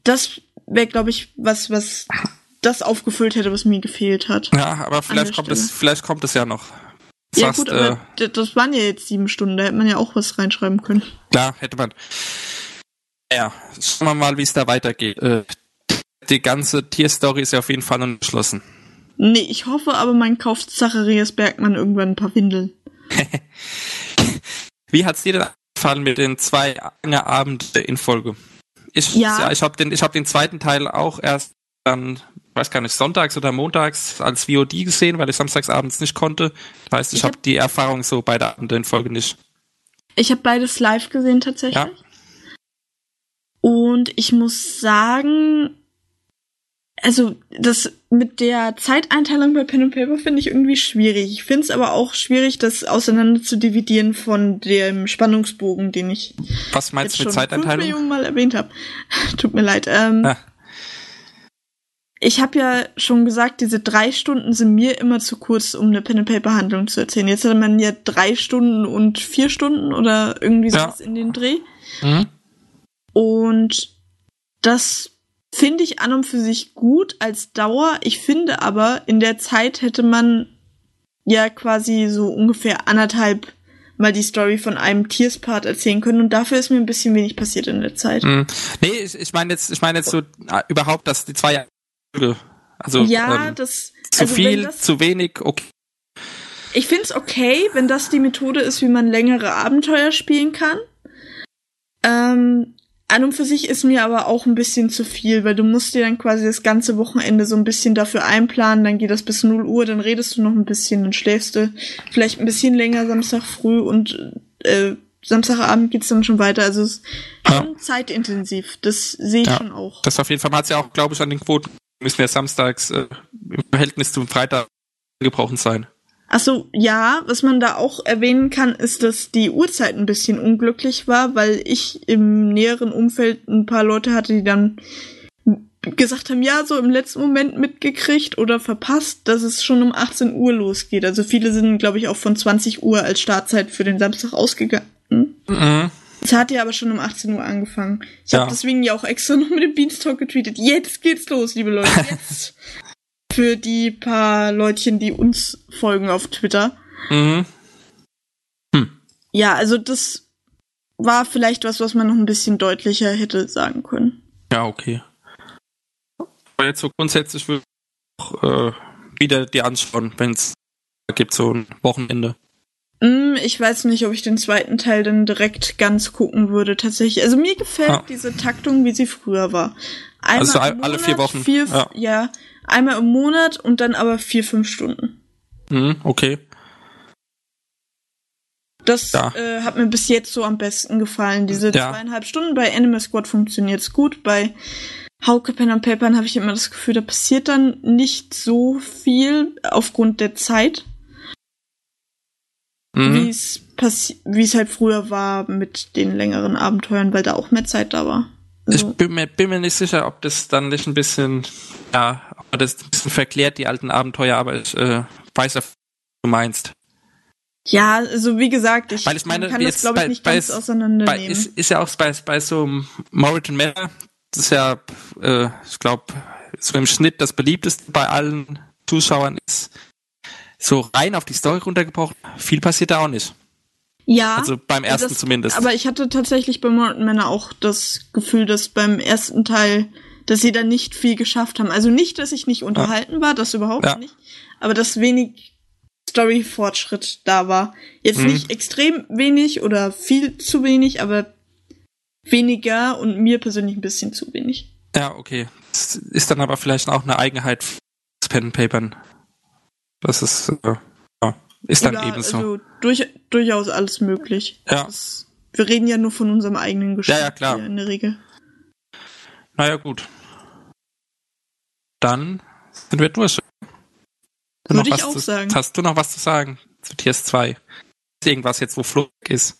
das wäre, glaube ich, was, was das aufgefüllt hätte, was mir gefehlt hat. Ja, aber vielleicht kommt es, vielleicht kommt es ja noch. Du ja sagst, gut, aber äh, das waren ja jetzt sieben Stunden, da hätte man ja auch was reinschreiben können. Klar, hätte man. Ja, schauen wir mal, wie es da weitergeht. Äh, die ganze Tierstory ist ja auf jeden Fall noch geschlossen. Nee, ich hoffe aber, man kauft Zacharias Bergmann irgendwann ein paar Windeln. wie hat's dir denn gefallen mit den zwei Abenden in Folge? Ich, ja. ja ich habe den, ich hab den zweiten Teil auch erst dann, weiß gar nicht, sonntags oder montags als VOD gesehen, weil ich samstags abends nicht konnte. Das heißt, ich, ich habe hab die Erfahrung so bei der Abenden Folge nicht. Ich habe beides live gesehen tatsächlich. Ja. Und ich muss sagen, also das mit der Zeiteinteilung bei Pen and Paper finde ich irgendwie schwierig. Ich finde es aber auch schwierig, das auseinander zu dividieren von dem Spannungsbogen, den ich Was meinst du mit Zeiteinteilung? Millionen Mal erwähnt habe. Tut mir leid. Ähm, ah. Ich habe ja schon gesagt, diese drei Stunden sind mir immer zu kurz, um eine Pen and Paper Handlung zu erzählen. Jetzt hat man ja drei Stunden und vier Stunden oder irgendwie sowas ja. in den Dreh. Mhm. Und das finde ich an und für sich gut als Dauer. Ich finde aber, in der Zeit hätte man ja quasi so ungefähr anderthalb mal die Story von einem Tierspart erzählen können und dafür ist mir ein bisschen wenig passiert in der Zeit. Mm. Nee, ich, ich meine jetzt, ich meine jetzt so äh, überhaupt, dass die zwei also ja, ähm, das zu also viel, das, zu wenig, okay. Ich finde es okay, wenn das die Methode ist, wie man längere Abenteuer spielen kann. Ähm, an und für sich ist mir aber auch ein bisschen zu viel, weil du musst dir dann quasi das ganze Wochenende so ein bisschen dafür einplanen, dann geht das bis 0 Uhr, dann redest du noch ein bisschen, dann schläfst du vielleicht ein bisschen länger Samstag früh und äh, Samstagabend geht's dann schon weiter. Also es ist ja. schon zeitintensiv, das sehe ich ja. schon auch. Das auf jeden Fall, hat ja auch, glaube ich, an den Quoten müssen ja samstags äh, im Verhältnis zum Freitag gebrauchen sein. Achso, ja, was man da auch erwähnen kann, ist, dass die Uhrzeit ein bisschen unglücklich war, weil ich im näheren Umfeld ein paar Leute hatte, die dann gesagt haben, ja, so im letzten Moment mitgekriegt oder verpasst, dass es schon um 18 Uhr losgeht. Also viele sind, glaube ich, auch von 20 Uhr als Startzeit für den Samstag ausgegangen. Mhm. Es hat ja aber schon um 18 Uhr angefangen. Ich ja. habe deswegen ja auch extra noch mit dem Beanstalk getweetet. Jetzt geht's los, liebe Leute. Jetzt für die paar Leutchen, die uns folgen auf Twitter. Mhm. Hm. Ja, also das war vielleicht was, was man noch ein bisschen deutlicher hätte sagen können. Ja, okay. Aber jetzt so grundsätzlich würde ich auch äh, wieder die anschauen, wenn es gibt so ein Wochenende. Mm, ich weiß nicht, ob ich den zweiten Teil dann direkt ganz gucken würde, tatsächlich. Also mir gefällt ah. diese Taktung, wie sie früher war. Einmal also alle Monat, vier Wochen. Vier, ja. ja. Einmal im Monat und dann aber vier, fünf Stunden. Mhm, okay. Das ja. äh, hat mir bis jetzt so am besten gefallen. Diese ja. zweieinhalb Stunden bei Animal Squad funktioniert's gut. Bei Hauke Pen and Papern habe ich immer das Gefühl, da passiert dann nicht so viel aufgrund der Zeit. Mhm. Wie es wie es halt früher war mit den längeren Abenteuern, weil da auch mehr Zeit da war. Also. Ich bin mir, bin mir nicht sicher, ob das dann nicht ein bisschen, ja, das ein bisschen verklärt, die alten Abenteuer, aber ich äh, weiß, was du meinst. Ja, also wie gesagt, ich, Weil ich meine, kann das, glaube ich, nicht bei, ganz auseinandernehmen. Bei, ist, ist ja auch bei, bei so Moritan Manor, das ist ja, äh, ich glaube, so im Schnitt das beliebteste bei allen Zuschauern ist, so rein auf die Story runtergebrochen, viel passiert da auch nicht. Ja. Also beim ersten das, zumindest. Aber ich hatte tatsächlich bei Morton Männer auch das Gefühl, dass beim ersten Teil, dass sie da nicht viel geschafft haben. Also nicht, dass ich nicht unterhalten ja. war, das überhaupt ja. nicht. Aber dass wenig Story-Fortschritt da war. Jetzt mhm. nicht extrem wenig oder viel zu wenig, aber weniger und mir persönlich ein bisschen zu wenig. Ja, okay. Das ist dann aber vielleicht auch eine Eigenheit des Pen Papern. Das ist, äh, ja, ist dann Oder, eben so. Also durch, durchaus alles möglich. Ja. Ist, wir reden ja nur von unserem eigenen Geschmack ja, ja, klar. in der Regel. Naja, gut. Dann sind wir durch. Würde ich auch zu, sagen. Hast du noch was zu sagen zu Tiers 2? Ist irgendwas jetzt, wo Flo ist?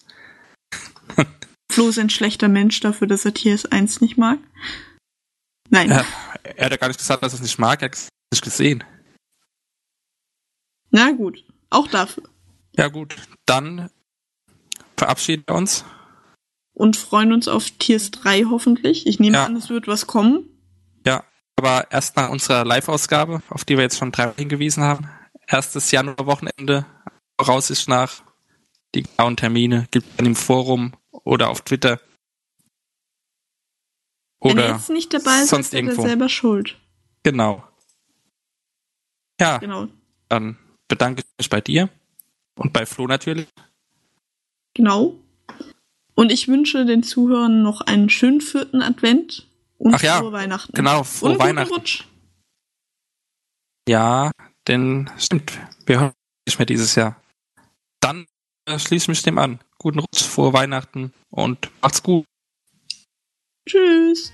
Flo ist ein schlechter Mensch dafür, dass er Tiers 1 nicht mag. Nein. Er, er hat ja gar nicht gesagt, dass er es nicht mag, er hat es nicht gesehen. Na gut. Auch dafür. Ja gut, dann verabschieden wir uns. Und freuen uns auf Tiers 3 hoffentlich. Ich nehme Ja. an, es wird was kommen. Aber erst nach unserer Live-Ausgabe, auf die wir jetzt schon dreimal hingewiesen haben. Erstes Januarwochenende, voraussichtlich nach. Die genauen Termine gibt es dann im Forum oder auf Twitter. Wenn ihr Oder jetzt nicht dabei seid, sonst irgendwo. selber schuld. genau. Ja, Genau. dann bedanke ich mich bei dir und bei Flo natürlich. Genau. Und ich wünsche den Zuhörern noch einen schönen vierten Advent und Ach ja, frohe Weihnachten. Genau, und frohe guten Weihnachten. Rutsch. Ja, denn stimmt, wir hören nicht mehr dieses Jahr. Dann äh, schließe ich mich dem an. Guten Rutsch, frohe Weihnachten und macht's gut. Tschüss.